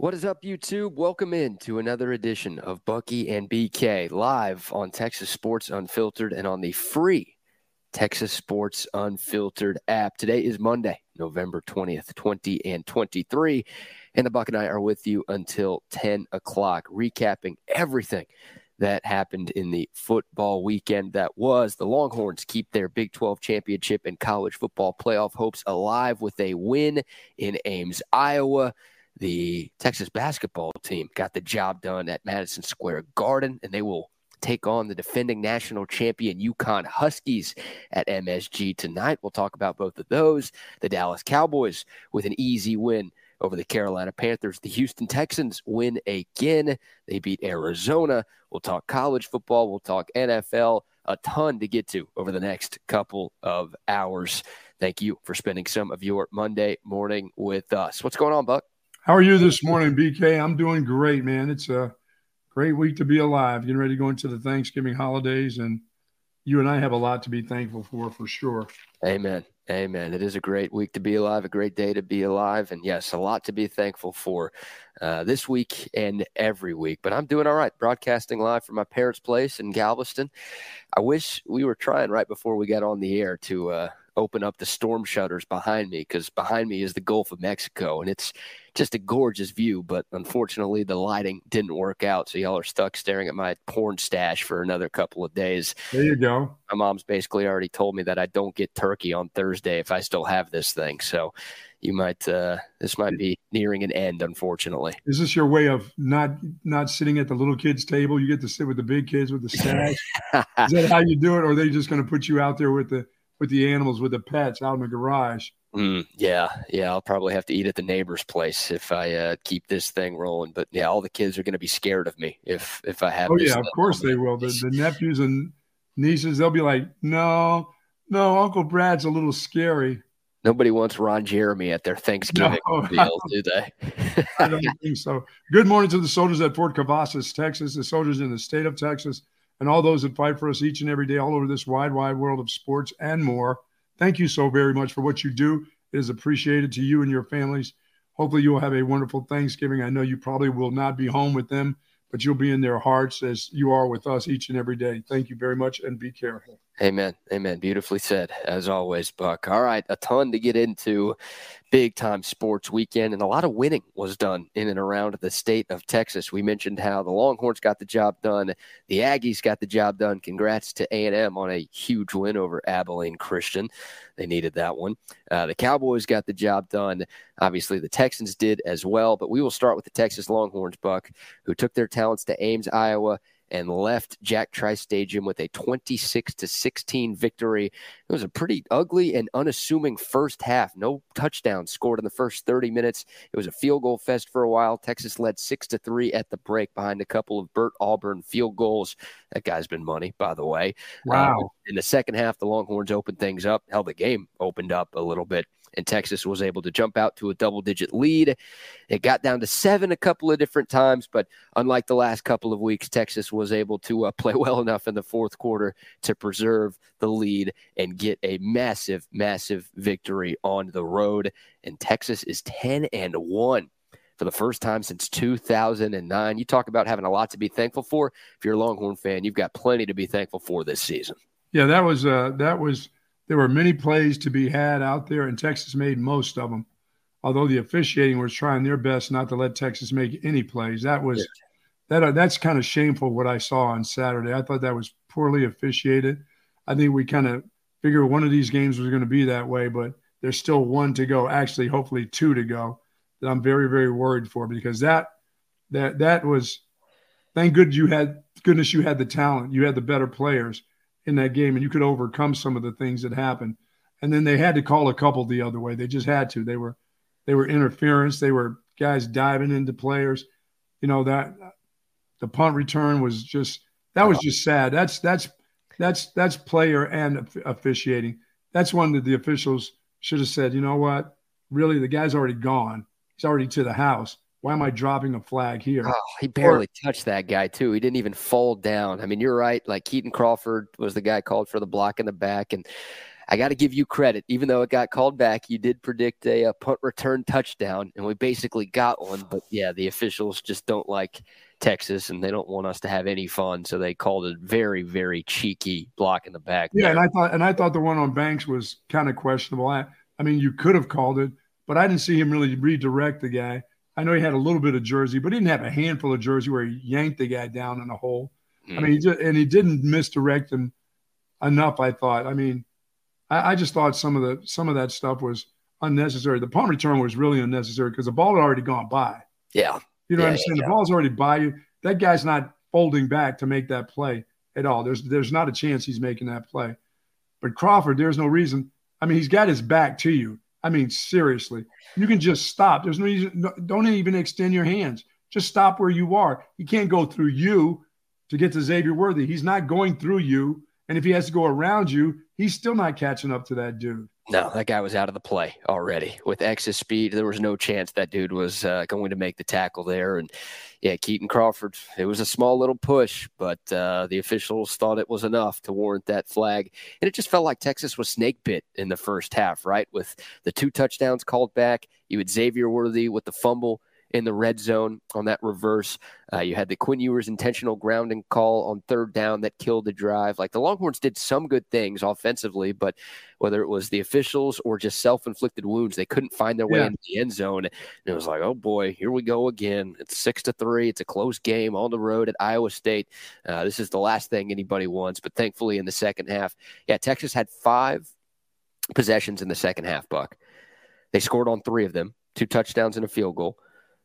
What is up, YouTube? Welcome in to another edition of Bucky and BK live on Texas Sports Unfiltered and on the free Texas Sports Unfiltered app. Today is Monday, November 20th, 20 and 23. And the Buck and I are with you until 10 o'clock, recapping everything that happened in the football weekend that was. The Longhorns keep their Big 12 championship and college football playoff hopes alive with a win in Ames, Iowa the Texas basketball team got the job done at Madison Square Garden, and they will take on the defending national champion UConn Huskies at MSG tonight. We'll talk about both of those. The Dallas Cowboys with an easy win over the Carolina Panthers. The Houston Texans win again. They beat Arizona. We'll talk college football. We'll talk NFL. A ton to get to over the next couple of hours. Thank you for spending some of your Monday morning with us. What's going on, Buck? How are you this morning, BK? I'm doing great, man. It's a great week to be alive. Getting ready to go into the Thanksgiving holidays, and you and I have a lot to be thankful for, for sure. Amen. Amen. It is a great week to be alive, a great day to be alive. And yes, a lot to be thankful for uh, this week and every week. But I'm doing all right, broadcasting live from my parents' place in Galveston. I wish we were trying right before we got on the air to uh, open up the storm shutters behind me because behind me is the Gulf of Mexico and it's just a gorgeous view. But unfortunately, the lighting didn't work out. So y'all are stuck staring at my porn stash for another couple of days. There you go. My mom's basically already told me that I don't get turkey on Thursday if I still have this thing. So you might uh this might be nearing an end unfortunately is this your way of not not sitting at the little kids table you get to sit with the big kids with the stash is that how you do it or are they just going to put you out there with the with the animals, with the pets out in the garage. Mm, yeah, yeah, I'll probably have to eat at the neighbor's place if I uh, keep this thing rolling. But yeah, all the kids are going to be scared of me if if I have. Oh yeah, of course they will. The, the nephews and nieces, they'll be like, "No, no, Uncle Brad's a little scary." Nobody wants Ron Jeremy at their Thanksgiving no, meal, do they? I don't think so. Good morning to the soldiers at Fort Cavazos, Texas, the soldiers in the state of Texas, and all those that fight for us each and every day all over this wide, wide world of sports and more. Thank you so very much for what you do. It is appreciated to you and your families. Hopefully, you'll have a wonderful Thanksgiving. I know you probably will not be home with them, but you'll be in their hearts as you are with us each and every day. Thank you very much and be careful. Amen. Amen. Beautifully said, as always, Buck. All right, a ton to get into big time sports weekend, and a lot of winning was done in and around the state of Texas. We mentioned how the Longhorns got the job done, the Aggies got the job done. Congrats to A and M on a huge win over Abilene Christian. They needed that one. Uh, the Cowboys got the job done. Obviously, the Texans did as well. But we will start with the Texas Longhorns, Buck, who took their talents to Ames, Iowa and left Jack Trice Stadium with a 26 to 16 victory. It was a pretty ugly and unassuming first half. No touchdowns scored in the first 30 minutes. It was a field goal fest for a while. Texas led 6 to 3 at the break behind a couple of Bert Auburn field goals. That guy's been money, by the way. Wow. Uh, in the second half, the Longhorns opened things up. Hell, the game opened up a little bit and Texas was able to jump out to a double digit lead. It got down to seven a couple of different times, but unlike the last couple of weeks, Texas was able to uh, play well enough in the fourth quarter to preserve the lead and get a massive, massive victory on the road. And Texas is 10 and 1 for the first time since 2009. You talk about having a lot to be thankful for. If you're a Longhorn fan, you've got plenty to be thankful for this season. Yeah, that was uh, that was there were many plays to be had out there, and Texas made most of them. Although the officiating was trying their best not to let Texas make any plays, that was yeah. that uh, that's kind of shameful. What I saw on Saturday, I thought that was poorly officiated. I think we kind of figured one of these games was going to be that way, but there's still one to go. Actually, hopefully two to go. That I'm very very worried for because that that that was. Thank good you had goodness you had the talent, you had the better players in that game, and you could overcome some of the things that happened. And then they had to call a couple the other way. They just had to. They were they were interference. They were guys diving into players. You know that the punt return was just that was just sad. That's that's that's that's player and officiating. That's one that the officials should have said. You know what? Really, the guy's already gone. He's already to the house. Why am I dropping a flag here? Oh, he barely or, touched that guy too. He didn't even fall down. I mean, you're right. Like Kitan Crawford was the guy called for the block in the back, and I got to give you credit, even though it got called back. You did predict a, a, punt return touchdown, and we basically got one. But yeah, the officials just don't like Texas, and they don't want us to have any fun, so they called a very, very cheeky block in the back. Yeah, there. and I thought, and I thought the one on Banks was kind of questionable. I, I mean, you could have called it, but I didn't see him really redirect the guy. I know he had a little bit of jersey, but he didn't have a handful of jersey where he yanked the guy down in a hole. Mm. I mean, he just, and he didn't misdirect him enough. I thought. I mean, I, I, just thought some of the some of that stuff was unnecessary. The punt return was really unnecessary because the ball had already gone by. Yeah, you know yeah, what I'm saying. Yeah, the ball's already by you. That guy's not folding back to make that play at all. There's there's not a chance he's making that play. But Crawford, there's no reason. I mean, he's got his back to you. I mean, seriously, you can just stop. There's no reason. Don't even extend your hands. Just stop where you are. He can't go through you to get to Xavier Worthy. He's not going through you. And if he has to go around you, he's still not catching up to that dude. No, that guy was out of the play already. With X's speed, there was no chance that dude was uh, going to make the tackle there. And yeah, Kitan Crawford, it was a small little push, but uh, the officials thought it was enough to warrant that flag. And it just felt like Texas was snake bit in the first half, right? With the two touchdowns called back, you had Xavier Worthy with the fumble in the red zone on that reverse. Uh, you had the Quinn Ewers intentional grounding call on third down that killed the drive. Like the Longhorns did some good things offensively, but whether it was the officials or just self inflicted wounds, they couldn't find their way yeah. into the end zone. And it was like, oh boy, here we go again. It's six to three. It's a close game on the road at Iowa State. Uh, this is the last thing anybody wants. But thankfully, in the second half, yeah, Texas had five possessions in the second half, Buck. They scored on three of them, two touchdowns and a field goal.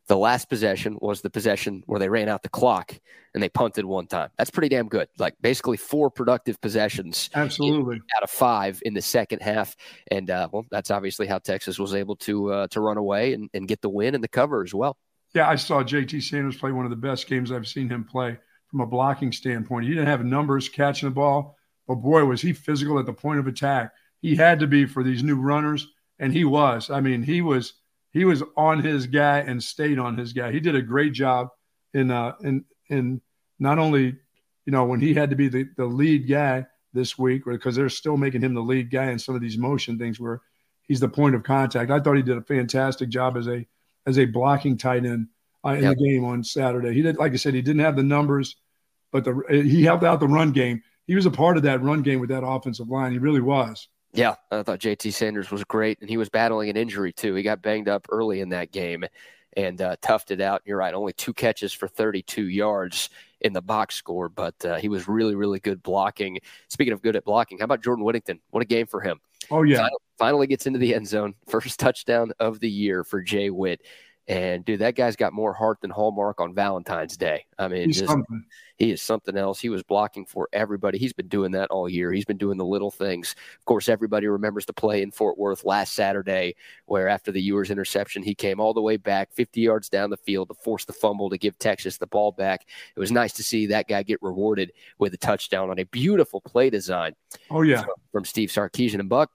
The last possession was the possession where they ran out the clock and they punted one time. That's pretty damn good. Like basically four productive possessions. Absolutely. out of five in the second half. And uh, well, that's obviously how Texas was able to uh, to run away and, and get the win and the cover as well. Yeah, I saw JT Sanders play one of the best games I've seen him play from a blocking standpoint. He didn't have numbers catching the ball, but boy, was he physical at the point of attack. He had to be for these new runners, and he was. I mean, he was he was on his guy and stayed on his guy. He did a great job in uh in in not only you know when he had to be the, the lead guy this week because they're still making him the lead guy in some of these motion things where he's the point of contact. I thought he did a fantastic job as a as a blocking tight end uh, in yep. the game on Saturday. He did like I said he didn't have the numbers, but the he helped out the run game. He was a part of that run game with that offensive line. He really was. Yeah, I thought JT Sanders was great, and he was battling an injury too. He got banged up early in that game and uh, toughed it out. You're right, only two catches for 32 yards in the box score, but uh, he was really, really good blocking. Speaking of good at blocking, how about Jordan Whittington? What a game for him! Oh yeah, finally, finally gets into the end zone, first touchdown of the year for Jay Witt. And dude, that guy's got more heart than Hallmark on Valentine's Day. I mean, just, he is something else. He was blocking for everybody. He's been doing that all year. He's been doing the little things. Of course, everybody remembers the play in Fort Worth last Saturday, where after the Ewers interception, he came all the way back 50 yards down the field to force the fumble to give Texas the ball back. It was nice to see that guy get rewarded with a touchdown on a beautiful play design. Oh yeah, from, Steve Sarkisian and Buck.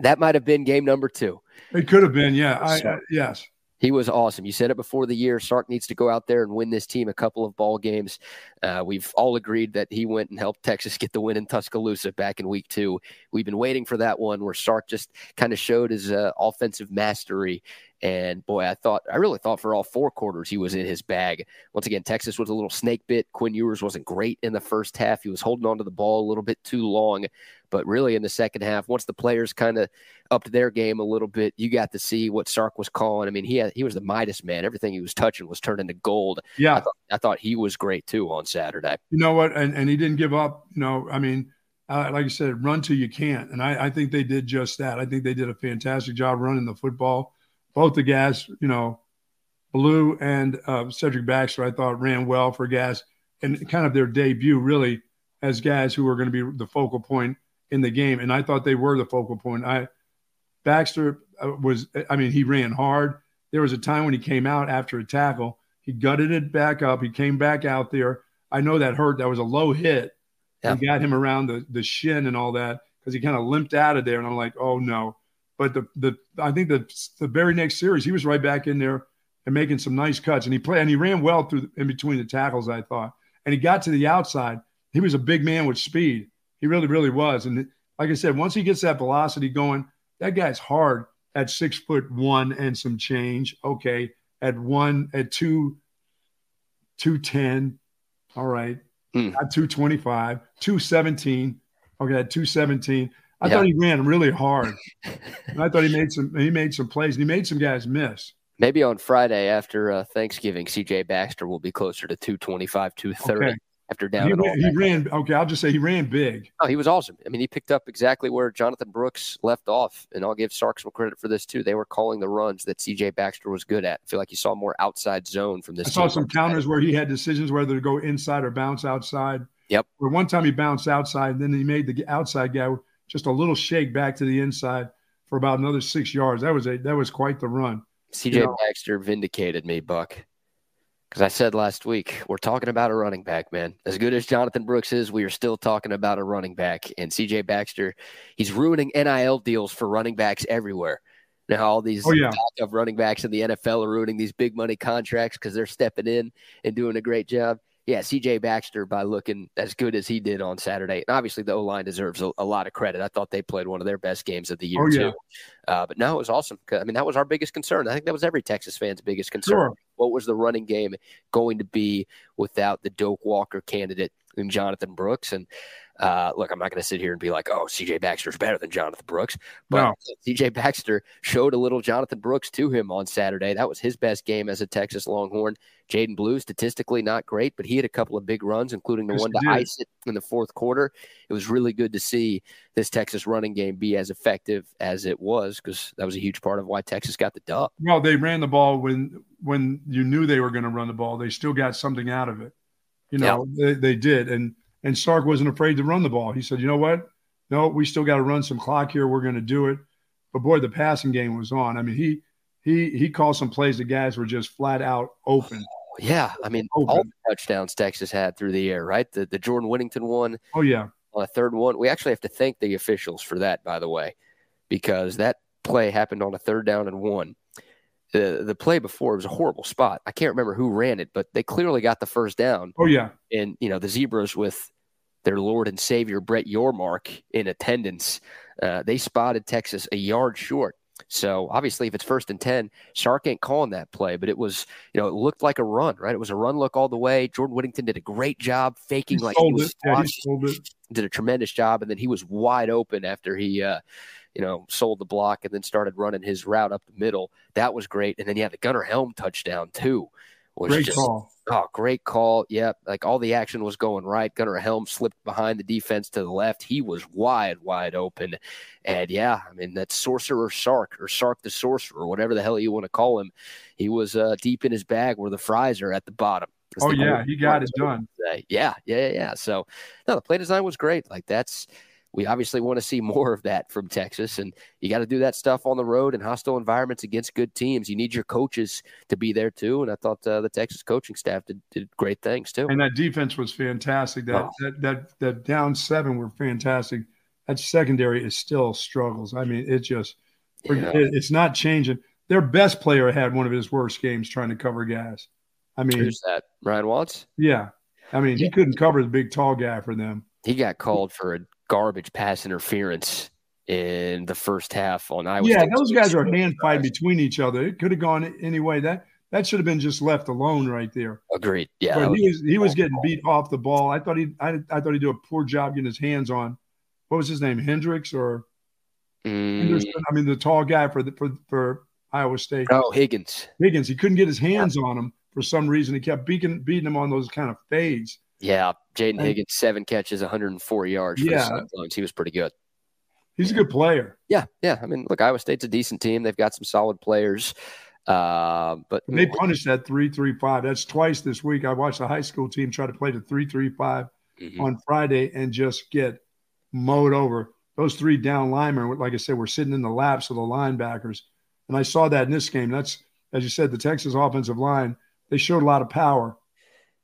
That might have been game number two. It could have been, yeah. I, uh, yes. He was awesome. You said it before the year. Sark needs to go out there and win this team a couple of ball games. Uh, we've all agreed that he went and helped Texas get the win in Tuscaloosa back in week two. We've been waiting for that one where Sark just kind of showed his uh, offensive mastery. And boy, I thought, I really thought for all four quarters he was in his bag. Once again, Texas was a little snake bit. Quinn Ewers wasn't great in the first half. He was holding on to the ball a little bit too long. But really, in the second half, once the players kind of upped their game a little bit, you got to see what Sark was calling. I mean, he had, he was the Midas man. Everything he was touching was turned into gold. Yeah, I thought, I thought he was great too on Saturday. You know what? And and he didn't give up. You know, I mean. Uh, like I said, run till you can't. And I, I think they did just that. I think they did a fantastic job running the football. Both the guys, you know, Blue and uh, Cedric Baxter, I thought ran well for guys and kind of their debut really as guys who were going to be the focal point in the game, and I thought they were the focal point. I Baxter uh, was, I mean, he ran hard. There was a time when he came out after a tackle, he gutted it back up. He came back out there. I know that hurt. That was a low hit. Yeah. He got him around the the shin and all that because he kind of limped out of there. And I'm like, oh no. But the the I think the the very next series he was right back in there and making some nice cuts. And he played and he ran well through in between the tackles. I thought, and he got to the outside. He was a big man with speed. He really, really was. And like I said, once he gets that velocity going, that guy's hard at six foot one and some change. Okay. At one, at two, 210. All right. Mm. At 225, 217. Okay. At 217. I yeah. thought he ran really hard. and I thought he made some he made some plays and he made some guys miss. Maybe on Friday after uh, Thanksgiving, CJ Baxter will be closer to 225, 230. Okay after down. He, ran, he ran, Okay, I'll just say he ran big. Oh, he was awesome. I mean, he picked up exactly where Jonathan Brooks left off, and I'll give Sark some credit for this too. They were calling the runs that C.J. Baxter was good at. I feel like you saw more outside zone from this. I saw some counters where he had decisions whether to go inside or bounce outside. Yep. Where one time he bounced outside, and then he made the outside guy just a little shake back to the inside for about another six yards. That was a that was quite the run. CJ you know, Baxter vindicated me, Buck. Because I said last week, we're talking about a running back, man. As good as Jonathan Brooks is, we are still talking about a running back. And CJ Baxter, he's ruining NIL deals for running backs everywhere. Now, all these oh, yeah. of running backs in the NFL are ruining these big money contracts because they're stepping in and doing a great job yeah, CJ Baxter by looking as good as he did on Saturday. And obviously, the O line deserves a, a, lot of credit. I thought they played one of their best games of the year, oh, yeah. too. Uh, but no, it was awesome. I mean, that was our biggest concern. I think that was every Texas fan's biggest concern. Sure. What was the running game going to be without the Doak Walker candidate and Jonathan Brooks? And uh, look, I'm not going to sit here and be like, oh, CJ Baxter's better than Jonathan Brooks. But no. CJ Baxter showed a little Jonathan Brooks to him on Saturday. That was his best game as a Texas Longhorn. Jaydon Blue, statistically not great, but he had a couple of big runs, including the yes, one to did. ice it in the fourth quarter. It was really good to see this Texas running game be as effective as it was because that was a huge part of why Texas got the dub. Well, they ran the ball when when you knew they were going to run the ball. They still got something out of it. You know, yeah. they, they did. And – and Sark wasn't afraid to run the ball. He said, you know what? No, we still got to run some clock here. We're going to do it. But boy, the passing game was on. I mean, he he he called some plays. The guys were just flat out open. Yeah, I mean, open. all the touchdowns Texas had through the air, right? The the Jordan Whittington one. Oh yeah, on a third one. We actually have to thank the officials for that, by the way, because that play happened on a third down and one. The the play before was a horrible spot. I can't remember who ran it, but they clearly got the first down. Oh yeah, and you know the zebras with their Lord and Savior Brett Yormark in attendance. Uh, they spotted Texas a yard short. So obviously, if it's first and ten, Sark ain't calling that play, but it was, you know, it looked like a run, right? It was a run look all the way. Jordan Whittington did a great job faking he like he was yeah, he did a tremendous job, and then he was wide open after he, uh, you know, sold the block and then started running his route up the middle. That was great, and then yeah, the Gunnar Helm touchdown too was great just, call. Oh, great call. Yep. Like all the action was going right. Gunnar Helm slipped behind the defense to the left. He was wide, wide open. And yeah, I mean, that Sorcerer Sark or Sark the Sorcerer, whatever the hell you want to call him. He was uh, deep in his bag where the fries are at the bottom. Oh, yeah. He got it done. Yeah. Yeah. Yeah. So, no, the play design was great. Like that's, we obviously want to see more of that from Texas. And you got to do that stuff on the road in hostile environments against good teams. You need your coaches to be there too. And I thought uh, the Texas coaching staff did, did great things too. And that defense was fantastic. That, oh. that, that, that down seven were fantastic. That secondary is still struggles. I mean, it just, yeah. it, it's not changing. Their best player had one of his worst games trying to cover guys. I mean, who's that? Ryan Watts? Yeah. I mean, yeah. he couldn't cover the big tall guy for them. He got called for a garbage pass interference in the first half on Iowa. Yeah, State those guys are hand fighting between each other. It could have gone any way. That that should have been just left alone right there. Agreed. Yeah, but he was he was getting beat off the ball. I thought he I, I thought he'd do a poor job getting his hands on. What was his name? Hendricks or mm. I mean, the tall guy for the for for Iowa State. Oh, Higgins. Higgins. He couldn't get his hands yeah. on him for some reason. He kept beating beating him on those kind of fades. Yeah, Jayden Higgins, seven catches, 104 yards for yeah. He was pretty good. He's a good player. Yeah, yeah. I mean, look, Iowa State's a decent team. They've got some solid players. Uh, but they punished that three three five. That's twice this week. I watched the high school team try to play the three three five mm-hmm. on Friday and just get mowed over. Those three down linemen, like I said, were sitting in the laps of the linebackers, and I saw that in this game. That's as you said, the Texas offensive line. They showed a lot of power.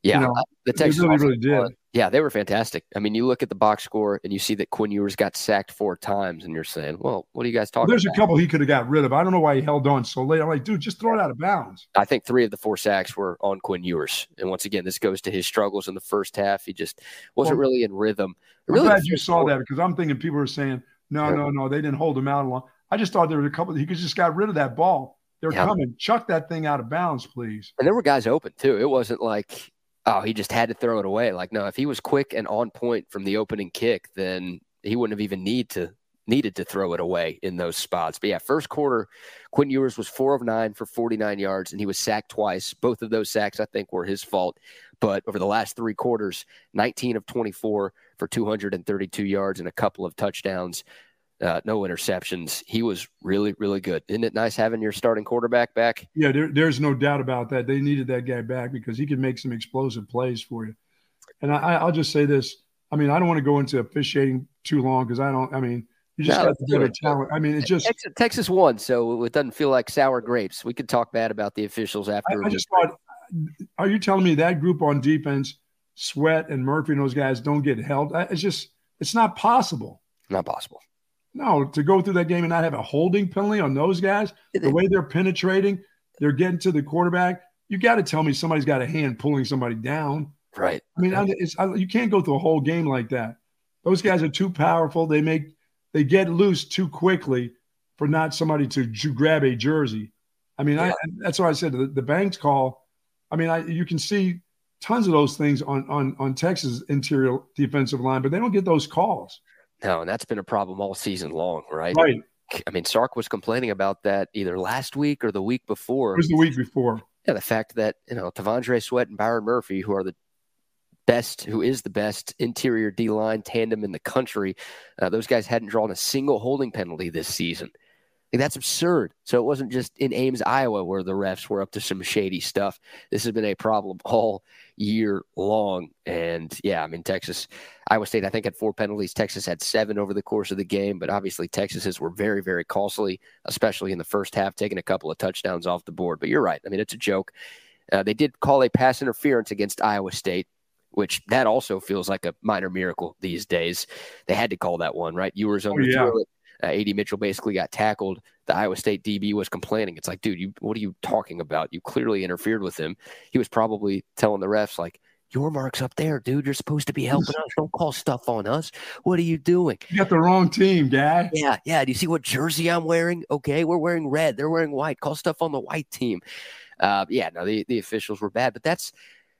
Yeah, you uh, know, the Texas really, really did. Yeah, they were fantastic. I mean, you look at the box score and you see that Quinn Ewers got sacked four times, and you're saying, "Well, what are you guys talking?" There's about? a couple he could have got rid of. I don't know why he held on so late. I'm like, dude, just throw it out of bounds. I think three of the four sacks were on Quinn Ewers, and once again, this goes to his struggles in the first half. He just wasn't Well, really in rhythm. I'm glad you saw that because I'm thinking people are saying, no, Yeah. no, no, they didn't hold him out long. I just thought there were a couple. He could just got rid of that ball. They're Yeah. coming. Chuck that thing out of bounds, please. And there were guys open too. It wasn't like, oh, he just had to throw it away. Like, no, if he was quick and on point from the opening kick, then he wouldn't have even need to needed to throw it away in those spots. But yeah, first quarter, Quinn Ewers was four of nine for 49 yards, and he was sacked twice. Both of those sacks, I think, were his fault. But over the last three quarters, 19 of 24 for 232 yards and a couple of touchdowns. Uh, no interceptions. He was really, really good. Isn't it nice having your starting quarterback back? Yeah, there, there's no doubt about that. They needed that guy back because he could make some explosive plays for you. And I, I'll just say this. I mean, I don't want to go into officiating too long because I don't. I mean, you just No, got let's the do better talent. I mean, it just. Texas, Texas won, so it doesn't feel like sour grapes. We could talk bad about the officials after. I just thought. Are you telling me that group on defense, Sweat and Murphy and those guys don't get held? It's just. It's not possible. not possible. No, to go through that game and not have a holding penalty on those guys, the way they're penetrating, they're getting to the quarterback. You got to tell me somebody's got a hand pulling somebody down. Right. I mean, I, it's, I, you can't go through a whole game like that. Those guys are too powerful. They make they get loose too quickly for not somebody to, to grab a jersey. I mean, I, that's why I said the, the Banks call. I mean, I, you can see tons of those things on on on Texas interior defensive line, but they don't get those calls. No, and that's been a problem all season long, right? Right. I mean, Sark was complaining about that either last week or the week before. It was the week before. Yeah, the fact that you know T'Vondre Sweat and Byron Murphy, who are the best, who is the best interior D line tandem in the country, uh, those guys hadn't drawn a single holding penalty this season. Like, that's absurd. So it wasn't just in Ames, Iowa, where the refs were up to some shady stuff. This has been a problem all year long. And yeah, I mean, Texas, Iowa State, I think had four penalties. Texas had seven over the course of the game, but obviously Texas's were very, very costly, especially in the first half, taking a couple of touchdowns off the board. But you're right. I mean, it's a joke. Uh, they did call a pass interference against Iowa State, which that also feels like a minor miracle these days. They had to call that one, right? Ewers underthrew yeah. Uh, AD Mitchell basically got tackled. The Iowa State DB was complaining. It's like, dude, you what are you talking about? You clearly interfered with him. He was probably telling the refs like, Yormark's up there, dude. You're supposed to be helping us. Don't call stuff on us. What are you doing? You got the wrong team, guy. Yeah, yeah. Do you see what jersey I'm wearing? Okay, we're wearing red. They're wearing white. Call stuff on the white team. Uh, yeah, no, the, the officials were bad, but that's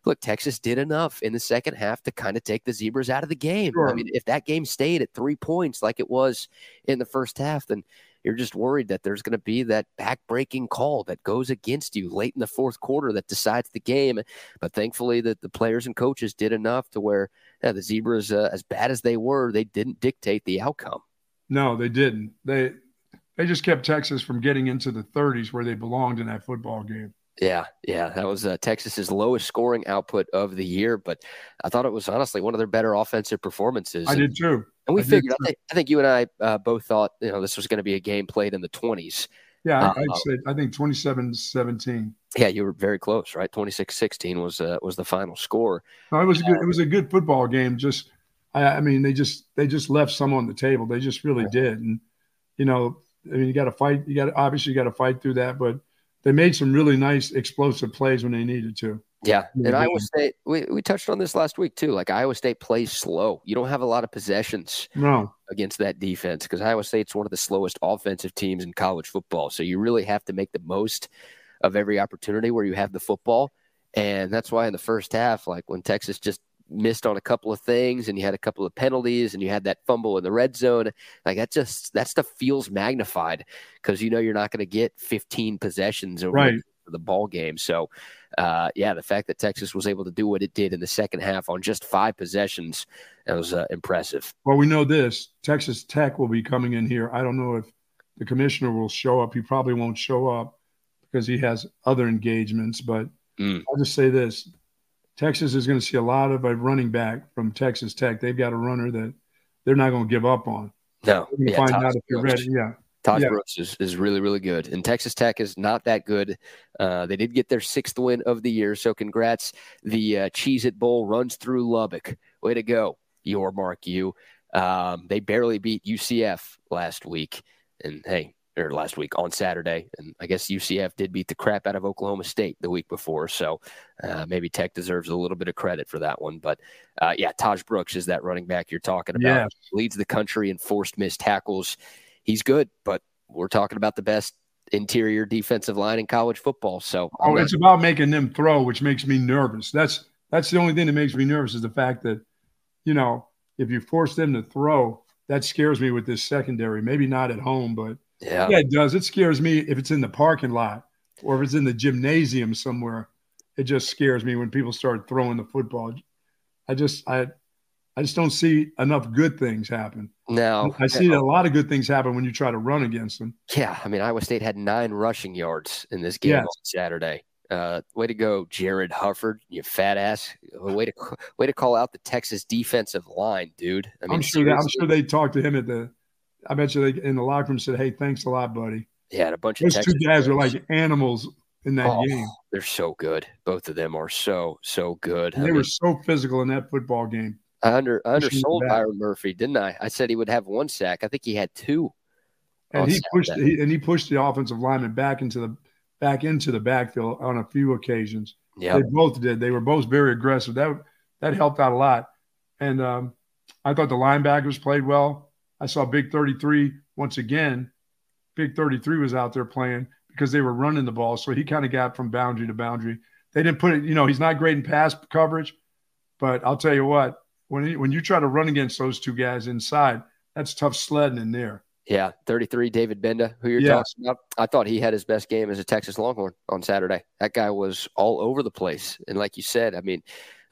look, Texas did enough in the second half to kind of take the zebras out of the game. I mean, if that game stayed at three points like it was in the first half, then you're just worried that there's going to be that backbreaking call that goes against you late in the fourth quarter that decides the game. But thankfully, that the players and coaches did enough to where yeah, the zebras, uh, as bad as they were, they didn't dictate the outcome. No, they didn't. They they just kept Texas from getting into the 30s where they belonged in that football game. Yeah, yeah, that was uh, Texas's lowest scoring output of the year, but I thought it was honestly one of their better offensive performances. I And- did too. And we I figured, I think, I think you and I uh, both thought, you know, this was going to be a game played in the 20s. Yeah, I, Uh, I'd say I think 27-17. Yeah, you were very close, right? 26-16 was uh, was the final score. No, it was a good. It was a good football game. Just, I, I mean, they just they just left some on the table. They just really did. And you know, I mean, you got to fight. You got to obviously you got to fight through that. But they made some really nice explosive plays when they needed to. Yeah, and yeah. Iowa State, we, we touched on this last week too. Like Iowa State plays slow. You don't have a lot of possessions No, against that defense because Iowa State's one of the slowest offensive teams in college football. So you really have to make the most of every opportunity where you have the football. And that's why in the first half, like when Texas just missed on a couple of things and you had a couple of penalties and you had that fumble in the red zone, like that just that stuff feels magnified because you know you're not going to get 15 possessions over Right. the, ball game. So uh, yeah, the fact that Texas was able to do what it did in the second half on just five possessions, that was uh, impressive. well, we know this. Texas Tech will be coming in here. I don't know if the commissioner will show up. He probably won't show up because he has other engagements. But Mm. I'll just say this: Texas is going to see a lot of a running back from Texas Tech. They've got a runner that they're not going to give up on. No, yeah, find Tahj out if you're Brooks. ready. Yeah. Todd Yeah. Brooks is, is really, really good. And Texas Tech is not that good. Uh, they did get their sixth win of the year. So congrats. The uh, Cheez It Bowl runs through Lubbock way to go, Yormark You. Um, they barely beat UCF last week. And hey, or last week on Saturday. And I guess UCF did beat the crap out of Oklahoma State the week before. So uh, maybe Tech deserves a little bit of credit for that one. But uh, yeah, Tahj Brooks is that running back you're talking about. Yeah. Leads the country in forced missed tackles. He's good, but we're talking about the best interior defensive line in college football. So oh, it's about making them throw, which makes me nervous. That's that's the only thing that makes me nervous is the fact that, you know, if you force them to throw, that scares me with this secondary. Maybe not at home, but yeah. yeah, it does. It scares me if it's in the parking lot or if it's in the gymnasium somewhere. It just scares me when people start throwing the football. I just I I just don't see enough good things happen. No, I see a lot of good things happen when you try to run against them. Yeah, I mean Iowa State had nine rushing yards in this game yes. on Saturday. Uh, way to go, Jarrod Hufford, you fat ass. Way to way to call out the Texas defensive line, dude. I mean, I'm sure that, I'm sure they talked to him at the. I bet you they in the locker room said, "Hey, thanks a lot, buddy." Yeah, a bunch Those of Those two guys are like animals in that oh, game. They're so good. Both of them are so so good. they mean, were so physical in that football game. I under I undersold Byron Murphy, didn't I? I said he would have one sack. I think he had two. And he pushed he, and he pushed the offensive lineman back into the back into the backfield on a few occasions. Yeah, they both did. They were both very aggressive. That that helped out a lot. And um, I thought the linebackers played well. I saw Big 33 once again. Big 33 was out there playing because they were running the ball, so he kind of got from boundary to boundary. They didn't put it. You know, he's not great in pass coverage, but I'll tell you what when he, when you try to run against those two guys inside, that's tough sledding in there. Yeah, 33, David Gbenda, who you're yeah. talking about. I thought he had his best game as a Texas Longhorn on Saturday. That guy was all over the place. And like you said, I mean,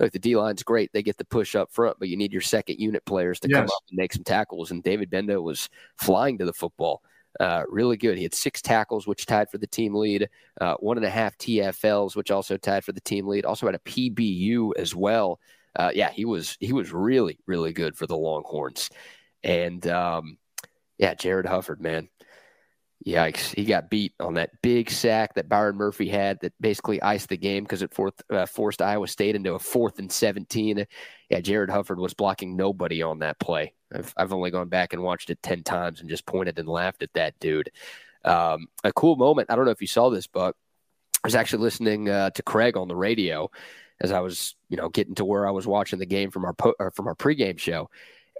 look, the D line's great. They get the push up front, but you need your second unit players to yes. come up and make some tackles. And David Gbenda was flying to the football. Uh, really good. He had six tackles, which tied for the team lead, uh, one and a half TFLs, which also tied for the team lead. Also had a PBU as well uh, yeah, he was he was really really good for the Longhorns, and um, yeah, Jarrod Hufford, man, yikes, he got beat on that big sack that Byron Murphy had that basically iced the game because it uh, forced Iowa State into a fourth and seventeen. Yeah, Jarrod Hufford was blocking nobody on that play. I've I've only gone back and watched it ten times and just pointed and laughed at that dude. Um, a cool moment. I don't know if you saw this, but I was actually listening uh, to Craig on the radio as I was, you know, getting to where I was watching the game from our po- from our pregame show,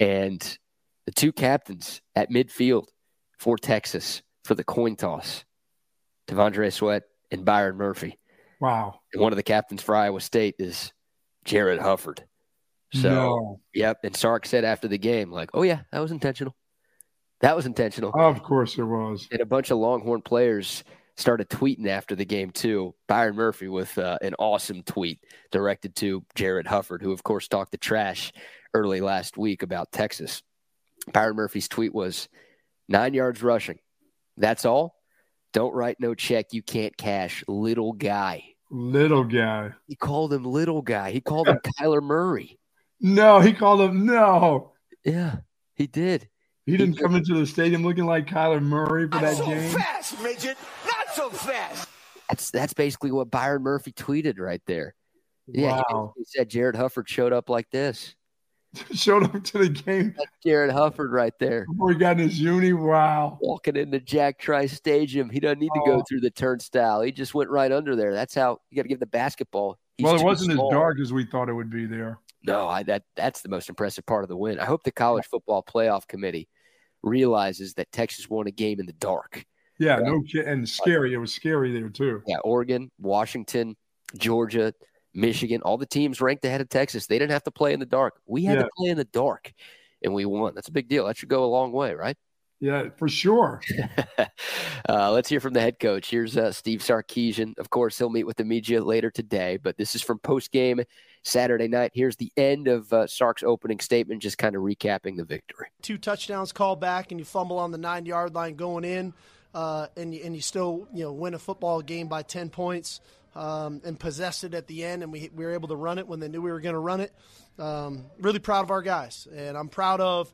and the two captains at midfield for Texas for the coin toss, T'Vondre Sweat and Byron Murphy. Wow! And one of the captains for Iowa State is Jarrod Hufford. So, no. yep. And Sark said after the game, like, "Oh yeah, that was intentional. That was intentional." Of course, it was. And a bunch of Longhorn players started tweeting after the game too. Byron Murphy with uh, an awesome tweet directed to Jarrod Hufford, who of course talked the trash early last week about Texas. Byron Murphy's tweet was nine yards rushing. That's all. Don't write no check you can't cash, little guy. Little guy. He called him little guy. He called him Kyler Murray. No, he called him no. Yeah, he did. He didn't he, come into the stadium looking like Kyler Murray for that so game. Fast, midget Not so fast. That's that's basically what Byron Murphy tweeted right there. Yeah, wow. he, he said Jarrod Hufford showed up like this. showed up to the game. That's Jarrod Hufford right there. Before he got in his uni, wow. Walking into Jack Trice Stadium. He doesn't need to go oh. through the turnstile. He just went right under there. That's how you got to give the basketball. He's well, it wasn't small. as dark as we thought it would be there. No, I, that that's the most impressive part of the win. I hope the college football playoff committee realizes that Texas won a game in the dark. Yeah, right? no kid, and scary. It was scary there too. Yeah, Oregon, Washington, Georgia, Michigan, all the teams ranked ahead of Texas. They didn't have to play in the dark. We had yeah. to play in the dark, and we won. That's a big deal. That should go a long way, right? Yeah, for sure. uh, let's hear from the head coach. Here's uh, Steve Sarkisian. Of course, he'll meet with the media later today, but this is from post game Saturday night. Here's the end of uh, Sark's opening statement, just kind of recapping the victory. Two touchdowns called back, and you fumble on the nine yard line going in uh, and and you still you know win a football game by ten points um, and possess it at the end, and we, we were able to run it when they knew we were going to run it. Um, really proud of our guys, and I'm proud of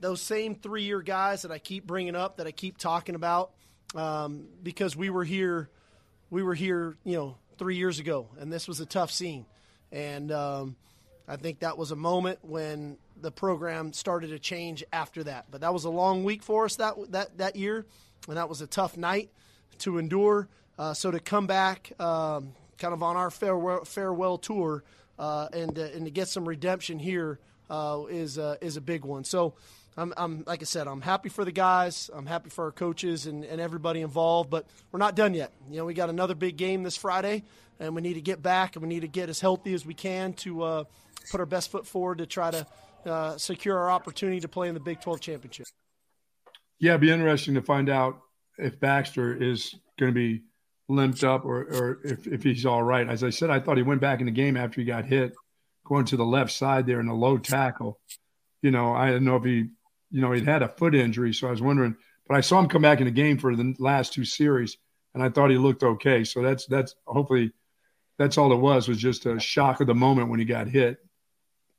those same three year guys that I keep bringing up, that I keep talking about, um, because we were here, we were here, you know, three years ago, and this was a tough scene, and um, I think that was a moment when the program started to change after that. But that was a long week for us that that that year, and that was a tough night to endure. Uh, so to come back, um, kind of on our farewell farewell tour, uh, and uh, and to get some redemption here uh, is uh, is a big one. So. I'm, I'm, like I said, I'm happy for the guys. I'm happy for our coaches and, and everybody involved, but we're not done yet. You know, we got another big game this Friday, and we need to get back and we need to get as healthy as we can to uh, put our best foot forward to try to secure our opportunity to play in the Big 12 championship. Yeah, it'd be interesting to find out if Baxter is going to be limped up or, or if, if he's all right. As I said, I thought he went back in the game after he got hit, going to the left side there in a low tackle. You know, I didn't know if he, you know, he'd had a foot injury, so I was wondering. But I saw him come back in the game for the last two series, and I thought he looked okay. So that's that's hopefully that's all it was was just a shock of the moment when he got hit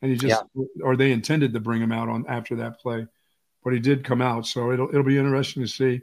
and he just yeah. or they intended to bring him out on after that play, but he did come out. So it'll it'll be interesting to see.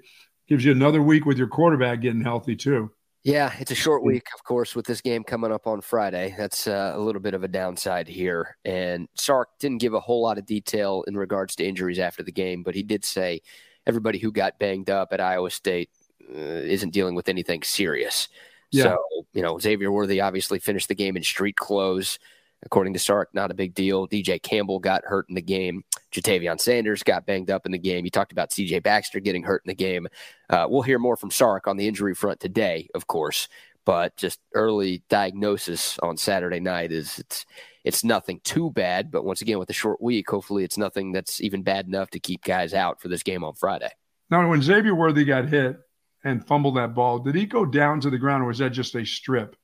Gives you another week with your quarterback getting healthy too. Yeah, it's a short week, of course, with this game coming up on Friday. That's uh, a little bit of a downside here. And Sark didn't give a whole lot of detail in regards to injuries after the game, but he did say everybody who got banged up at Iowa State uh, isn't dealing with anything serious. Yeah. So, you know, Xavier Worthy obviously finished the game in street clothes. According to Sark, not a big deal. DJ Campbell got hurt in the game. Ja'Tavion Sanders got banged up in the game. You talked about CJ Baxter getting hurt in the game. Uh, we'll hear more from Sark on the injury front today, of course. But just early diagnosis on Saturday night is it's it's nothing too bad. But once again, with a short week, hopefully it's nothing that's even bad enough to keep guys out for this game on Friday. Now, when Xavier Worthy got hit and fumbled that ball, did he go down to the ground or was that just a strip?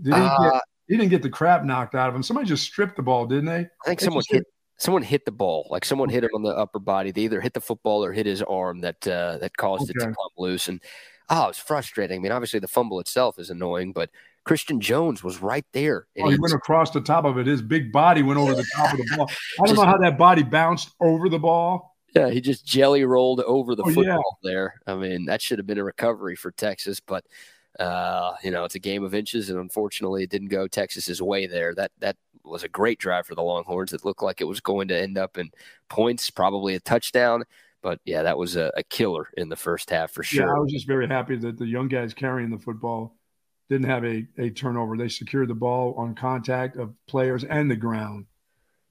Did he uh, get he didn't get the crap knocked out of him. Somebody just stripped the ball, didn't they? I think they someone hit someone hit the ball. Like someone hit him on the upper body. They either hit the football or hit his arm that uh, that caused okay. it to come loose. And oh, it's frustrating. I mean, obviously the fumble itself is annoying, but Christian Jones was right there. oh, he, he went across the top of it. His big body went over the top of the ball. I don't know how that body bounced over the ball. Yeah, he just jelly rolled over the oh, football yeah. there. I mean, that should have been a recovery for Texas, but uh, you know, it's a game of inches, and unfortunately, it didn't go Texas's way there. That that was a great drive for the Longhorns. It looked like it was going to end up in points, probably a touchdown. But yeah, that was a, a killer in the first half for sure. Yeah, I was just very happy that the young guys carrying the football didn't have a, a turnover. They secured the ball on contact of players and the ground.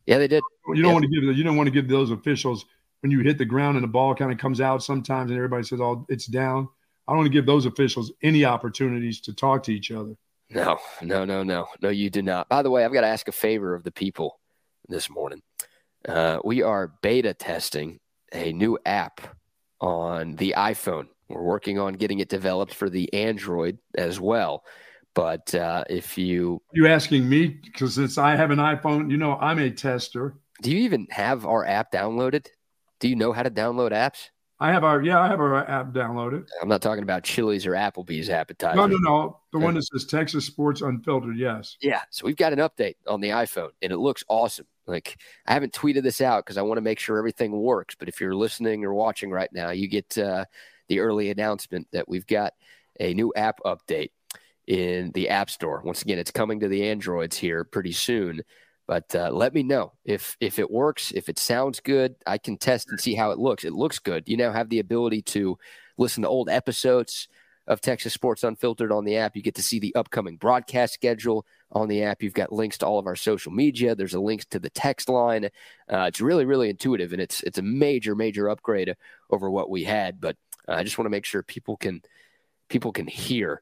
Yeah, they did. You don't yeah. want to give you don't want to give those officials when you hit the ground and the ball kind of comes out sometimes and everybody says, "Oh, it's down." I don't want to give those officials any opportunities to talk to each other. No, no, no, no, no. You do not. By the way, I've got to ask a favor of the people this morning. Uh, we are beta testing a new app on the iPhone. We're working on getting it developed for the Android as well. But uh, if you you asking me because since I have an iPhone, you know I'm a tester. Do you even have our app downloaded? Do you know how to download apps? I have our yeah, I have our app downloaded. I'm not talking about Chili's or Applebee's appetizer. No, no, no. The one that says Texas Sports Unfiltered. Yes. Yeah. So we've got an update on the iPhone, and it looks awesome. Like I haven't tweeted this out because I want to make sure everything works. But if you're listening or watching right now, you get uh, the early announcement that we've got a new app update in the App Store. Once again, it's coming to the Androids here pretty soon. But uh, let me know if if it works, if it sounds good. I can test and see how it looks. It looks good. You now have the ability to listen to old episodes of Texas Sports Unfiltered on the app. You get to see the upcoming broadcast schedule on the app. You've got links to all of our social media. There's a link to the text line. Uh, it's really, really intuitive, and it's it's a major, major upgrade over what we had. But uh, I just want to make sure people can people can hear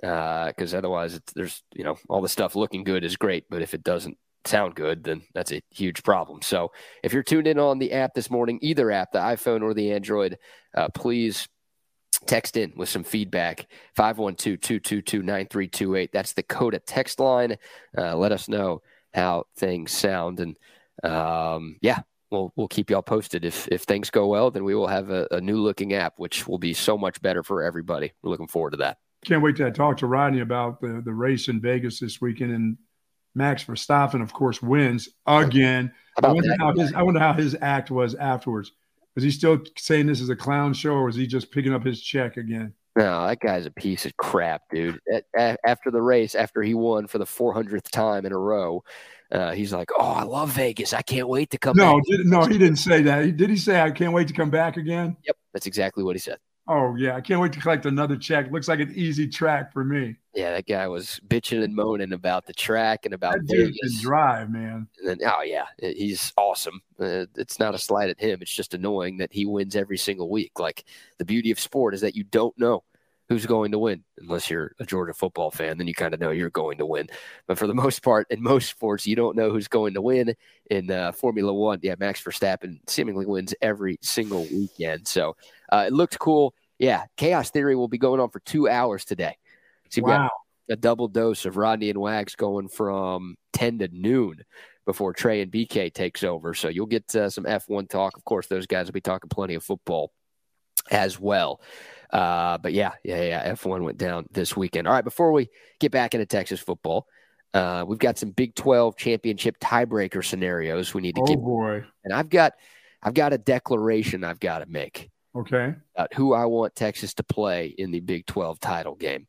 because uh, otherwise, there's you know all the stuff looking good is great, but if it doesn't sound good, then that's a huge problem. So if you're tuned in on the app this morning, either app, the iPhone or the Android, uh, please text in with some feedback. 512-222-9328 that's the coda text line. Uh, let us know how things sound. And um, yeah we'll we'll keep y'all posted. If if things go well then we will have a, a, new looking app which will be so much better for everybody. We're looking forward to that. Can't wait to talk to rodney about the the race in vegas this weekend and Max Verstappen, of course, wins again. I wonder, how his, I wonder how his act was afterwards. Was he still saying this is a clown show, or was he just picking up his check again? No, that guy's a piece of crap, dude. After the race, after he won for the 400th time in a row, uh, he's like, "Oh, I love Vegas. I can't wait to come." Back." No, did, no, he didn't say that. Did he say, "I can't wait to come back again"? Yep, that's exactly what he said. Oh yeah, I can't wait to collect another check. Looks like an easy track for me. Yeah, that guy was bitching and moaning about the track and about that dude can drive, man. And then, oh yeah, he's awesome. Uh, it's not a slight at him. It's just annoying that he wins every single week. Like the beauty of sport is that you don't know who's going to win unless you're a Georgia football fan. Then you kind of know you're going to win. But for the most part, in most sports, you don't know who's going to win. In uh, Formula One, yeah, Max Verstappen seemingly wins every single weekend. So uh, it looked cool yeah, Chaos Theory will be going on for two hours today. So wow. a double dose of Rodney and Wags going from 10 to noon before Trey and BK takes over. So you'll get uh, some F1 talk. Of course, those guys will be talking plenty of football as well. Uh, but yeah, yeah, yeah. F1 went down this weekend. All right, before we get back into Texas football, uh, we've got some Big 12 championship tiebreaker scenarios we need to oh, get. boy. And I've got I've got a declaration I've got to make. Okay. About who I want Texas to play in the Big 12 title game.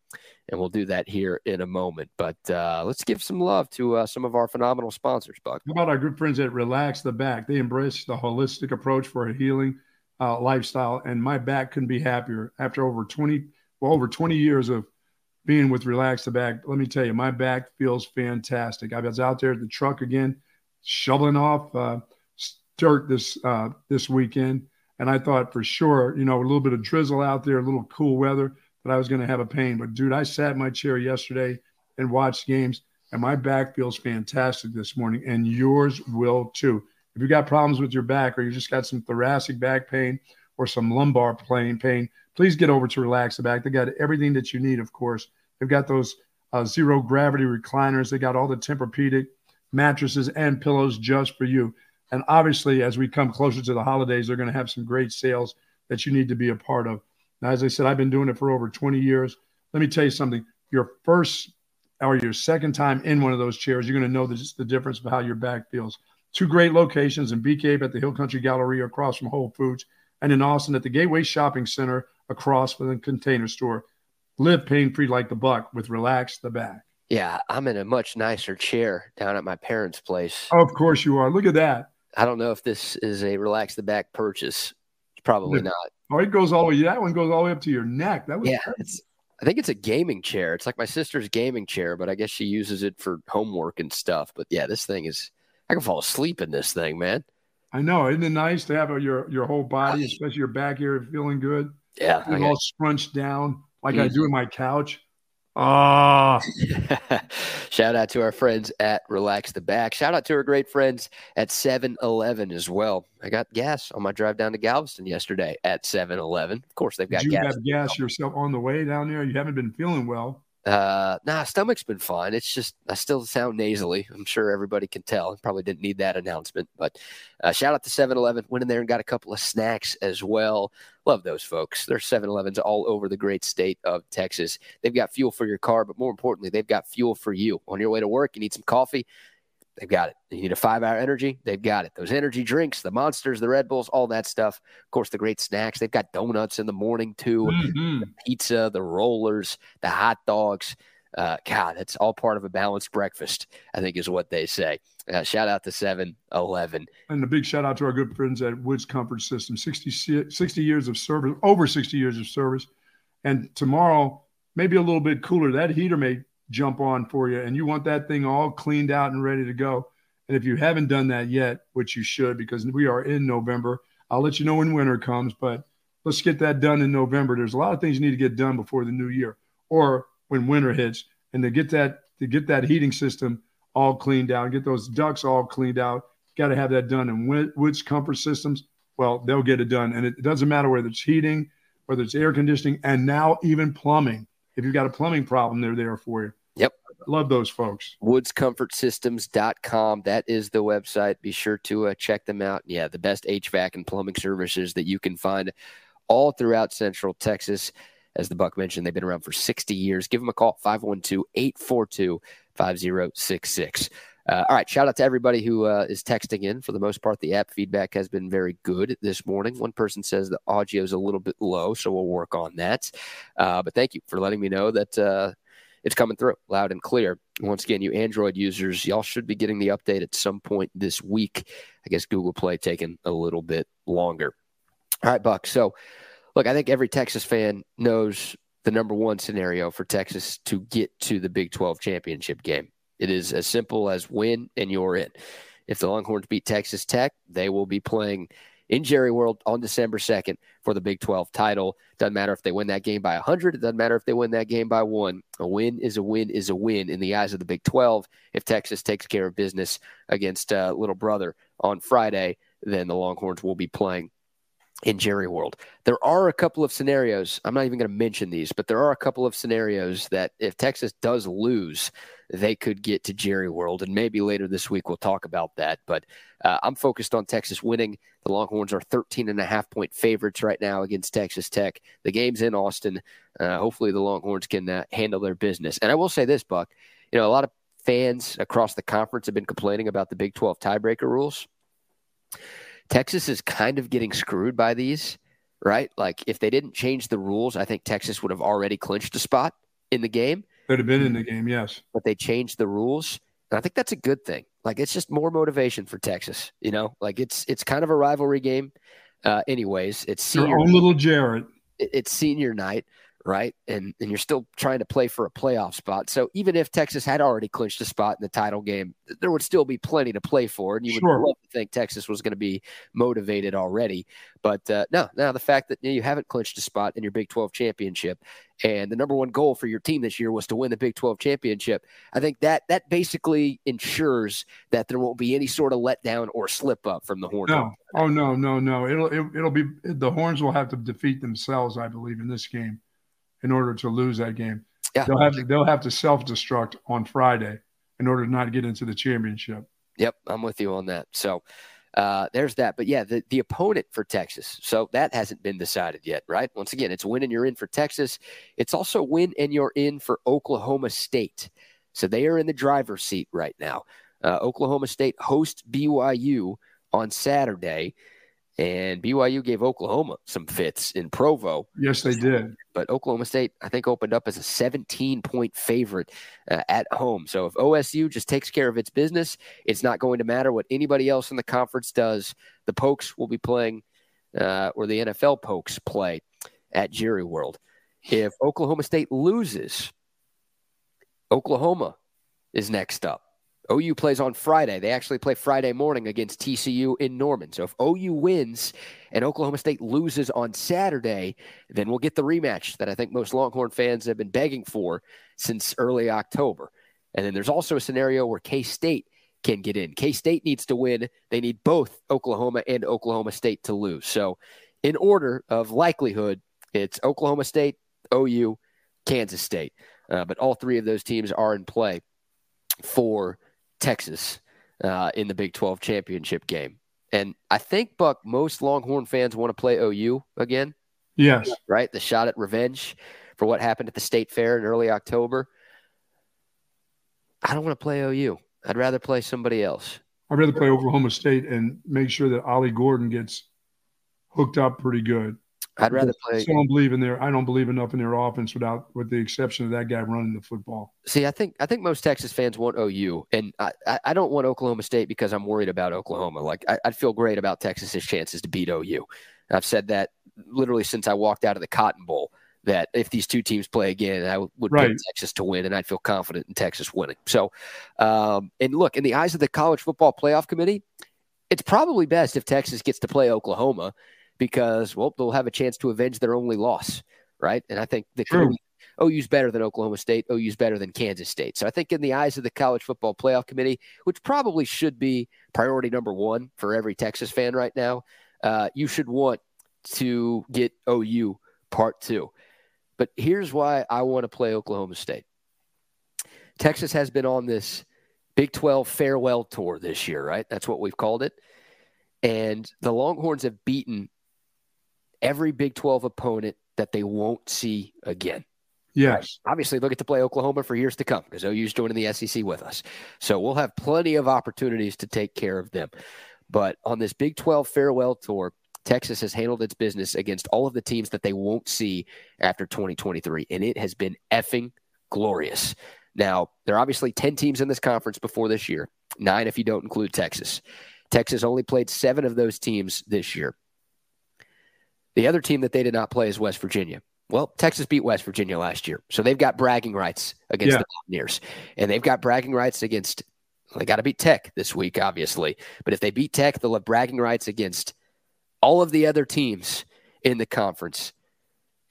And we'll do that here in a moment. But uh, let's give some love to uh, some of our phenomenal sponsors, Buck. How about our good friends at Relax the Back? They embrace the holistic approach for healing uh, lifestyle. And my back couldn't be happier after over 20, well, over 20 years of being with Relax the Back. Let me tell you, my back feels fantastic. I was out there at the truck again, shoveling off uh, dirt this uh, this weekend and I thought for sure, you know, a little bit of drizzle out there, a little cool weather, that I was going to have a pain. But dude, I sat in my chair yesterday and watched games, and my back feels fantastic this morning, and yours will too. If you've got problems with your back, or you just got some thoracic back pain or some lumbar pain, pain, please get over to Relax the Back. They got everything that you need, of course. They've got those uh, zero gravity recliners. They got all the Tempur-Pedic mattresses and pillows just for you. And obviously, as we come closer to the holidays, they're going to have some great sales that you need to be a part of. Now, as I said, I've been doing it for over 20 years. Let me tell you something. Your first or your second time in one of those chairs, you're going to know the, the difference of how your back feels. Two great locations in Cave at the Hill Country Gallery across from Whole Foods, and in Austin at the Gateway Shopping Center across from the Container Store. Live pain free like the buck with Relax the Back. Yeah, I'm in a much nicer chair down at my parents' place. Oh, of course you are. Look at that. I don't know if this is a relax the back purchase. Probably not. Oh, it goes all the way. That one goes all the way up to your neck. That was yeah. It's. I think it's a gaming chair. It's like my sister's gaming chair, but I guess she uses it for homework and stuff. But yeah, this thing is. I can fall asleep in this thing, man. I know. Isn't it nice to have your your whole body, especially your back here, feeling good? Yeah, all scrunched down like mm-hmm. I do in my couch. Ah. Shout out to our friends at Relax the Back. Shout out to our great friends at 7 Eleven as well. I got gas on my drive down to Galveston yesterday at 7 Eleven. Of course, they've got Did you gas. You have gas yourself on the way down there? You haven't been feeling well. Uh, nah, stomach's been fine. It's just I still sound nasally. I'm sure everybody can tell. Probably didn't need that announcement, but uh, shout out to 7-Eleven. Went in there and got a couple of snacks as well. Love those folks. There's 7-Elevens all over the great state of Texas. They've got fuel for your car, but more importantly, they've got fuel for you. On your way to work, you need some coffee. They've got it. You need a five hour energy. They've got it. Those energy drinks, the monsters, the Red Bulls, all that stuff. Of course, the great snacks. They've got donuts in the morning too, mm-hmm. the pizza, the rollers, the hot dogs. Uh, God, that's all part of a balanced breakfast, I think is what they say. Uh, shout out to 7 Eleven. And a big shout out to our good friends at Woods Comfort System 60, 60 years of service, over 60 years of service. And tomorrow, maybe a little bit cooler. That heater may jump on for you and you want that thing all cleaned out and ready to go. And if you haven't done that yet, which you should, because we are in November, I'll let you know when winter comes, but let's get that done in November. There's a lot of things you need to get done before the new year or when winter hits. And to get that to get that heating system all cleaned out, get those ducts all cleaned out, got to have that done. And Woods Comfort Systems, well, they'll get it done. And it doesn't matter whether it's heating, whether it's air conditioning, and now even plumbing. If you've got a plumbing problem, they're there for you. Love those folks. WoodsComfortSystems.com. That is the website. Be sure to uh, check them out. Yeah, the best HVAC and plumbing services that you can find all throughout Central Texas. As the Buck mentioned, they've been around for 60 years. Give them a call, 512 842 5066. Uh, all right. Shout out to everybody who uh, is texting in. For the most part, the app feedback has been very good this morning. One person says the audio is a little bit low, so we'll work on that. Uh, but thank you for letting me know that uh, it's coming through loud and clear. Once again, you Android users, y'all should be getting the update at some point this week. I guess Google Play taking a little bit longer. All right, Buck. So, look, I think every Texas fan knows the number one scenario for Texas to get to the Big 12 championship game. It is as simple as win and you're in. If the Longhorns beat Texas Tech, they will be playing in Jerry World on December 2nd for the Big 12 title. Doesn't matter if they win that game by 100. It doesn't matter if they win that game by one. A win is a win is a win in the eyes of the Big 12. If Texas takes care of business against uh, Little Brother on Friday, then the Longhorns will be playing in Jerry World. There are a couple of scenarios. I'm not even going to mention these, but there are a couple of scenarios that if Texas does lose, they could get to Jerry World. And maybe later this week we'll talk about that. But uh, I'm focused on Texas winning. The Longhorns are 13 and a half point favorites right now against Texas Tech. The game's in Austin. Uh, hopefully the Longhorns can uh, handle their business. And I will say this, Buck, you know, a lot of fans across the conference have been complaining about the Big 12 tiebreaker rules. Texas is kind of getting screwed by these, right? Like if they didn't change the rules, I think Texas would have already clinched a spot in the game. Could have been in the game, yes. But they changed the rules. And I think that's a good thing. Like it's just more motivation for Texas, you know? Like it's it's kind of a rivalry game. Uh anyways, it's senior Your own little Jarrett. It's senior night right? And and you're still trying to play for a playoff spot. So even if Texas had already clinched a spot in the title game, there would still be plenty to play for, and you sure. would love to think Texas was going to be motivated already. But uh, no, now the fact that you, know, you haven't clinched a spot in your Big 12 championship, and the number one goal for your team this year was to win the Big 12 championship, I think that that basically ensures that there won't be any sort of letdown or slip up from the Horns. No, oh no, no, no. It'll it, will it will be the Horns will have to defeat themselves, I believe, in this game in order to lose that game. Yeah. They'll have to, they'll have to self destruct on Friday in order to not get into the championship. Yep, I'm with you on that. So uh, there's that. But yeah, the, the opponent for Texas. So that hasn't been decided yet, right? Once again, it's win and you're in for Texas. It's also win and you're in for Oklahoma State. So they are in the driver's seat right now. Uh, Oklahoma State hosts BYU on Saturday. And BYU gave Oklahoma some fits in Provo. Yes, they did. But Oklahoma State, I think, opened up as a 17 point favorite uh, at home. So if OSU just takes care of its business, it's not going to matter what anybody else in the conference does. The Pokes will be playing, uh, or the NFL Pokes play at Jerry World. If Oklahoma State loses, Oklahoma is next up. OU plays on Friday. They actually play Friday morning against TCU in Norman. So if OU wins and Oklahoma State loses on Saturday, then we'll get the rematch that I think most Longhorn fans have been begging for since early October. And then there's also a scenario where K State can get in. K State needs to win. They need both Oklahoma and Oklahoma State to lose. So, in order of likelihood, it's Oklahoma State, OU, Kansas State. Uh, but all three of those teams are in play for Texas uh, in the Big 12 championship game. And I think, Buck, most Longhorn fans want to play OU again. Yes. Right? The shot at revenge for what happened at the state fair in early October. I don't want to play OU. I'd rather play somebody else. I'd rather play Oklahoma State and make sure that Ollie Gordon gets hooked up pretty good. I'd rather play. I don't believe in their. I don't believe enough in their offense without, with the exception of that guy running the football. See, I think I think most Texas fans want OU, and I, I don't want Oklahoma State because I'm worried about Oklahoma. Like I, would feel great about Texas's chances to beat OU. I've said that literally since I walked out of the Cotton Bowl. That if these two teams play again, I would right. pick Texas to win, and I'd feel confident in Texas winning. So, um, and look, in the eyes of the College Football Playoff Committee, it's probably best if Texas gets to play Oklahoma because well they'll have a chance to avenge their only loss, right? And I think the True. OU's better than Oklahoma State. OU's better than Kansas State. So I think in the eyes of the College Football Playoff Committee, which probably should be priority number one for every Texas fan right now, uh, you should want to get OU part two. But here's why I want to play Oklahoma State. Texas has been on this Big 12 farewell tour this year, right? That's what we've called it. And the Longhorns have beaten every Big 12 opponent that they won't see again. Yes. Right? Obviously, they'll get to play Oklahoma for years to come because OU's joining the SEC with us. So we'll have plenty of opportunities to take care of them. But on this Big 12 farewell tour, Texas has handled its business against all of the teams that they won't see after 2023, and it has been effing glorious. Now, there are obviously 10 teams in this conference before this year, nine if you don't include Texas. Texas only played seven of those teams this year. The other team that they did not play is West Virginia. Well, Texas beat West Virginia last year, so they've got bragging rights against yeah. the Mountaineers, and they've got bragging rights against. Well, they got to beat Tech this week, obviously, but if they beat Tech, they'll have bragging rights against all of the other teams in the conference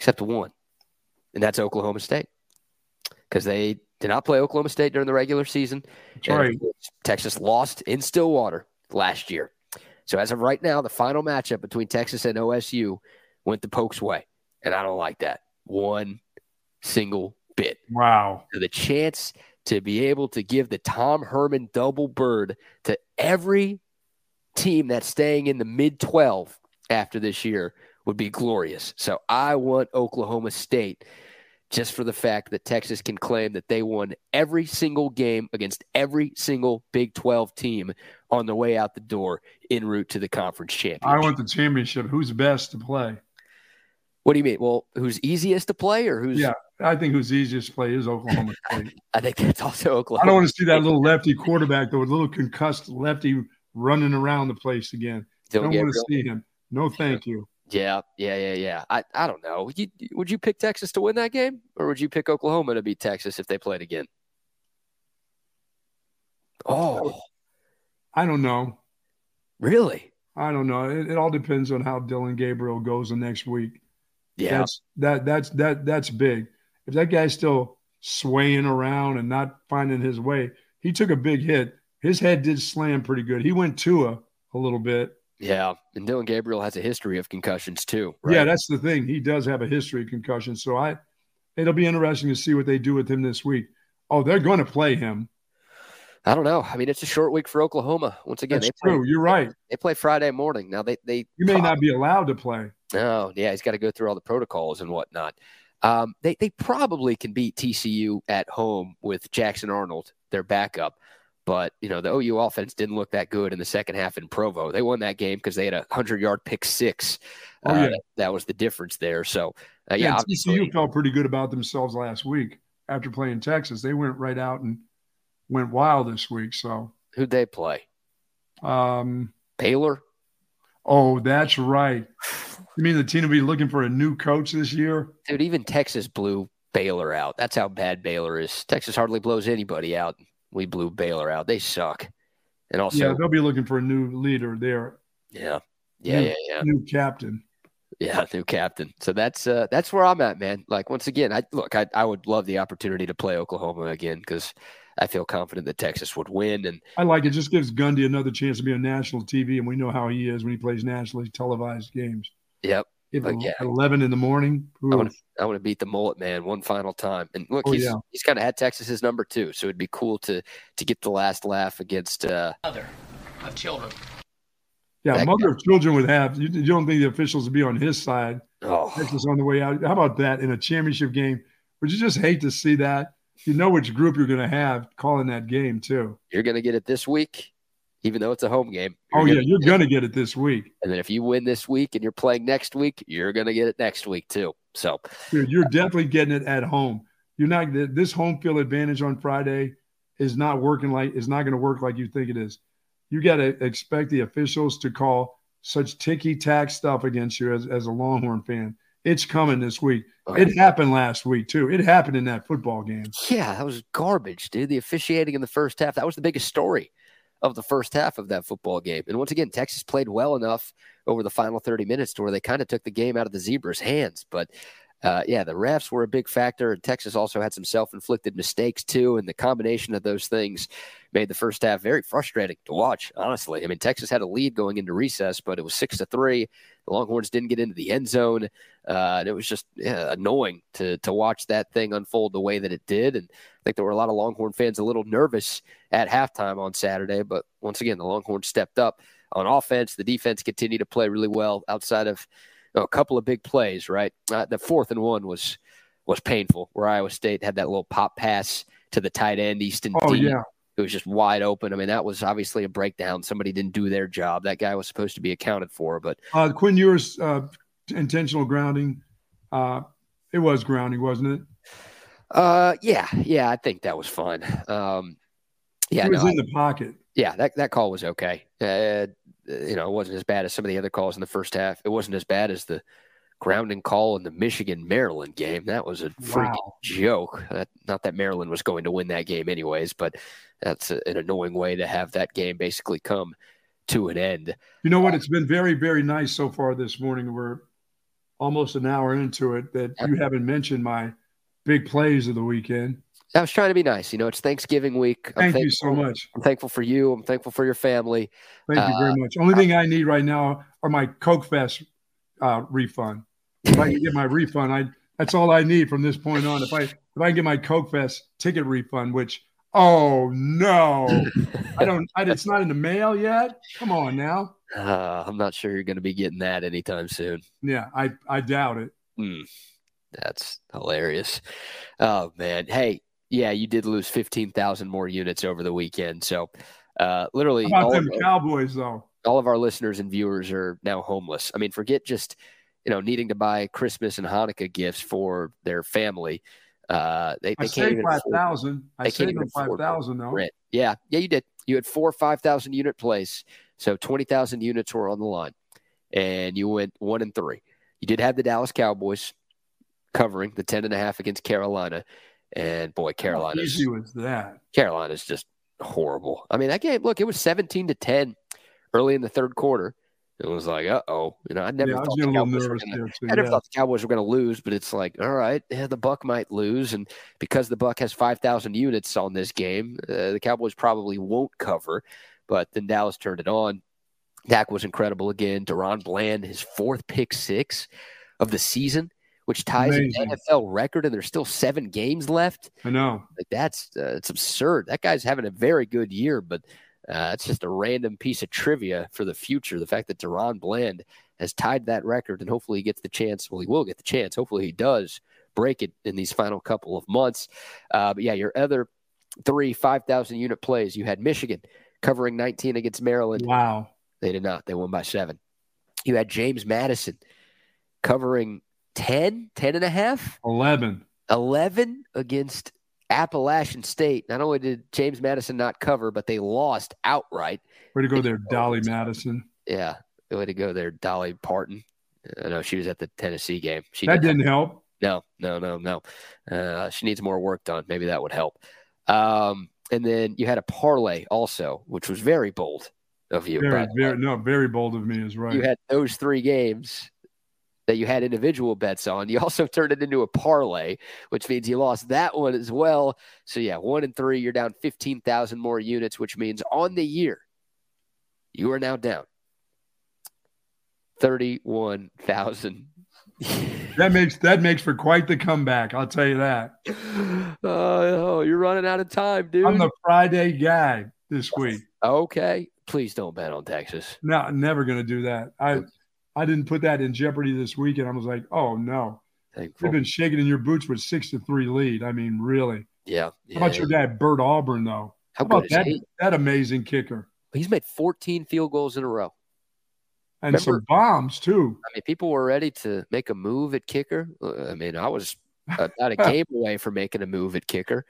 except one, and that's Oklahoma State, because they did not play Oklahoma State during the regular season. Right. Texas lost in Stillwater last year. So as of right now, the final matchup between Texas and OSU went the Pokes' way. And I don't like that one single bit. Wow. So the chance to be able to give the Tom Herman double bird to every team that's staying in the mid 12 after this year would be glorious. So I want Oklahoma State just for the fact that Texas can claim that they won every single game against every single Big 12 team on the way out the door en route to the conference championship. I want the championship. Who's best to play? What do you mean? Well, who's easiest to play or who's Yeah, I think who's easiest to play is Oklahoma State. I think that's also Oklahoma. I don't want to see that little lefty quarterback though, a little concussed lefty running around the place again. Don't, don't want to see him. No, thank you. Yeah, yeah, yeah, yeah. I, I don't know. Would you, would you pick Texas to win that game, or would you pick Oklahoma to beat Texas if they played again? Oh, I don't know. Really? I don't know. It, it all depends on how Dillon Gabriel goes the next week. Yeah, that's that that's that that's big. If that guy's still swaying around and not finding his way, he took a big hit. His head did slam pretty good. He went to a a little bit. Yeah, and Dillon Gabriel has a history of concussions too. Right? Yeah, that's the thing. He does have a history of concussions. So I, it'll be interesting to see what they do with him this week. Oh, they're going to play him. I don't know. I mean, it's a short week for Oklahoma. Once again, That's true. Play, You're right. They play Friday morning. Now they they you may not be allowed to play. No, yeah, he's got to go through all the protocols and whatnot. Um, they they probably can beat TCU at home with Jackson Arnold, their backup. But you know the OU offense didn't look that good in the second half in Provo. They won that game because they had a hundred yard pick six. Oh, yeah. Uh, that was the difference there. So uh, yeah, yeah TCU felt pretty good about themselves last week after playing Texas. They went right out and went wild this week. So who'd they play? Um, Baylor. Oh, that's right. You mean the team will be looking for a new coach this year? Dude, even Texas blew Baylor out. That's how bad Baylor is. Texas hardly blows anybody out. We blew Baylor out. They suck. And also, yeah, they'll be looking for a new leader there. Yeah, yeah, new, yeah, yeah. New captain. Yeah, new captain. So that's uh, that's where I'm at, man. Like once again, I look, I, I would love the opportunity to play Oklahoma again because I feel confident that Texas would win. And I like it. Just gives Gundy another chance to be on national TV, and we know how he is when he plays nationally televised games. Yep. But yeah. At eleven in the morning. I want, to, I want to beat the mullet man one final time. And look, oh, he's yeah. he's kind of had Texas's number two, so it'd be cool to to get the last laugh against uh, mother of children. Yeah, mother guy. of children would have. You, you, don't think the officials would be on his side? Oh, Texas on the way out. How about that in a championship game? Would you just hate to see that? You know which group you're going to have calling that game too. You're going to get it this week, even though it's a home game. Oh yeah, you're going to get it this week. And then if you win this week and you're playing next week, you're going to get it next week too. So Dude, you're definitely getting it at home. You're not this home field advantage on Friday is not working like is not going to work like you think it is. You got to expect the officials to call such ticky tack stuff against you as, as a Longhorn fan. It's coming this week. It happened last week too. It happened in that football game. Yeah, that was garbage, dude. The officiating in the first half, that was the biggest story of the first half of that football game. And once again, Texas played well enough over the final 30 minutes to where they kind of took the game out of the Zebras' hands. But uh, yeah, the refs were a big factor, and Texas also had some self-inflicted mistakes too. And the combination of those things made the first half very frustrating to watch. Honestly, I mean, Texas had a lead going into recess, but it was six to three. The Longhorns didn't get into the end zone, uh, and it was just yeah, annoying to to watch that thing unfold the way that it did. And I think there were a lot of Longhorn fans a little nervous at halftime on Saturday, but once again, the Longhorns stepped up on offense. The defense continued to play really well outside of a couple of big plays, right? Uh, the fourth and one was was painful. Where Iowa State had that little pop pass to the tight end, Easton Oh Dean. yeah, It was just wide open. I mean, that was obviously a breakdown. Somebody didn't do their job. That guy was supposed to be accounted for, but uh, Quinn Ewers uh, intentional grounding. Uh, it was grounding, wasn't it? uh, yeah, yeah, I think that was fun. Um, yeah, he was no, in the pocket. yeah, that that call was okay. Uh, you know, it wasn't as bad as some of the other calls in the first half. It wasn't as bad as the grounding call in the Michigan Maryland game. That was a freaking Wow. joke. That, not that Maryland was going to win that game anyways, but that's a, an annoying way to have that game basically come to an end. You know what? It's been very, very nice so far this morning. We're almost an hour into it that you haven't mentioned my big plays of the weekend. I was trying to be nice. You know, it's Thanksgiving week. I'm Thank you so much. I'm thankful for you. I'm thankful for your family. Thank you very much. Only thing I need right now are my Coke Fest uh, refund. If I can get my refund, I that's all I need from this point on. If I if I can get my Coke Fest ticket refund, which oh no, I don't. I, it's not in the mail yet. Come on now. Uh, I'm not sure you're going to be getting that anytime soon. Yeah, I I doubt it. Hmm. That's hilarious. Oh man. Hey, yeah, you did lose fifteen thousand more units over the weekend. So uh literally all of, Cowboys though? all of our listeners and viewers are now homeless. I mean, forget just you know needing to buy Christmas and Hanukkah gifts for their family. Uh they, I they can't even five. I they can't saved five thousand though. rent. Yeah, yeah, you did. You had four five thousand unit plays. So twenty thousand units were on the line. And you went one and three. You did have the Dallas Cowboys covering the ten and a half against Carolina. And boy, Carolina. Carolina's easy was that? Carolina's just horrible. I mean, that game, look, it was 17 to 10 early in the third quarter. It was like, uh oh. You know, I never yeah, I thought the a little Cowboys were gonna, too. I never yeah. thought the Cowboys were going to lose, but it's like, all right, yeah, the Buck might lose, and because the Buck has 5,000 units on this game, uh, the Cowboys probably won't cover. But then Dallas turned it on. Dak was incredible again. DaRon Bland, his fourth pick six of the season, which ties Amazing. an NFL record, and there's still seven games left. I know. Like that's uh, it's absurd. That guy's having a very good year, but uh, it's just a random piece of trivia for the future. The fact that DaRon Bland has tied that record, and hopefully he gets the chance. Well, he will get the chance. Hopefully he does break it in these final couple of months. Uh, but yeah, your other three five thousand unit plays. You had Michigan covering 19 against Maryland. Wow. They did not. They won by seven. You had James Madison covering 10, 10 and a half. Eleven. 11 against Appalachian State. Not only did James Madison not cover, but they lost outright. Way to go there, Dolly Madison. Yeah, way to go there, Dolly Parton. I know she was at the Tennessee game. She That did- didn't help. No, no, no, no. Uh, she needs more work done. Maybe that would help. Um, and then you had a parlay also, which was very bold of you. Very, very no, very bold of me is right. You had those three games that you had individual bets on. You also turned it into a parlay, which means you lost that one as well. So yeah, one and three, you're down fifteen thousand more units, which means on the year, you are now down thirty-one thousand. that makes that makes for quite the comeback. I'll tell you that. Oh, oh, you're running out of time, dude. I'm the Friday guy this week. okay, please don't bet on Texas. No, I'm never going to do that. I I didn't put that in jeopardy this week, and I was like, oh no, Thankful. you've been shaking in your boots with six to three lead. I mean, really. Yeah. How about yeah. your guy Bert Auburn though? How How about that he? that amazing kicker He's made 14 field goals in a row. and Remember- some bombs too? I mean, people were ready to make a move at kicker. Uh, I mean, I was about a game away from making a move at kicker.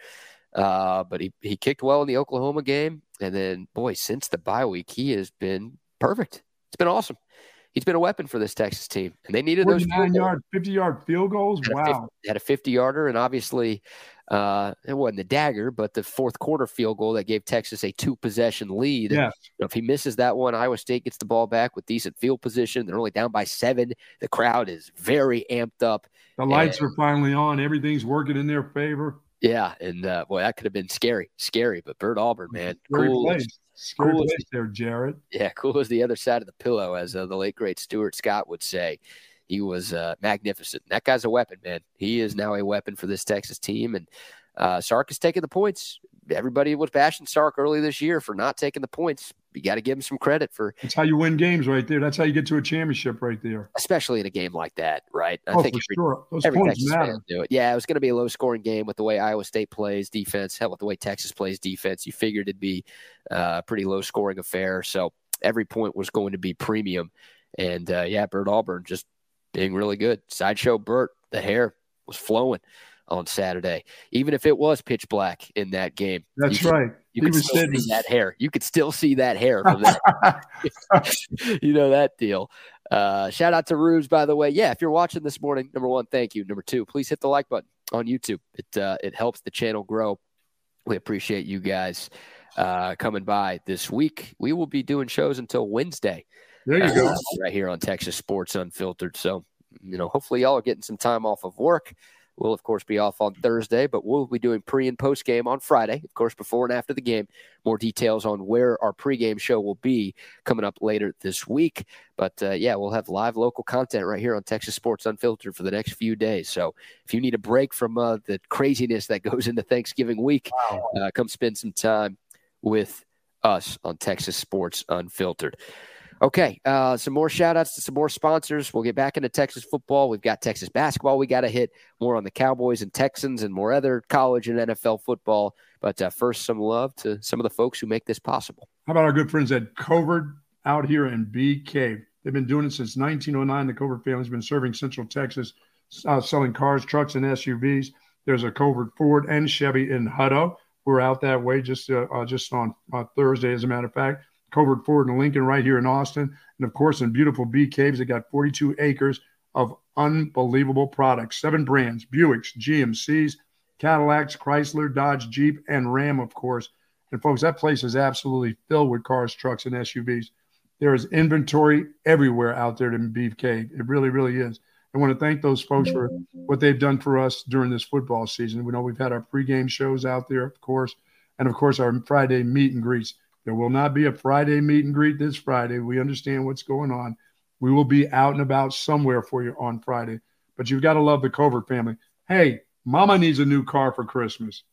Uh, but he, he kicked well in the Oklahoma game. And then, boy, since the bye week, he has been perfect. It's been awesome. He's been a weapon for this Texas team. And they needed those field 49 goals. yard, 50 yard field goals. Had a 50 Wow. had a 50 yarder, and obviously, uh, it wasn't the dagger, but the fourth quarter field goal that gave Texas a two possession lead. Yes. You know, if he misses that one, Iowa State gets the ball back with decent field position. They're only down by seven. The crowd is very amped up. The lights are finally on. Everything's working in their favor. Yeah, and uh, boy, that could have been scary, scary. But Bert Auburn, man, cool. Scary cool place there, Jared. Yeah, cool as the other side of the pillow, as uh, the late great Stuart Scott would say. He was uh, magnificent. That guy's a weapon, man. He is now a weapon for this Texas team, and uh, Sark is taking the points. Everybody was bashing Sark early this year for not taking the points. You got to give them some credit for. That's how you win games, right there. That's how you get to a championship, right there. Especially in a game like that, right? I oh, think for every, sure. Those every points Texas matter. do it. Yeah, it was going to be a low scoring game with the way Iowa State plays defense, hell, with the way Texas plays defense. You figured it'd be uh, a pretty low scoring affair. So every point was going to be premium. And uh, yeah, Bert Auburn just being really good. Sideshow Bert, the hair was flowing on Saturday, even if it was pitch black in that game. That's you right. You could still see that hair. You could still see that hair from that. you know that deal. Uh, shout out to Rubes, by the way. Yeah, if you're watching this morning, number one, thank you. Number two, please hit the like button on YouTube. It uh, it helps the channel grow. We appreciate you guys uh, coming by this week. We will be doing shows until Wednesday. There you go. Right here on Texas Sports Unfiltered. So, you know, hopefully y'all are getting some time off of work. We'll, of course, be off on Thursday, but we'll be doing pre and post game on Friday, of course, before and after the game. More details on where our pregame show will be coming up later this week. But uh, yeah, we'll have live local content right here on Texas Sports Unfiltered for the next few days. So if you need a break from uh, the craziness that goes into Thanksgiving week, wow. uh, come spend some time with us on Texas Sports Unfiltered. Okay, uh, some more shout outs to some more sponsors. We'll get back into Texas football. We've got Texas basketball. We got to hit more on the Cowboys and Texans and more other college and NFL football. But uh, first, some love to some of the folks who make this possible. How about our good friends at Covert out here in Bee Cave? They've been doing it since 1909. The Covert family's been serving Central Texas, uh, selling cars, trucks, and SUVs. There's a Covert Ford and Chevy in Hutto. We're out that way just uh, uh just on uh, Thursday, as a matter of fact. Covert Ford and Lincoln right here in Austin. And of course, in beautiful Bee Caves, they got 42 acres of unbelievable products. Seven brands Buicks, GMCs, Cadillacs, Chrysler, Dodge, Jeep, and Ram, of course. And folks, that place is absolutely filled with cars, trucks, and SUVs. There is inventory everywhere out there in Bee Cave. It really, really is. I want to thank those folks for what they've done for us during this football season. We know we've had our pregame shows out there, of course, and of course our Friday meet and greets. There will not be a Friday meet and greet this Friday. We understand what's going on. We will be out and about somewhere for you on Friday. But you've got to love the Covert family. Hey, mama needs a new car for Christmas.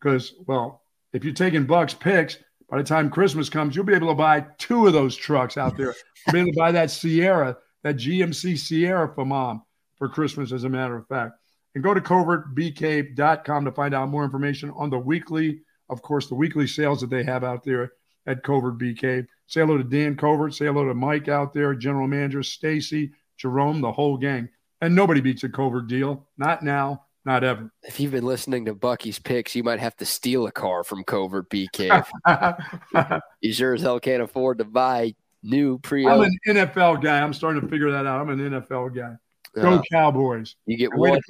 Because, well, if you're taking Buck's picks, by the time Christmas comes, you'll be able to buy two of those trucks out there. You'll be able to buy that Sierra, that GMC Sierra for mom for Christmas, as a matter of fact. And go to covertbeecave.com to find out more information on the weekly of course, the weekly sales that they have out there at Covert BK. Say hello to Dan Covert. Say hello to Mike out there, general manager, Stacy, Jerome, the whole gang. And nobody beats a Covert deal. Not now, not ever. If you've been listening to Bucky's picks, you might have to steal a car from Covert BK. You sure as hell can't afford to buy new pre I'm an NFL guy. I'm starting to figure that out. I'm an NFL guy. Go uh, Cowboys. You get one.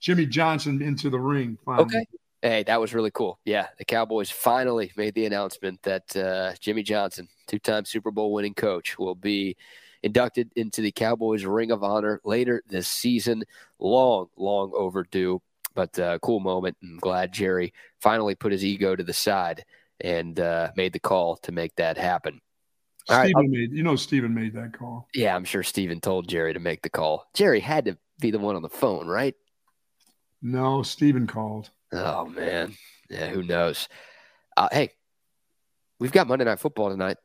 Jimmy Johnson into the ring. Finally. Okay. Hey, that was really cool. Yeah, the Cowboys finally made the announcement that uh, Jimmy Johnson, two-time Super Bowl winning coach, will be inducted into the Cowboys Ring of Honor later this season. Long, long overdue, but uh, cool moment. I'm glad Jerry finally put his ego to the side and uh, made the call to make that happen. Stephen right, made, you know, Stephen made that call. Yeah, I'm sure Stephen told Jerry to make the call. Jerry had to be the one on the phone, right? No, Stephen called. Oh man, yeah, who knows? Uh, hey, we've got Monday Night Football tonight.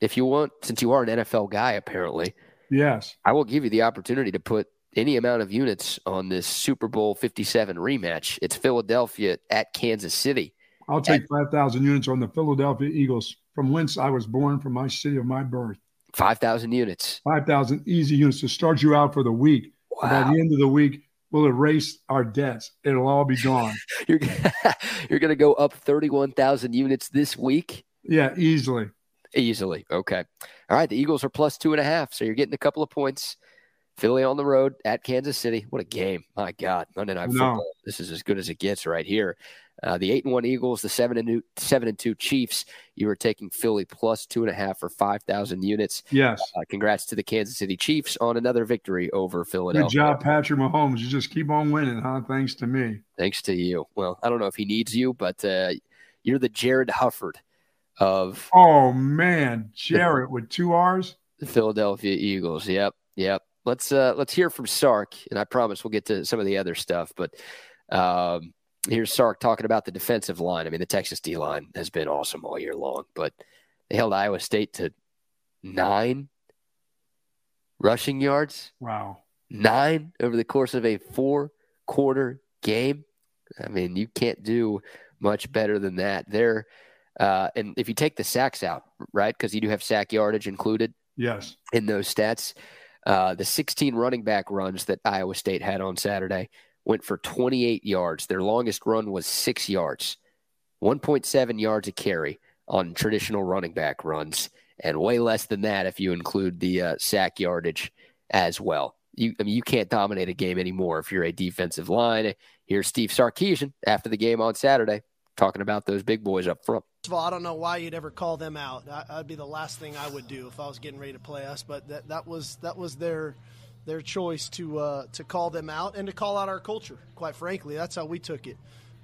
If you want, since you are an NFL guy, apparently, yes, I will give you the opportunity to put any amount of units on this Super Bowl Fifty Seven rematch. It's Philadelphia at Kansas City. I'll take at, five thousand units on the Philadelphia Eagles, from whence I was born, from my city of my birth. Five thousand units. Five thousand easy units to start you out for the week. Wow. By the end of the week, we'll erase our debts. It'll all be gone. you're you're going to go up 31,000 units this week? Yeah, easily. Easily. Okay. All right. The Eagles are plus two and a half. So you're getting a couple of points. Philly on the road at Kansas City. What a game. My God. Monday Night Football. This is as good as it gets right here. Uh, the eight and one Eagles, the seven and two, seven and two Chiefs. You were taking Philly plus two and a half for five thousand units. Yes. Uh, congrats to the Kansas City Chiefs on another victory over Philadelphia. Good job, Patrick Mahomes. You just keep on winning, huh? Thanks to me. Thanks to you. Well, I don't know if he needs you, but uh, you're the Jarrod Hufford of. Oh man, Jared with two R's. The Philadelphia Eagles. Yep, yep. Let's uh let's hear from Sark, and I promise we'll get to some of the other stuff, but. Um, Here's Sark talking about the defensive line. I mean, the Texas D line has been awesome all year long, but They held Iowa State to nine rushing yards. Wow. Nine over the course of a four quarter game. I mean, you can't do much better than that. There, uh, and if you take the sacks out, right, because you do have sack yardage included. Yes. In those stats, uh, the 16 running back runs that Iowa State had on Saturday went for 28 yards. Their longest run was six yards, 1.7 yards a carry on traditional running back runs, and way less than that if you include the uh, sack yardage as well. You, I mean, you can't dominate a game anymore if you're a defensive line. Here's Steve Sarkisian after the game on Saturday talking about those big boys up front. First of all, I don't know why you'd ever call them out. I, would be the last thing I would do if I was getting ready to play us. But that, that was that was their their choice to uh, to call them out and to call out our culture. Quite frankly, that's how we took it.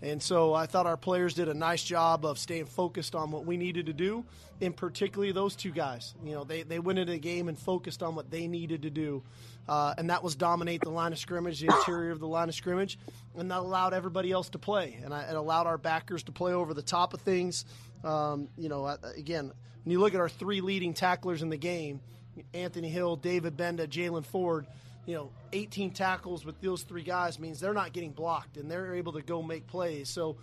And so I thought our players did a nice job of staying focused on what we needed to do, and particularly those two guys. You know, they, they went into the game and focused on what they needed to do. Uh, and that was dominate the line of scrimmage, the interior of the line of scrimmage, and that allowed everybody else to play. And I, it allowed our backers to play over the top of things. Um, you know, again, when you look at our three leading tacklers in the game Anthony Hill, David Gbenda, Jaylan Ford – you know, 18 tackles with those three guys means they're not getting blocked and they're able to go make plays. So,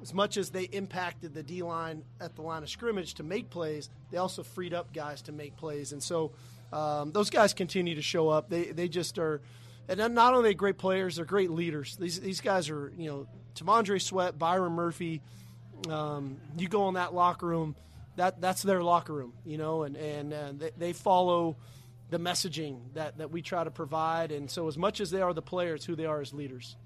as much as they impacted the D line at the line of scrimmage to make plays, they also freed up guys to make plays. And so, um, those guys continue to show up. They they just are, and not only great players, they're great leaders. These these guys are, you know, T'Vondre Sweat, Byron Murphy. Um, you go in that locker room, that that's their locker room, you know, and and uh, they, they follow the messaging that, that we try to provide. And so, as much as they are the players, who they are as leaders.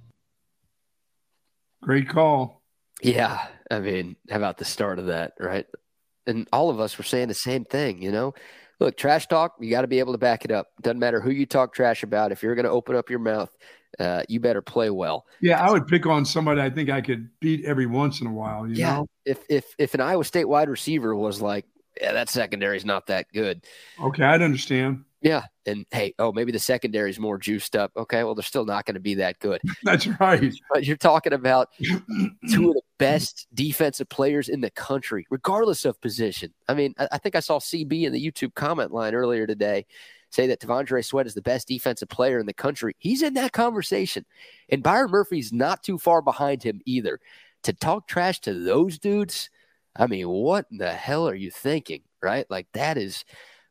Great call. Yeah. I mean, how about the start of that, right? And all of us were saying the same thing, you know? Look, trash talk, you got to be able to back it up. Doesn't matter who you talk trash about. If you're going to open up your mouth, uh, you better play well. Yeah, I would pick on somebody I think I could beat every once in a while. yeah, know? if if if an Iowa State wide receiver was like, yeah, that secondary is not that good. Okay, I'd understand. Yeah. And hey, oh, maybe the secondary is more juiced up. Okay. Well, they're still not going to be that good. That's right. But you're talking about two of the best defensive players in the country, regardless of position. I mean, I, I think I saw CB in the YouTube comment line earlier today say that T'Vondre Sweat is the best defensive player in the country. He's in that conversation. And Byron Murphy's not too far behind him either. To talk trash to those dudes, I mean, what in the hell are you thinking? Right? Like that is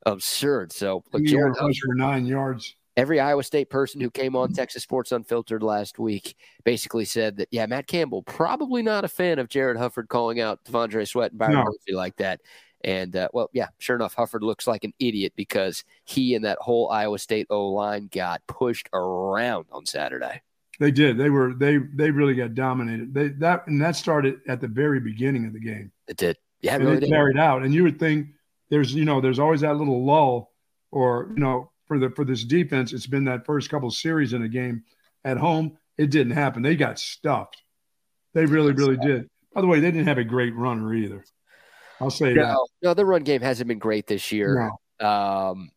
absurd. So look, Jared Huff, for nine yards. Every Iowa State person who came on Texas Sports Unfiltered last week basically said that, yeah, Matt Campbell probably not a fan of Jarrod Hufford calling out T'Vondre Sweat and Byron no. Murphy like that. And uh, well, yeah, sure enough, Hufford looks like an idiot because he and that whole Iowa State O line got pushed around on Saturday. They did. They were they they really got dominated. They that and that started at the very beginning of the game. It did. Yeah, it really did. carried out. And you would think there's you know there's always that little lull or you know for the for this defense it's been that first couple series in a game at home it didn't happen they got stuffed they really really did by the way they didn't have a great runner either i'll say no, that no the run game hasn't been great this year no. um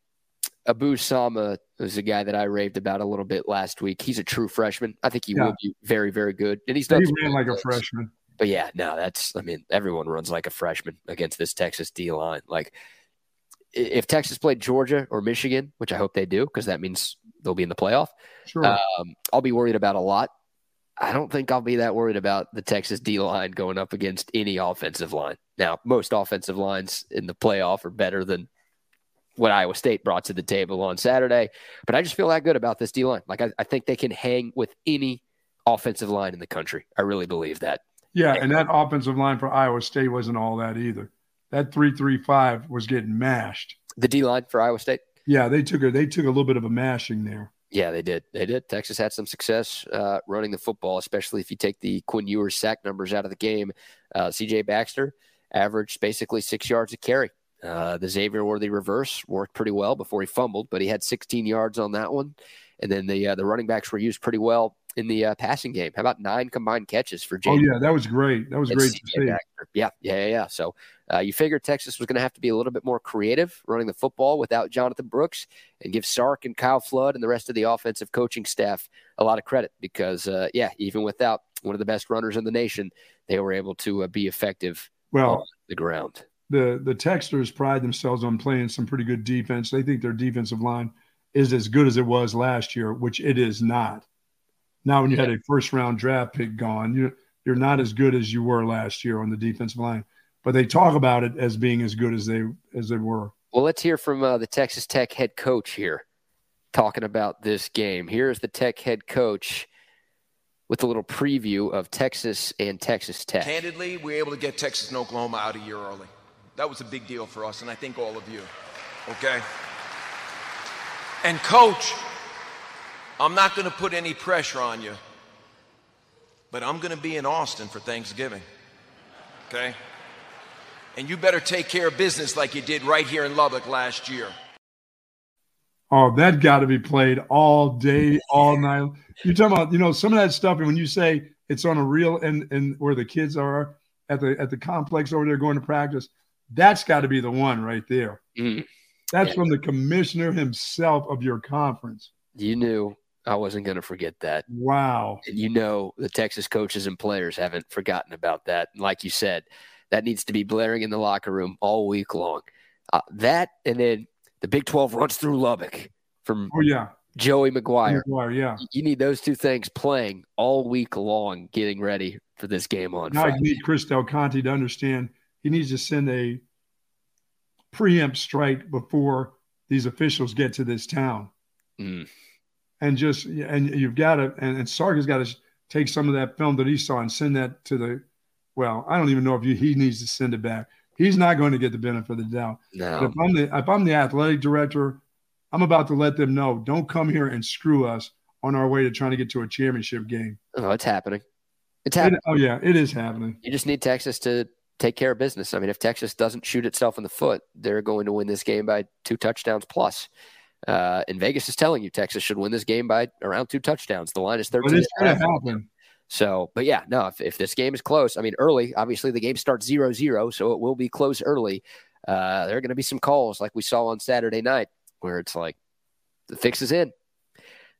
Abu Sama was a guy that I raved about a little bit last week. He's a true freshman. I think he yeah. will be very, very good. And he's done he ran like a freshman. But yeah, no, that's I mean, everyone runs like a freshman against this Texas D line. Like if Texas played Georgia or Michigan, which I hope they do, because that means they'll be in the playoff. Sure. Um, I'll be worried about a lot. I don't think I'll be that worried about the Texas D line going up against any offensive line. Now, most offensive lines in the playoff are better than what Iowa State brought to the table on Saturday, but I just feel that good about this D line. Like I, I think they can hang with any offensive line in the country. I really believe that. Yeah, and that offensive line for Iowa State wasn't all that either. That three three five was getting mashed. The D line for Iowa State. Yeah, they took a they took a little bit of a mashing there. Yeah, they did. They did. Texas had some success uh, running the football, especially if you take the Quinn Ewers sack numbers out of the game. Uh, C.J. Baxter averaged basically six yards a carry. Uh, the Xavier Worthy reverse worked pretty well before he fumbled, but he had 16 yards on that one. And then the uh, the running backs were used pretty well in the uh, passing game. How about nine combined catches for James? Oh yeah, that was great. That was great to see. Yeah, yeah, yeah, yeah. So uh, you figured Texas was going to have to be a little bit more creative running the football without Jonathan Brooks, and give Sark and Kyle Flood and the rest of the offensive coaching staff a lot of credit because uh, yeah, even without one of the best runners in the nation, they were able to uh, be effective well the ground. the the Texters pride themselves on playing some pretty good defense. They think their defensive line is as good as it was last year, which it is not. Now, when you had a first round draft pick gone, you you're not as good as you were last year on the defensive line. But they talk about it as being as good as they as they were. Well, let's hear from uh, the Texas Tech head coach here, talking about this game. Here's the Tech head coach with a little preview of Texas and Texas Tech. Candidly, we were able to get Texas and Oklahoma out a year early. That was a big deal for us, and I think all of you. Okay? And, coach, I'm not going to put any pressure on you, but I'm going to be in Austin for Thanksgiving. Okay? And you better take care of business like you did right here in Lubbock last year. Oh, that got to be played all day, all night. You're talking about, you know, some of that stuff. And when you say it's on a real and and where the kids are at the at the complex over there going to practice, that's got to be the one right there. Mm. That's yeah. from the commissioner himself of your conference. You knew I wasn't going to forget that. Wow. And you know the Texas coaches and players haven't forgotten about that. And like you said, that needs to be blaring in the locker room all week long. Uh, that and then the Big 12 runs through Lubbock from oh, yeah. Joey McGuire. McGuire. Yeah. You need those two things playing all week long, getting ready for this game on now Friday. I need Chris Del Conte to understand he needs to send a preempt strike before these officials get to this town. Mm. And just and you've got to and, and Sark has got to take some of that film that he saw and send that to the well, I don't even know if you, he needs to send it back. He's not going to get the benefit of the doubt. No. But if I'm the if I'm the athletic director, I'm about to let them know, don't come here and screw us on our way to trying to get to a championship game. Oh, it's happening. It's happening. It, oh yeah, it is happening. You just need Texas to take care of business. I mean, if Texas doesn't shoot itself in the foot, they're going to win this game by two touchdowns plus. Uh, and Vegas is telling you Texas should win this game by around two touchdowns. The line is 13. But it's going to happen. So, but yeah, no, if, if this game is close, I mean, early, obviously the game starts 0 0, so it will be close early. Uh, there are going to be some calls like we saw on Saturday night where it's like the fix is in.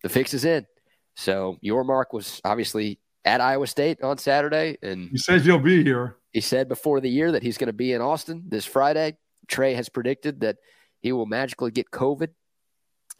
The fix is in. So, Yormark was obviously at Iowa State on Saturday. And he says he'll be here. He said before the year that he's going to be in Austin this Friday. Trey has predicted that he will magically get COVID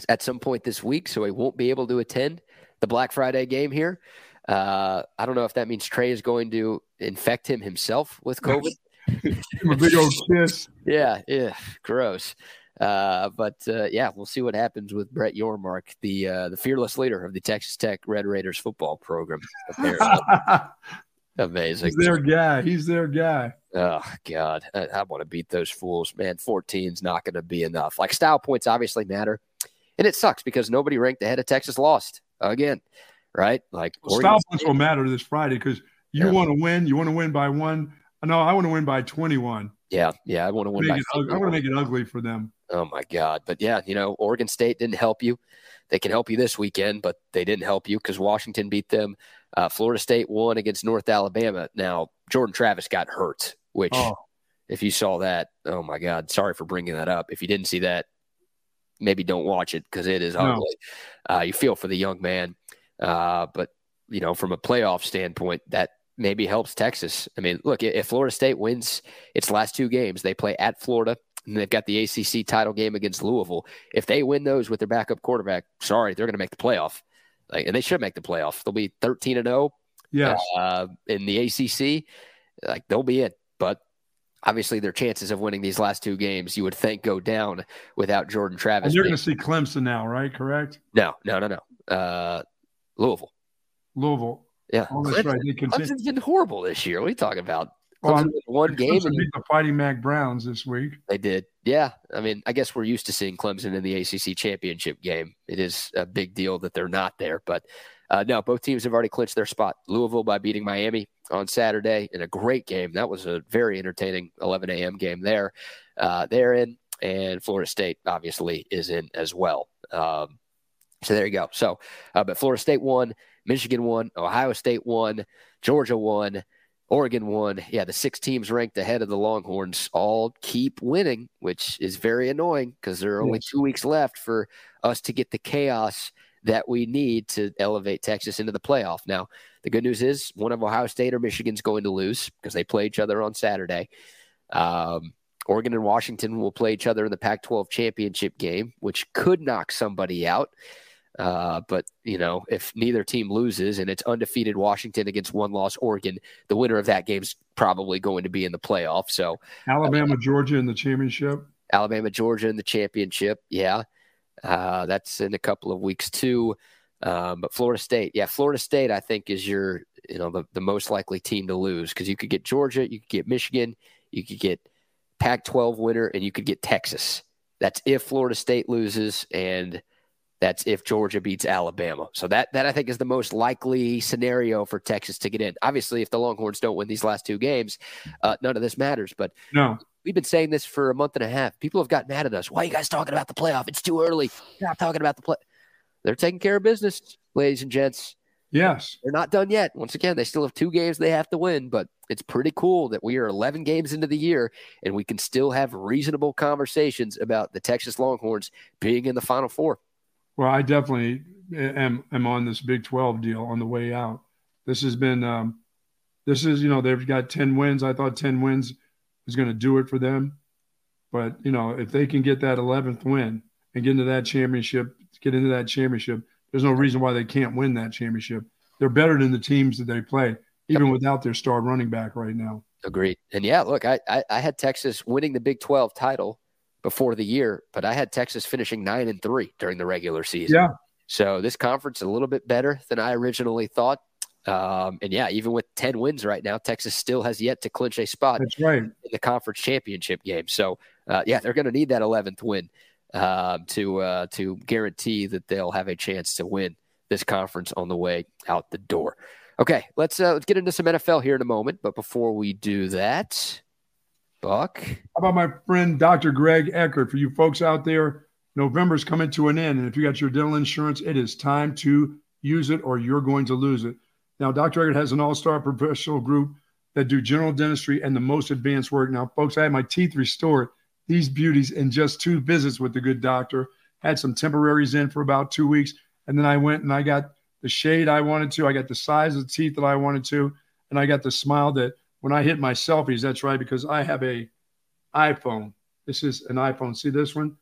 at some point this week, so he won't be able to attend the Black Friday game here. Uh, I don't know if that means Trey is going to infect him himself with COVID. a big old kiss. Yeah, yeah, gross. Uh, but uh, yeah, we'll see what happens with Brett Yormark, the uh, the fearless leader of the Texas Tech Red Raiders football program. Amazing. He's their guy. He's their guy. Oh God, I, I want to beat those fools, man. 14's not going to be enough. Like style points obviously matter, and it sucks because nobody ranked ahead of Texas lost again right? Like well, style points will matter this Friday because you yeah. want to win. You want to win by one. No, I want to win by twenty-one. Yeah, yeah, I want to win. By I want to make it ugly for them. Oh my God! But yeah, you know, Oregon State didn't help you. They can help you this weekend, but they didn't help you because Washington beat them. Uh, Florida State won against North Alabama. Now Jordan Travis got hurt, which, oh. if you saw that, oh my God! Sorry for bringing that up. If you didn't see that, maybe don't watch it because it is ugly. No. Uh, you feel for the young man. Uh, but you know, from a playoff standpoint, that maybe helps Texas. I mean, look, if Florida State wins its last two games, they play at Florida and they've got the ACC title game against Louisville. If they win those with their backup quarterback, sorry, they're going to make the playoff. Like, and they should make the playoff. They'll be 13 and 0. Yeah. Uh, in the ACC, like they'll be it. Obviously, their chances of winning these last two games, you would think, go down without Jordan Travis. And you're going to see Clemson now, right? Correct? No, no, no, no. Uh, Louisville. Louisville. Yeah. Oh, Clemson, right. Clemson's been horrible this year. What are you talking about? Well, one game. Clemson beat the Fighting Mack Browns this week. They did. Yeah. I mean, I guess we're used to seeing Clemson in the ACC championship game. It is a big deal that they're not there. But uh, no, both teams have already clinched their spot. Louisville by beating Miami on Saturday in a great game. That was a very entertaining 11 a.m. game there. Uh, they're in, and Florida State obviously is in as well. Um, so there you go. So, uh, but Florida State won, Michigan won, Ohio State won, Georgia won, Oregon won. Yeah, the six teams ranked ahead of the Longhorns all keep winning, which is very annoying because there are only two weeks left for us to get the chaos that we need to elevate Texas into the playoff. Now, the good news is one of Ohio State or Michigan's going to lose because they play each other on Saturday. Um, Oregon and Washington will play each other in the Pac 12 championship game, which could knock somebody out. Uh, but, you know, if neither team loses and it's undefeated Washington against one loss Oregon, the winner of that game is probably going to be in the playoff. So, Alabama, uh, Georgia in the championship. Alabama, Georgia in the championship. Yeah. Uh, that's in a couple of weeks, too. Um, but Florida State, yeah, Florida State, I think is your, you know, the, the most likely team to lose because you could get Georgia, you could get Michigan, you could get Pac 12 winner, and you could get Texas. That's if Florida State loses, and that's if Georgia beats Alabama. So that that I think is the most likely scenario for Texas to get in. Obviously, if the Longhorns don't win these last two games, uh, none of this matters. But no, we've been saying this for a month and a half. People have gotten mad at us. Why are you guys talking about the playoff? It's too early. You're talking about the play. They're taking care of business, ladies and gents. Yes. They're not done yet. Once again, they still have two games they have to win, but it's pretty cool that we are 11 games into the year and we can still have reasonable conversations about the Texas Longhorns being in the Final Four. Well, I definitely am, am on this Big 12 deal on the way out. This has been, um, this is, you know, they've got 10 wins. I thought 10 wins was going to do it for them. But, you know, if they can get that 11th win and get into that championship, get into that championship, there's no reason why they can't win that championship. They're better than the teams that they play, even without their star running back right now. Agreed. And yeah, look, I, I, I had Texas winning the Big 12 title before the year, but I had Texas finishing nine and three during the regular season. Yeah. So this conference a little bit better than I originally thought. Um, and yeah, even with 10 wins right now, Texas still has yet to clinch a spot That's right. in the conference championship game. So, uh, yeah, they're going to need that 11th win uh, to uh, to guarantee that they'll have a chance to win this conference on the way out the door. Okay, let's uh, let's get into some NFL here in a moment. But before we do that, Buck, how about my friend Dr. Greg Eckert? For you folks out there, November's coming to an end, and if you got your dental insurance, it is time to use it, or you're going to lose it. Now, Dr. Eckert has an all-star professional group that do general dentistry and the most advanced work. Now, folks, I had my teeth restored these beauties in just two visits with the good doctor. Had some temporaries in for about two weeks. And then I went and I got the shade I wanted to. I got the size of the teeth that I wanted to. And I got the smile that when I hit my selfies, that's right, because I have a iPhone. This is an iPhone. See this one?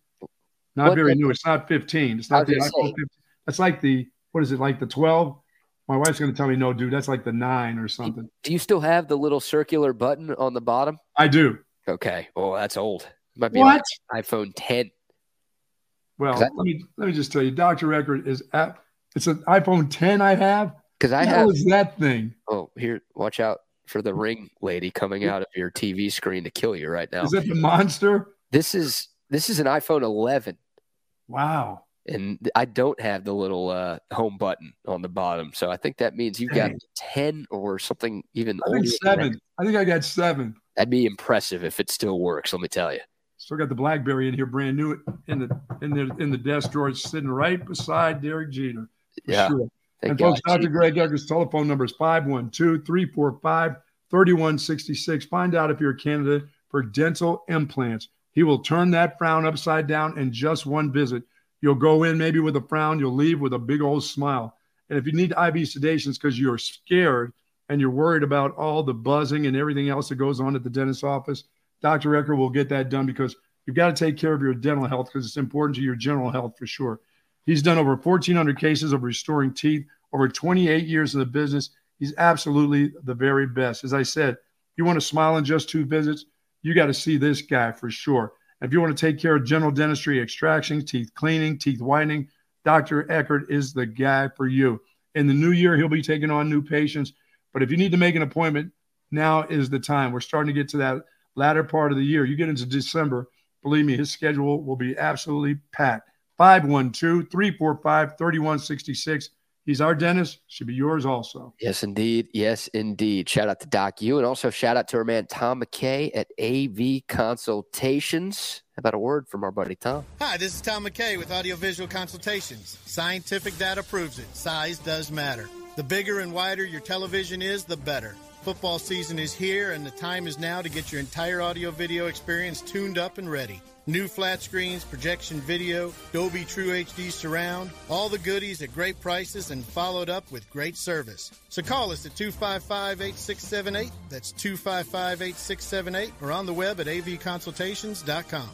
Not what very the, new. It's not 15. It's not the iPhone 15. That's like the, what is it, like the 12? My wife's going to tell me, no, dude, that's like the nine or something. Do you still have the little circular button on the bottom? I do. Okay. Oh, that's old. Might be what? Like iPhone 10. Well, let me let me just tell you, Dr. Eckert is at it's an iPhone 10 I have. Because I have is that thing. Oh, here, watch out for the ring lady coming out of your TV screen to kill you right now. Is that the monster? This is this is an iPhone 11. Wow. And I don't have the little uh, home button on the bottom, so I think that means you've Dang. got ten or something even I think seven. I think I got seven. That'd be impressive if it still works. Let me tell you. Still got the BlackBerry in here, brand new in the in the in the desk drawer, sitting right beside Derek Jeter. Yeah. Sure. and folks, Dr. Greg Eckert's telephone number is 512 345 3166. Find out if you're a candidate for dental implants. He will turn that frown upside down in just one visit. You'll go in maybe with a frown, you'll leave with a big old smile. And if you need IV sedations because you're scared and you're worried about all the buzzing and everything else that goes on at the dentist's office, Dr. Eckert will get that done because you've got to take care of your dental health because it's important to your general health for sure. He's done over 1,400 cases of restoring teeth, over 28 years in the business. He's absolutely the very best. As I said, if you want to smile in just two visits, you got to see this guy for sure. If you want to take care of general dentistry, extractions, teeth cleaning, teeth whitening, Dr. Eckert is the guy for you. In the new year, he'll be taking on new patients. But if you need to make an appointment, now is the time. We're starting to get to that latter part of the year. You get into December, believe me, his schedule will be absolutely packed. 512 345 3166. He's our dentist. Should be yours also. Yes, indeed. Yes, indeed. Shout out to Doc U and also shout out to our man Tom McKay at AV Consultations. How about a word from our buddy Tom? Hi, this is Tom McKay with Audiovisual Consultations. Scientific data proves it. Size does matter. The bigger and wider your television is, the better. Football season is here, and the time is now to get your entire audio video experience tuned up and ready. New flat screens, projection video, Dolby True HD surround, all the goodies at great prices and followed up with great service. So call us at 255 8678. That's 255 8678 or on the web at avconsultations.com.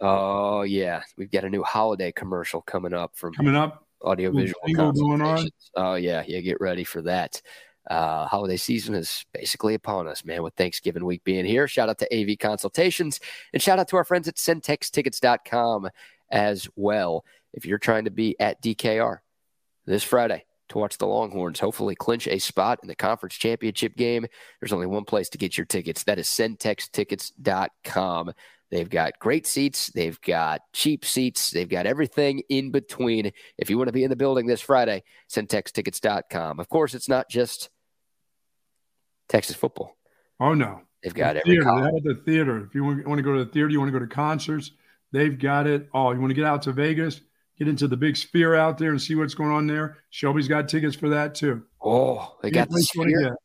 Oh, yeah. We've got a new holiday commercial coming up from Coming up, audiovisual jingle going on. consultations. Oh yeah, yeah, get ready for that. Uh, holiday season is basically upon us, man, with Thanksgiving week being here. Shout out to AV Consultations and shout out to our friends at centextickets.com as well. If you're trying to be at DKR this Friday to watch the Longhorns hopefully clinch a spot in the conference championship game, there's only one place to get your tickets. That is centextickets.com. They've got great seats. They've got cheap seats. They've got everything in between. If you want to be in the building this Friday, centextickets.com. Of course, it's not just Texas football. Oh no, They've got the every theater. They the theater. If you want, want to go to the theater, you want to go to concerts, they've got it. all. you want to get out to Vegas, get into the big sphere out there and see what's going on there. Shelby's got tickets for that too. Oh, they got the Anyplace you wanna sphere.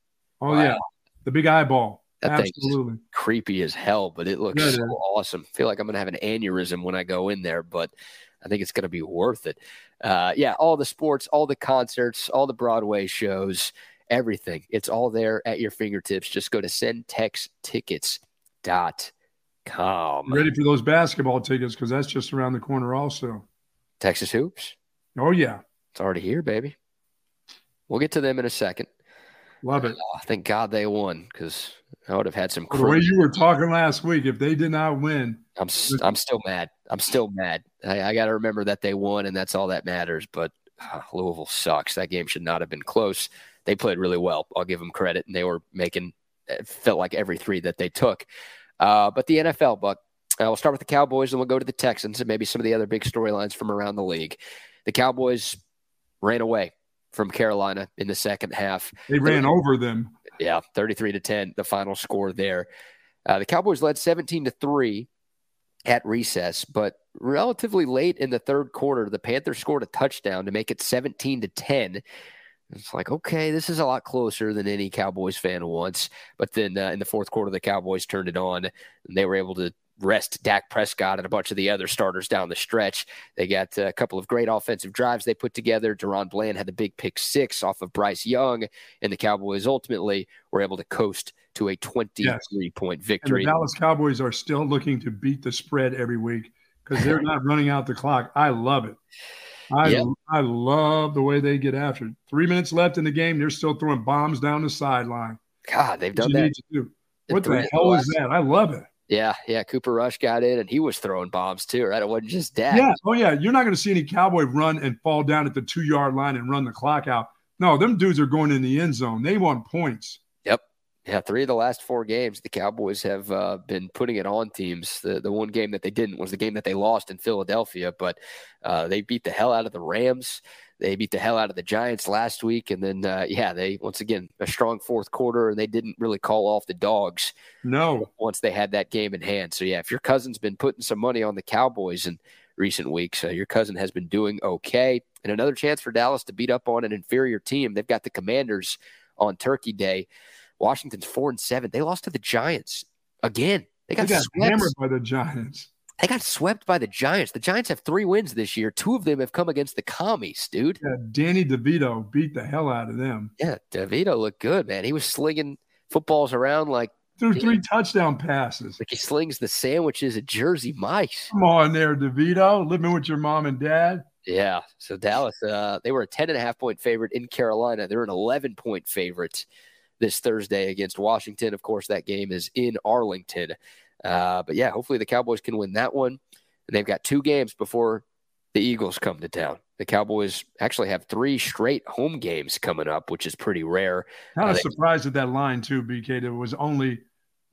Oh Wow. yeah, the big eyeball. That Absolutely. creepy as hell, but it looks Yeah, so awesome. feel like I'm going to have an aneurysm when I go in there, but I think it's going to be worth it. Uh, yeah, all the sports, all the concerts, all the Broadway shows, everything. It's all there at your fingertips. Just go to centextickets.com. You ready for those basketball tickets because that's just around the corner also. Texas Hoops. Oh yeah, It's already here, baby. We'll get to them in a second. love it. Oh, thank God they won because I would have had some The way you were talking last week, if they did not win, I'm s- I'm still mad. I'm still mad. I, I got to remember that they won, and that's all that matters. But uh, Louisville sucks. That game should not have been close. They played really well. I'll give them credit, and they were making it felt like every three that they took. Uh, but the NFL, Buck. Uh, we'll start with the Cowboys, and we'll go to the Texans, and maybe some of the other big storylines from around the league. The Cowboys ran away from Carolina in the second half. they ran over them. Yeah, 33 to 10, the final score there. Uh, the Cowboys led 17 to 3 at recess, but relatively late in the third quarter, the Panthers scored a touchdown to make it 17 to 10. It's like, okay, this is a lot closer than any Cowboys fan wants. But then uh, in the fourth quarter, the Cowboys turned it on and they were able to rest Dak Prescott and a bunch of the other starters down the stretch. They got a couple of great offensive drives they put together. DaRon Bland had the big pick six off of Bryce Young, and the Cowboys ultimately were able to coast to a 23 point point And the victory. Dallas Cowboys are still looking to beat the spread every week because they're not running out the clock. I love it. I Yep. I love the way they get after it. Three minutes left in the game, they're still throwing bombs down the sideline. God, they've done that. do. What the hell is that? I love it. Yeah, yeah. Cooper Rush got in and he was throwing bombs too, right? It wasn't just Dak. Yeah. Oh, yeah. You're not going to see any Cowboy run and fall down at the two yard line and run the clock out. No, them dudes are going in the end zone. They want points. Yeah, three of the last four games, the Cowboys have uh, been putting it on teams. The the one game that they didn't was the game that they lost in Philadelphia, but uh, they beat the hell out of the Rams. They beat the hell out of the Giants last week, and then uh, yeah, they once again a strong fourth quarter, and they didn't really call off the dogs No. once they had that game in hand. So yeah, if your cousin's been putting some money on the Cowboys in recent weeks, uh, your cousin has been doing okay. And another chance for Dallas to beat up on an inferior team. They've got the Commanders on Turkey Day. Washington's four and seven. They lost to the Giants again. They They got, got swept. hammered by the Giants. They got swept by the Giants. The Giants have three wins this year. Two of them have come against the commies, dude. Yeah, Danny DeVito beat the hell out of them. Yeah, DeVito looked good, man. He was slinging footballs around like Threw three touchdown passes. like he slings the sandwiches at Jersey Mike's. Come on there, DeVito. Living with your mom and dad. Yeah. So Dallas, uh, they were a 10 and a half point favorite in Carolina. They're an 11 point favorite this Thursday against Washington. Of course, that game is in Arlington. Uh, but yeah, hopefully the Cowboys can win that one. And they've got two games before the Eagles come to town. The Cowboys actually have three straight home games coming up, which is pretty rare. Kind Uh, of they- surprised at that line too, BK. That was only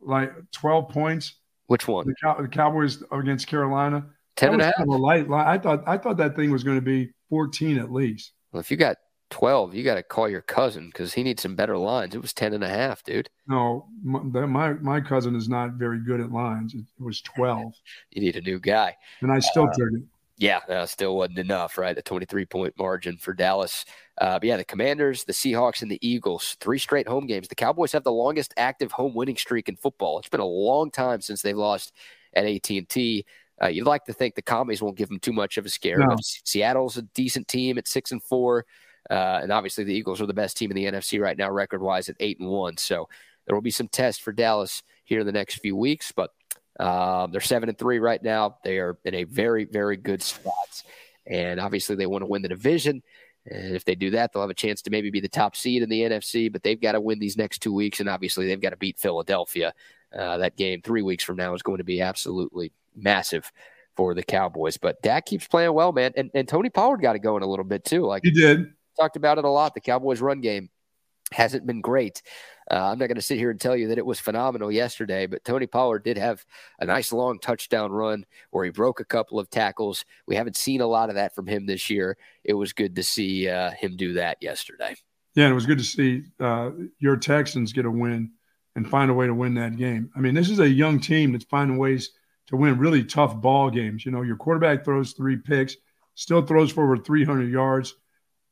like 12 points. Which one? The, Cow- the Cowboys against Carolina. 10 and a half? kind of a light line. I thought I thought that thing was going to be 14 at least. Well, if you got 12, you got to call your cousin because he needs some better lines. It was 10 and a half, dude. No, my, my my cousin is not very good at lines. It, was 12, You need a new guy. and I still Uh, took it. Yeah, uh, still wasn't enough, right? A 23 point margin for Dallas. Uh, but yeah, the Commanders, the Seahawks, and the Eagles, three straight home games. The Cowboys have the longest active home winning streak in football. It's been a long time since they've lost at AT&T. Uh, you'd like to think the commies won't give them too much of a scare. No. Seattle's a decent team at six and four, uh, and obviously the Eagles are the best team in the NFC right now, record wise at eight and one. So there will be some tests for Dallas here in the next few weeks, but uh, they're seven and three right now. They are in a very very good spot, and obviously they want to win the division. And if they do that, they'll have a chance to maybe be the top seed in the NFC. But they've got to win these next two weeks, and obviously they've got to beat Philadelphia. Uh, that game three weeks from now is going to be absolutely massive for the Cowboys. But Dak keeps playing well, man. And, and Tony Pollard got it going a little bit too. Like he did. Talked about it a lot. The Cowboys' run game hasn't been great. Uh, I'm not going to sit here and tell you that it was phenomenal yesterday, but Tony Pollard did have a nice long touchdown run where he broke a couple of tackles. We haven't seen a lot of that from him this year. It was good to see uh, him do that yesterday. Yeah, and it was good to see uh, your Texans get a win and find a way to win that game. I mean, this is a young team that's finding ways to win really tough ball games. You know, your quarterback throws three picks, still throws for over 300 yards,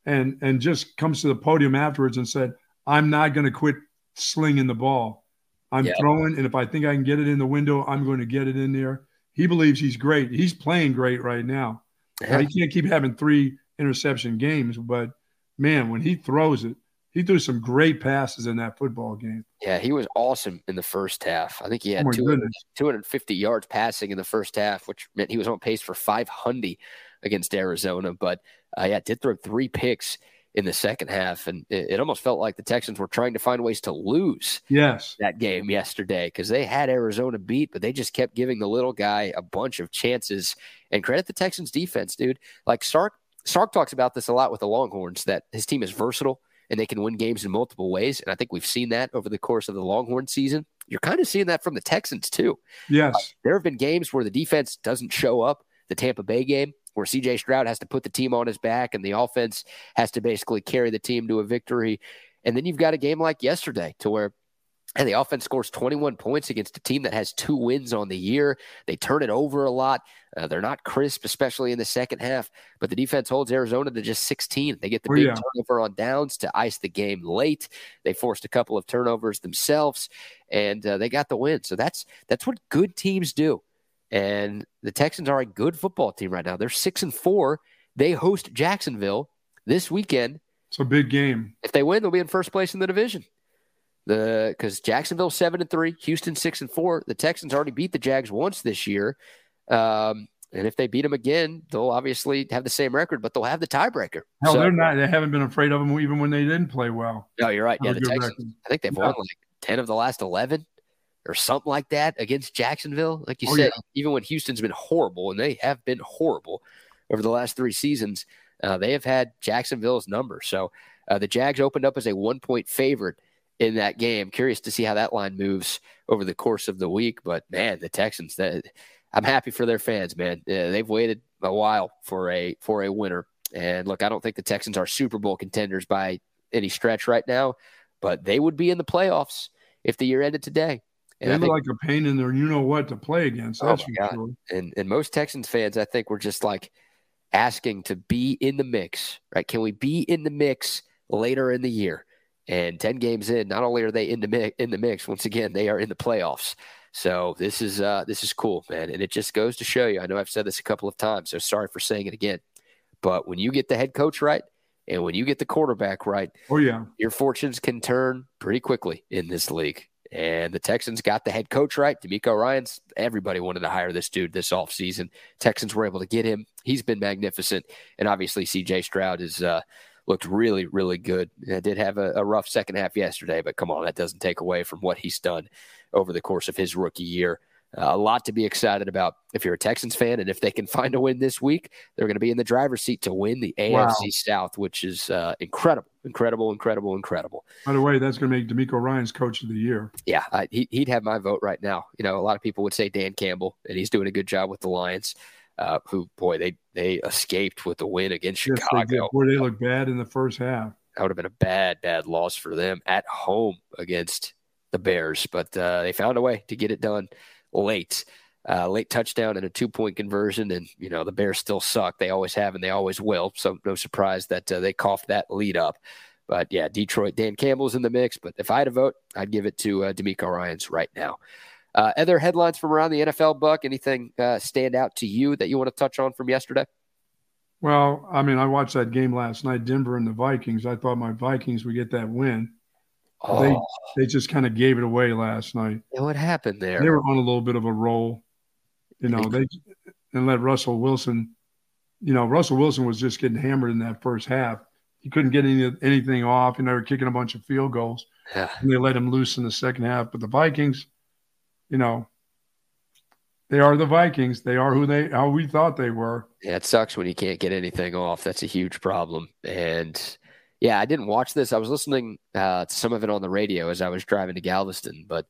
and and just comes to the podium afterwards and said, "I'm not going to quit slinging the ball. I'm throwing, and if I think I can get it in the window, I'm going to get it in there." He believes he's great. He's playing great right now. Yeah. He can't keep having three interception games, but man, when he throws it, he threw some great passes in that football game. Yeah, he was awesome in the first half. I think he had oh 200, 250 yards passing in the first half, which meant he was on pace for 500 against Arizona. But uh, yeah, did throw three picks in the second half, and it, it, almost felt like the Texans were trying to find ways to lose. Yes, that game yesterday because they had Arizona beat, but they just kept giving the little guy a bunch of chances. And credit the Texans defense, dude. Like Sark, Sark talks about this a lot with the Longhorns that his team is versatile and they can win games in multiple ways. And I think we've seen that over the course of the Longhorn season. You're kind of seeing that from the Texans too. Yes. Uh, there have been games where the defense doesn't show up. The Tampa Bay game, where CJ Stroud has to put the team on his back and the offense has to basically carry the team to a victory. And then you've got a game like yesterday to where and the offense scores 21 points against a team that has two wins on the year. They turn it over a lot. Uh, they're not crisp, especially in the second half. But the defense holds Arizona to just 16. They get the oh, big yeah. turnover on downs to ice the game late. They forced a couple of turnovers themselves, and uh, they got the win. So that's that's what good teams do. And the Texans are a good football team right now. They're six and four. They host Jacksonville this weekend. It's a big game. If they win, they'll be in first place in the division. The because Jacksonville seven and three, Houston six and four. The Texans already beat the Jags once this year, um, and if they beat them again, they'll obviously have the same record, but they'll have the tiebreaker. Hell, so, they're not. They haven't been afraid of them even when they didn't play well. No, you're right. Yeah, the Texans. Record. I think they've yeah. won like ten of the last eleven or something like that against Jacksonville. Like you oh, said, yeah. even when Houston's been horrible, and they have been horrible over the last three seasons, uh, they have had Jacksonville's number. So uh, the Jags opened up as a one point favorite in that game. Curious to see how that line moves over the course of the week. But man, the Texans, that I'm happy for their fans, man. Yeah, they've waited a while for a for a winner. And look, I don't think the Texans are Super Bowl contenders by any stretch right now, but they would be in the playoffs if the year ended today. And they look like a pain in their you know what to play against. That's oh for sure. And and most Texans fans, I think, were just like asking to be in the mix, right? Can we be in the mix later in the year? And 10 games in, not only are they in the mix, in the mix, once again, they are in the playoffs. So this is uh, this is cool, man. And it just goes to show you. I know I've said this a couple of times, so sorry for saying it again. But when you get the head coach right and when you get the quarterback right, oh yeah, your fortunes can turn pretty quickly in this league. And the Texans got the head coach right. DeMeco Ryans, everybody wanted to hire this dude this offseason. Texans were able to get him. He's been magnificent. And obviously, CJ Stroud is uh, looked really, really good. I did have a, a, rough second half yesterday, but come on, that doesn't take away from what he's done over the course of his rookie year. Uh, a lot to be excited about if you're a Texans fan, and if they can find a win this week, they're going to be in the driver's seat to win the AFC wow. South, which is uh, incredible, incredible, incredible, incredible. By the way, that's going to make DeMeco Ryans Coach of the Year. Yeah, I, he, would have my vote right now. You know, a lot of people would say Dan Campbell, and he's doing a good job with the Lions uh, who boy they they escaped with the win against yes, Chicago. Where they looked bad in the first half. That would have been a bad bad loss for them at home against the Bears, but uh, they found a way to get it done late. uh, late touchdown and a two point conversion. And, you know, the Bears still suck. They always have and they always will. So no surprise that uh, they coughed that lead up. But yeah, Detroit, Dan Campbell's in the mix. But if I had a vote, I'd give it to uh, DeMeco Ryans right now. Uh, other headlines from around the NFL, Buck? Anything uh, stand out to you that you want to touch on from yesterday? Well, I mean, I watched that game last night, Denver and the Vikings. I thought my Vikings would get that win. Oh. They they just kind of gave it away last night. Yeah, what happened there? They were on a little bit of a roll. You know, they and let Russell Wilson. You know, Russell Wilson was just getting hammered in that first half. He couldn't get any anything off, and they were kicking a bunch of field goals. Yeah. And they let him loose in the second half. But the Vikings, you know, they are the Vikings. They are who they how we thought they were. Yeah, it sucks when you can't get anything off. That's a huge problem. And yeah, I didn't watch this. I was listening uh, to some of it on the radio as I was driving to Galveston, but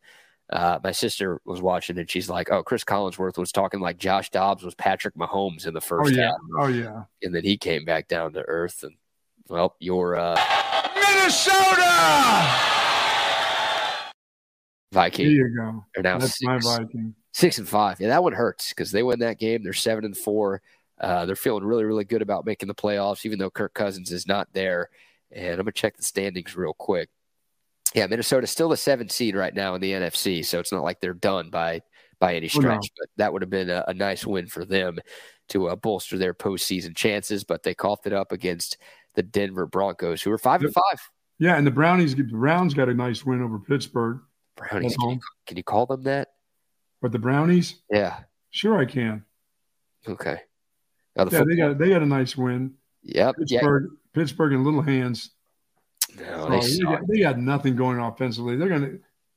uh, my sister was watching and she's like, "Oh, Cris Collinsworth was talking like Josh Dobbs was Patrick Mahomes in the first oh, yeah. half." Oh yeah. And then he came back down to earth, and well, your uh, Minnesota Viking. There you go. Are now That's six, my Viking. six and five. Yeah, that one hurts because they win that game. They're seven and four. Uh, they're feeling really, really good about making the playoffs, even though Kirk Cousins is not there. And I'm gonna check the standings real quick. Yeah, Minnesota's still the seventh seed right now in the NFC, so it's not like they're done by by any stretch. Oh, no. But that would have been a, a nice win for them to uh, bolster their postseason chances. But they coughed it up against the Denver Broncos, who are five and five. Yeah, and the Brownies the Browns got a nice win over Pittsburgh. Brownies, can you, can you call them that? But the Brownies, Yeah. sure I can. Okay. Now the Yeah, they got they got a nice win. yep. Yeah. Pittsburgh, in little hands. No, Oh, they they, got, they got nothing going offensively. They're gonna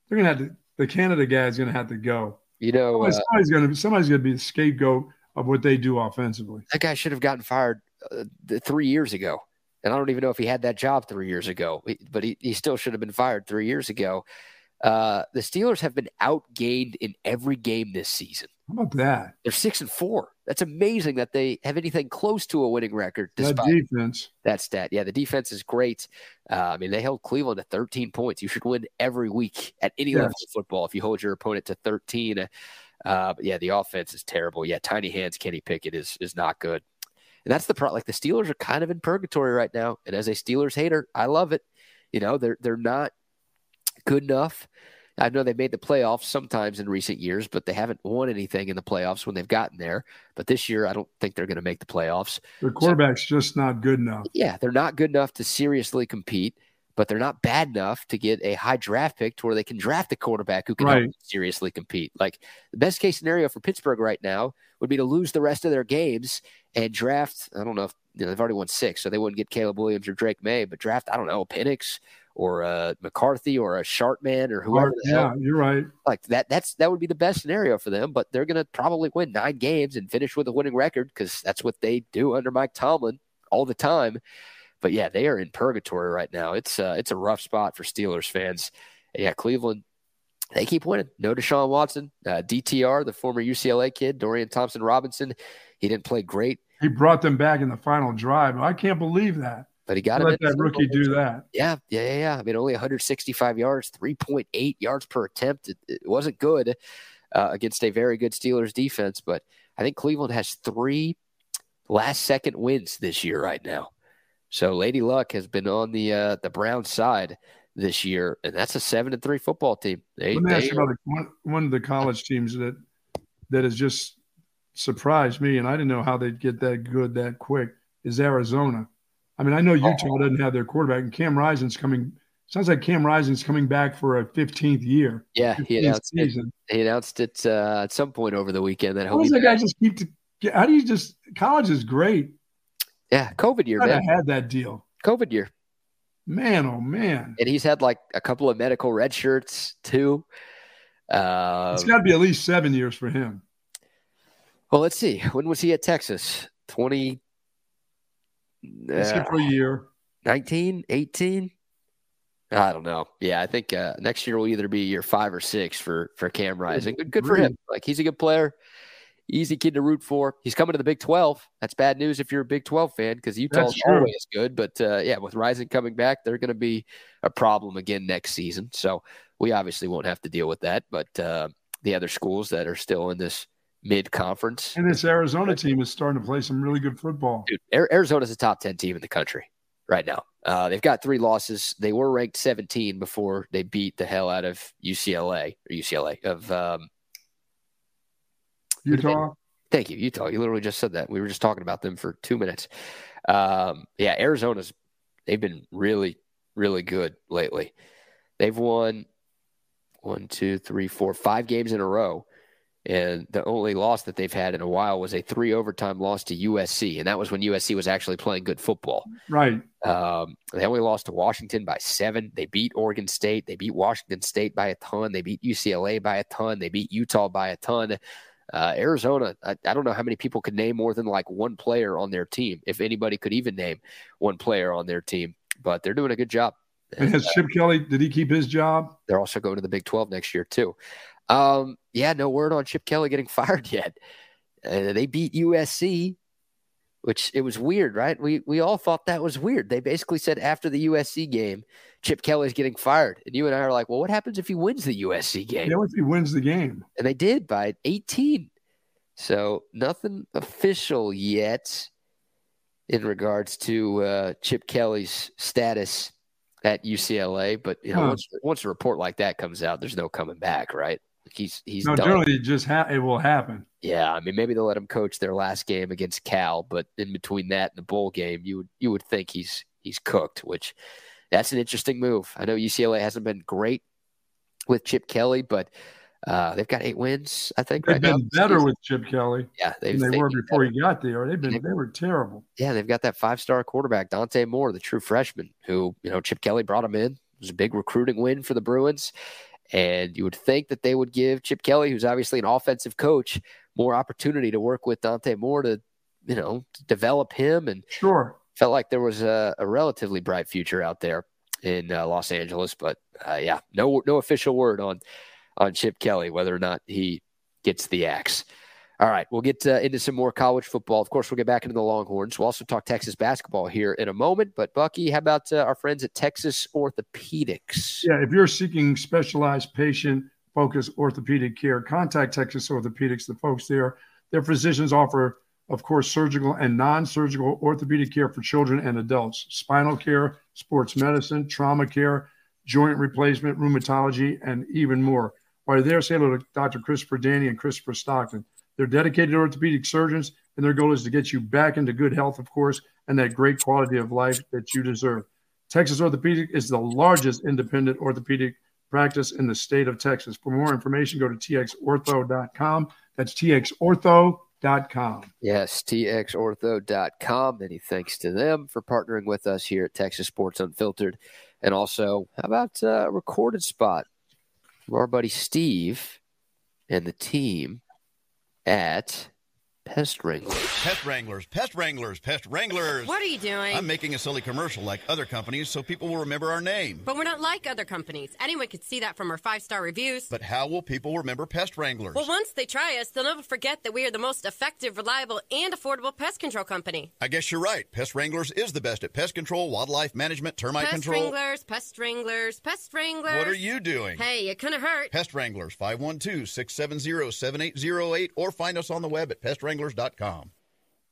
they're gonna have to the Canada guy is gonna have to go. You know, uh, Somebody's gonna somebody's gonna be the scapegoat of what they do offensively. that guy should have gotten fired uh, three years ago. And I don't even know if he had that job three years ago, but he, he still should have been fired three years ago. Uh, the Steelers have been outgained in every game this season. How about that? They're six and four. That's amazing that they have anything close to a winning record That despite defense. that stat. Yeah, the defense is great. Uh, I mean, they held Cleveland to 13 points. You should win every week at any Yes. level of football if you hold your opponent to 13. Uh, but yeah, the offense is terrible. Yeah, tiny hands Kenny Pickett is is not good. And that's the problem. Like the Steelers are kind of in purgatory right now. And as a Steelers hater, I love it. You know, they're they're not good enough. I know they made the playoffs sometimes in recent years, but they haven't won anything in the playoffs when they've gotten there. But this year, I don't think they're going to make the playoffs. The quarterback's just not good enough. Yeah, they're not good enough to seriously compete, but they're not bad enough to get a high draft pick to where they can draft a quarterback who can Right. seriously compete. Like the best case scenario for Pittsburgh right now would be to lose the rest of their games and draft. I don't know if you know, they've already won six, so they wouldn't get Caleb Williams or Drake Maye, but draft I don't know Penix or uh, McCarthy or a Sharpman or whoever. the hell yeah, you're right. like that that's that would be the best scenario for them but they're going to probably win nine games and finish with a winning record because that's what they do under mike tomlin all the time but yeah they are in purgatory right now it's uh, it's a rough spot for steelers fans And yeah cleveland they keep winning no deshaun watson uh, dtr the former ucla kid dorian thompson robinson he didn't play great He brought them back in the final drive. I can't believe that. but he got it. Let that rookie do that. Yeah, yeah, yeah, yeah. I mean, only 165 yards, 3.8 yards per attempt. It, it wasn't good uh, against a very good Steelers defense, but I think Cleveland has three last second wins this year right now. So Lady Luck has been on the uh, the Brown side this year, and that's a seven and three football team. They, Let me ask you about the, one, one of the college teams that that has just surprised me, and I didn't know how they'd get that good that quick. Is Arizona? I mean, I know Utah Oh. doesn't have their quarterback, and Cam Rising's coming. Sounds like Cam Rising's coming back for a 15th year. yeah, he 15th announced it. He announced it uh, at some point over the weekend that How does that guy just keep? To, how do you just? College is great. Yeah, COVID year, man. had that deal. COVID year. Man, oh man, and he's had like a couple of medical red shirts too. Uh, it's got to be at least seven years for him. Well, let's see. When was he at Texas? 20, Let's for a year. 19, 18? I don't know. Yeah, I think uh, next year will either be year five or six for for Cam Rising. Good, good for him. Like he's a good player, easy kid to root for. He's coming to the Big Twelve. That's bad news if you're a Big Twelve fan because Utah's always good. But uh, yeah, with Rising coming back, they're going to be a problem again next season. So we obviously won't have to deal with that. But uh, the other schools that are still in this mid conference. And this Arizona team is starting to play some really good football. Dude, Arizona's a top 10 team in the country right now. Uh, they've got three losses. They were ranked 17 before they beat the hell out of UCLA or UCLA of um, Utah. Thank you, Utah. You literally just said that. We were just talking about them for two minutes. Um, yeah, Arizona's they've been really, really good lately. They've won one, two, three, four, five games in a row. And the only loss that they've had in a while was a three overtime loss to USC. And that was when USC was actually playing good football. Right. Um, they only lost to Washington by seven. They beat Oregon State. They beat Washington State by a ton. They beat UCLA by a ton. They beat Utah by a ton. Uh, Arizona, I, I, don't know how many people could name more than like one player on their team, if anybody could even name one player on their team, but they're doing a good job. And has Chip Kelly, did he keep his job? They're also going to the Big 12 next year, too. Um, yeah, no word on Chip Kelly getting fired yet. Uh, they beat USC, which it was weird, right? We we all thought that was weird. They basically said after the USC game, Chip Kelly's getting fired, and you and I are like, well, what happens if he wins the USC game? Yeah, if he wins the game, and they did by 18. So nothing official yet in regards to uh, Chip Kelly's status at UCLA, but you know, huh. once once a report like that comes out, there's no coming back, right? He's he's no done. generally it just ha- it will happen. Yeah, I mean maybe they'll let him coach their last game against Cal, but in between that and the bowl game, you would you would think he's he's cooked. Which that's an interesting move. I know UCLA hasn't been great with Chip Kelly, but uh, they've got eight wins. I think they've right been now. better with Chip Kelly. Yeah, they were before better. he got there. They've been they, they were terrible. Yeah, they've got that five star quarterback Dante Moore, the true freshman, who you know Chip Kelly brought him in. It was a big recruiting win for the Bruins. And you would think that they would give Chip Kelly, who's obviously an offensive coach, more opportunity to work with Dante Moore to, you know, to develop him. And sure, felt like there was a, a relatively bright future out there in uh, Los Angeles. But uh, yeah, no no official word on on Chip Kelly whether or not he gets the axe. All right, we'll get uh, into some more college football. Of course, we'll get back into the Longhorns. We'll also talk Texas basketball here in a moment. But, Bucky, how about uh, our friends at Texas Orthopedics? Yeah, if you're seeking specialized patient focused orthopedic care, contact Texas Orthopedics. The folks there, their physicians offer, of course, surgical and non surgical orthopedic care for children and adults, spinal care, sports medicine, trauma care, joint replacement, rheumatology, and even more. While you're there, say hello to Dr. Christopher Danny and Christopher Stockton. They're dedicated orthopedic surgeons, and their goal is to get you back into good health, of course, and that great quality of life that you deserve. Texas Orthopedic is the largest independent orthopedic practice in the state of Texas. For more information, go to txortho.com. That's txortho.com. Yes, txortho.com. Many thanks to them for partnering with us here at Texas Sports Unfiltered. And also, how about a recorded spot our buddy Steve and the team at Pest Wranglers. Pest Wranglers, Pest Wranglers, Pest Wranglers. What are you doing? I'm making a silly commercial like other companies so people will remember our name. But we're not like other companies. Anyone could see that from our five star reviews. But how will people remember Pest Wranglers? Well, once they try us, they'll never forget that we are the most effective, reliable, and affordable pest control company. I guess you're right. Pest Wranglers is the best at pest control, wildlife management, termite pest control. Pest Wranglers, Pest Wranglers, Pest Wranglers. What are you doing? Hey, it couldn't hurt. Pest Wranglers, 512 670 7808, or find us on the web at pestwranglers.com.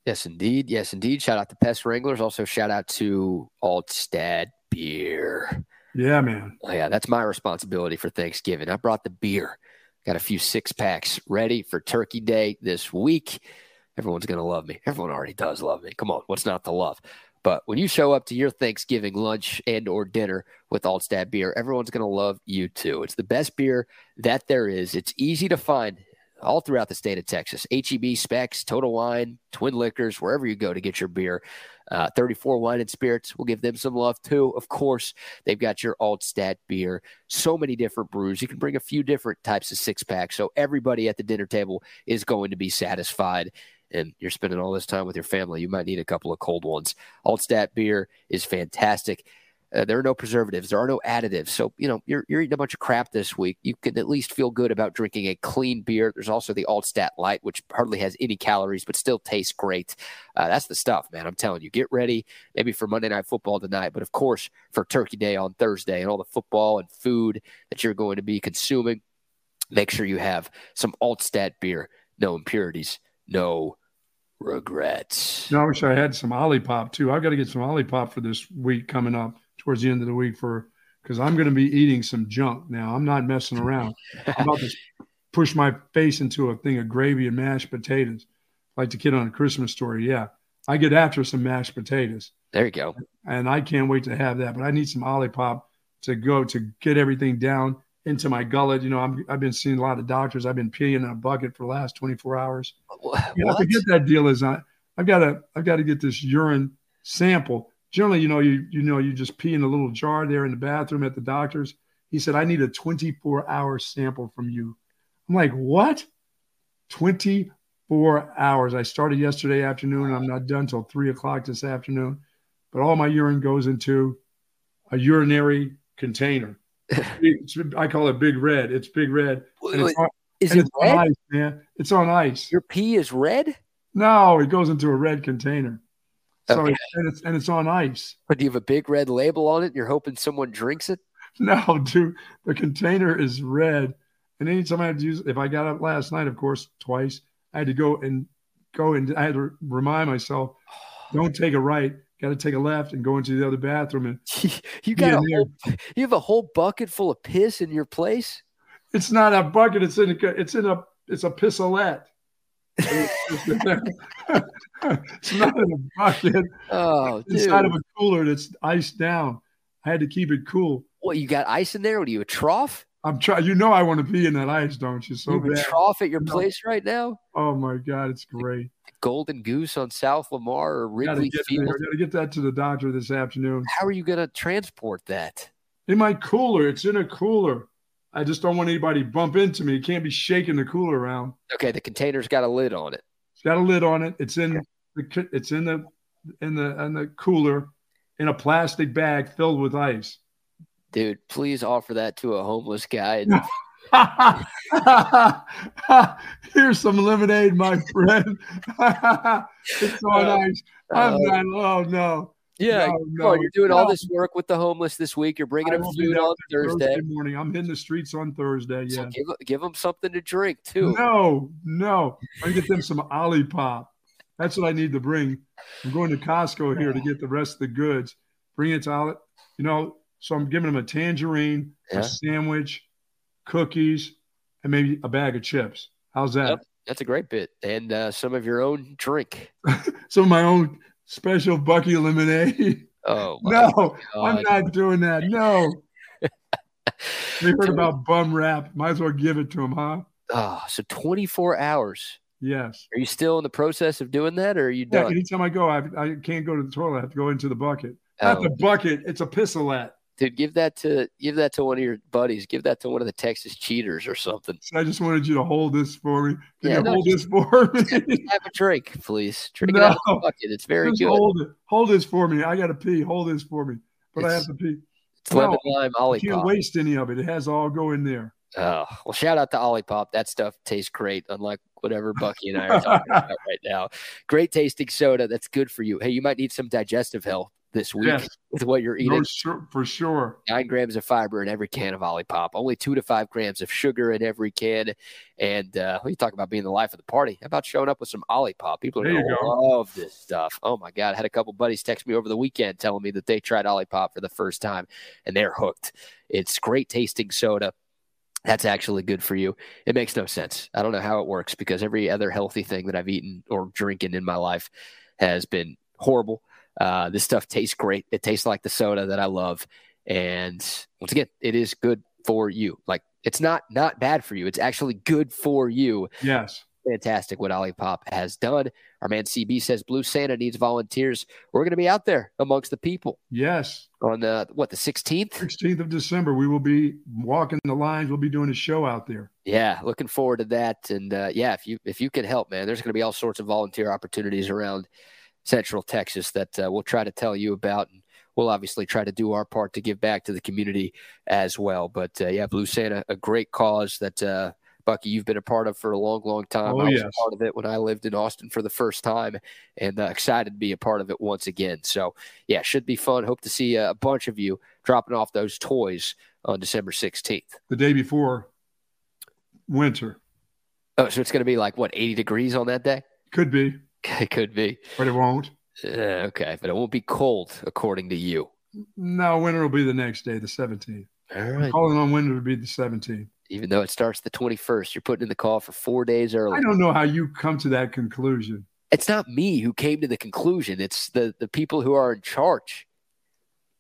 Yes, indeed. Yes, indeed. Shout out to Pest Wranglers. Also, shout out to Altstadt Beer. Yeah, man. Oh, yeah, that's my responsibility for Thanksgiving. I brought the beer. Got a few six packs ready for Turkey Day this week. Everyone's going to love me. Everyone already does love me. Come on, what's not to love? But when you show up to your Thanksgiving lunch and or dinner with Altstadt beer, everyone's going to love you too. It's the best beer that there is. It's easy to find all throughout the state of Texas. HEB, Specs, Total Wine, Twin Liquors, wherever you go to get your beer. Uh, 34 Wine and Spirits, we'll give them some love too. Of course, they've got your Altstadt beer. So many different brews. You can bring a few different types of six packs. So everybody at the dinner table is going to be satisfied. And you're spending all this time with your family. You might need a couple of cold ones. Altstad beer is fantastic. Uh, there are no preservatives. There are no additives. So, you know, you're, you're eating a bunch of crap this week. You can at least feel good about drinking a clean beer. There's also the Altstadt Light, which hardly has any calories, but still tastes great. Uh, that's the stuff, man. I'm telling you. Get ready maybe for Monday Night Football tonight, but of course for Turkey Day on Thursday and all the football and food that you're going to be consuming. Make sure you have some Altstadt beer no impurities, no regrets. No, I wish I had some Olipop too. I've got to get some Olipop for this week coming up towards the end of the week for because I'm going to be eating some junk now. I'm not messing around. I'm about to push my face into a thing of gravy and mashed potatoes, like the kid on a Christmas story. Yeah, I get after some mashed potatoes. There you go. And I can't wait to have that. But I need some Olipop to go to get everything down into my gullet. You know, I'm, I've been seeing a lot of doctors. I've been peeing in a bucket for the last 24 hours. What? You know, to get that deal is I, I've got to, I've got to get this urine sample. Generally, you know, you, you know, you just pee in a little jar there in the bathroom at the doctor's. He said, I need a 24 hour sample from you. I'm like, what? 24 hours. I started yesterday afternoon. I'm not done till three o'clock this afternoon. But all my urine goes into a urinary container. It's- I call it Big Red. It's Big Red. And it's on, Is it it's on ice, man. It's on ice. Your pee is red? No, it goes into a red container. So Okay. it's, and it's and it's on ice. But do you have a big red label on it? You're hoping someone drinks it? No, dude, the container is red. And anytime I had to use, if I got up last night, of course, twice, I had to go and go and I had to remind myself, don't take a right, got to take a left and go into the other bathroom. And you got a whole, you have a whole bucket full of piss in your place? it's not a bucket; it's in a, it's in a, it's a pissolette. it's not in a bucket. Oh, It's inside of a cooler that's iced down. I had to keep it cool. What, you got ice in there? What are you, a trough? I'm trying. You know, I want to be in that ice, don't you? So you bad. trough at your No. place right now? Oh my God, it's great. Golden Goose on South Lamar or Wrigley get there. Field? Got to get that to the doctor this afternoon. How are you going to transport that? In my cooler, it's in a cooler. I just don't want anybody bump into me. You can't be shaking the cooler around. Okay, the container's got a lid on it. Got a lid on it. It's in the it's in the in the in the cooler in a plastic bag filled with ice. Dude, please offer that to a homeless guy. and- Here's some lemonade, my friend. it's on Uh, ice. I'm uh, not. Oh no. Yeah, No, no, on, you're doing all this work with the homeless this week. You're bringing them food on Thursday. morning. I'm hitting the streets on Thursday. So Yeah. give, give them something to drink, too. No, no. I get them some Olipop. That's what I need to bring. I'm going to Costco here to get the rest of the goods. Bring it to Oli. You know, so I'm giving them a tangerine, Yeah. a sandwich, cookies, and maybe a bag of chips. How's that? Yep. That's a great bit. And uh, some of your own drink. Some of my own special Bucky lemonade. Oh, no, I'm not doing that. No. We heard about bum rap. Might as well give it to them, huh? Oh, so 24 hours. Yes. Are you still in the process of doing that or are you Yeah, done? anytime I go, I, I can't go to the toilet. I have to go into the bucket. Not Oh, the bucket. It's a pissolette. Dude, give that to give that to one of your buddies. Give that to one of the Texas cheaters or something. I just wanted you to hold this for me. Can Yeah, you no, hold just- this for me? Have a drink, please. Drink it out of the bucket. It's very good. hold it. Hold this for me. I got to pee. Hold this for me. But I have to pee. It's lemon No, lime I can't waste any of it. It has all go in there. Oh, well, shout out to Olipop. That stuff tastes great, unlike whatever Bucky and I are talking about right now. Great tasting soda. That's good for you. Hey, you might need some digestive help this week Yes. with what you're eating. No, sure, for sure. Nine grams of fiber in every can of Olipop. Only two to five grams of sugar in every can. And uh, you talk about being the life of the party, how about showing up with some Olipop? People are going to love this stuff. Oh my God. I had a couple buddies text me over the weekend telling me that they tried Olipop for the first time and they're hooked. It's great tasting soda. That's actually good for you. It makes no sense. I don't know how it works because every other healthy thing that I've eaten or drinking in my life has been horrible. Uh, this stuff tastes great. It tastes like the soda that I love. And once again, it is good for you. Like it's not not bad for you. It's actually good for you. Yes. Fantastic what Olipop has done. Our man CB says Blue Santa needs volunteers. We're going to be out there amongst the people Yes. on the what the 16th. 16th of December, we will be walking the lines. We'll be doing a show out there. Yeah, looking forward to that. And uh, yeah, if you if you can help, man, there's going to be all sorts of volunteer opportunities around Central Texas that uh, we'll try to tell you about, and we'll obviously try to do our part to give back to the community as well. But uh, yeah, Blue Santa, a great cause that uh, Bucky you've been a part of for a long, long time. Oh, I was yes. a part of it when I lived in Austin for the first time, and uh, excited to be a part of it once again. So yeah, should be fun. Hope to see uh, a bunch of you dropping off those toys on December 16th. The day before winter. Oh, so it's going to be like what, 80 degrees on that day? Could be. It could be. But it won't. Uh, okay, but it won't be cold according to you. No, winter will be the next day, the 17th. All right. Calling on winter to be the 17th. Even though it starts the 21st, you're putting in the call for four days early. I don't know how you come to that conclusion. It's not me who came to the conclusion. It's the, the people who are in charge.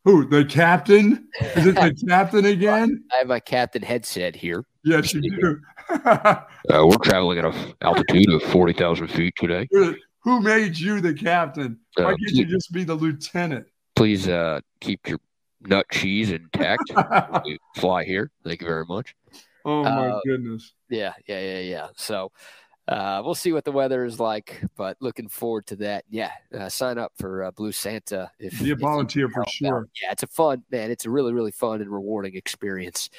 Who? The captain? Is it the captain again? I have my captain headset here. Yes, you do. Uh, we're traveling at an altitude of 40,000 feet today. Who made you the captain? Why Uh, can't you just be the lieutenant? Please uh, keep your nut cheese intact. fly here. Thank you very much. Oh my Uh, goodness. Yeah, yeah, yeah, yeah. So uh, we'll see what the weather is like, but looking forward to that. Yeah, uh, sign up for uh, Blue Santa. If, Be a volunteer for sure. out. Yeah, it's a fun man. It's a really, really fun and rewarding experience.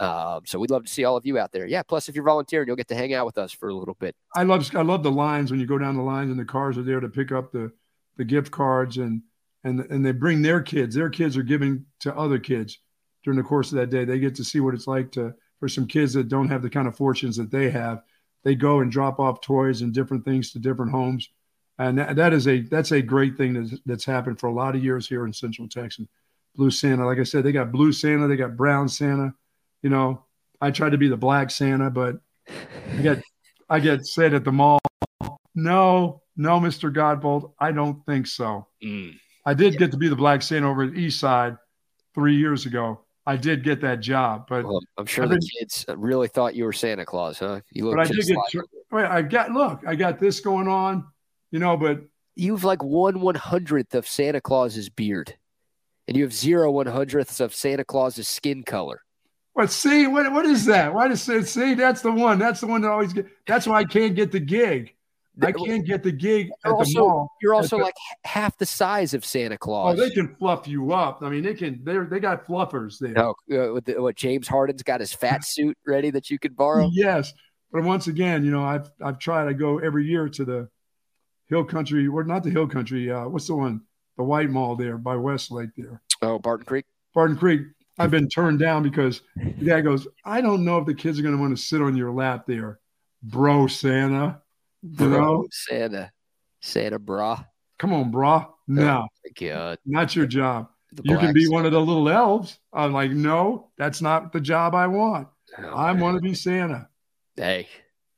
Um, so we'd love to see all of you out there. Yeah. Plus, if you're volunteering, you'll get to hang out with us for a little bit. I love I love the lines when you go down the lines and the cars are there to pick up the the gift cards and and and they bring their kids. Their kids are giving to other kids during the course of that day. They get to see what it's like to for some kids that don't have the kind of fortunes that they have. They go and drop off toys and different things to different homes, and that, that is a that's a great thing that's, that's happened for a lot of years here in Central Texas. Blue Santa, like I said, they got blue Santa, they got brown Santa. You know, I tried to be the black Santa, but I get I get said at the mall, no, no, Mr. Godbolt, I don't think so. Mm. I did get to be the black Santa over at East Side three years ago. I did get that job, but Well, I'm sure I've the been- kids really thought you were Santa Claus, huh? You look but I did just get. like Wait, I got look, I got this going on, you know, but you've like one one hundredth of Santa Claus's beard, and you have zero one hundredths of Santa Claus's skin color. What? See, what what is that? Why does it see? That's the one. That's the one that always get. That's why I can't get the gig. I can't get the gig at You're the also, mall. you're also the- like half the size of Santa Claus. Oh, they can fluff you up. I mean, they can. They they got fluffers there. No, uh, with the, what James Harden's got his fat suit ready that you could borrow. Yes, but once again, you know, I've I've tried. I go every year to the Hill Country, or not the Hill Country. Uh, what's the one? The White Mall there by Westlake there, Oh, Barton Creek. Barton Creek. I've been turned down because the guy goes, I don't know if the kids are going to want to sit on your lap there, bro, Santa. You know, Bro, Santa, Santa bra. come on, brah. Oh, no, My God, uh, not your job. the You can be Santa. one of the little elves. I'm like, no, that's not the job I want. Oh, I want to be Santa. Hey,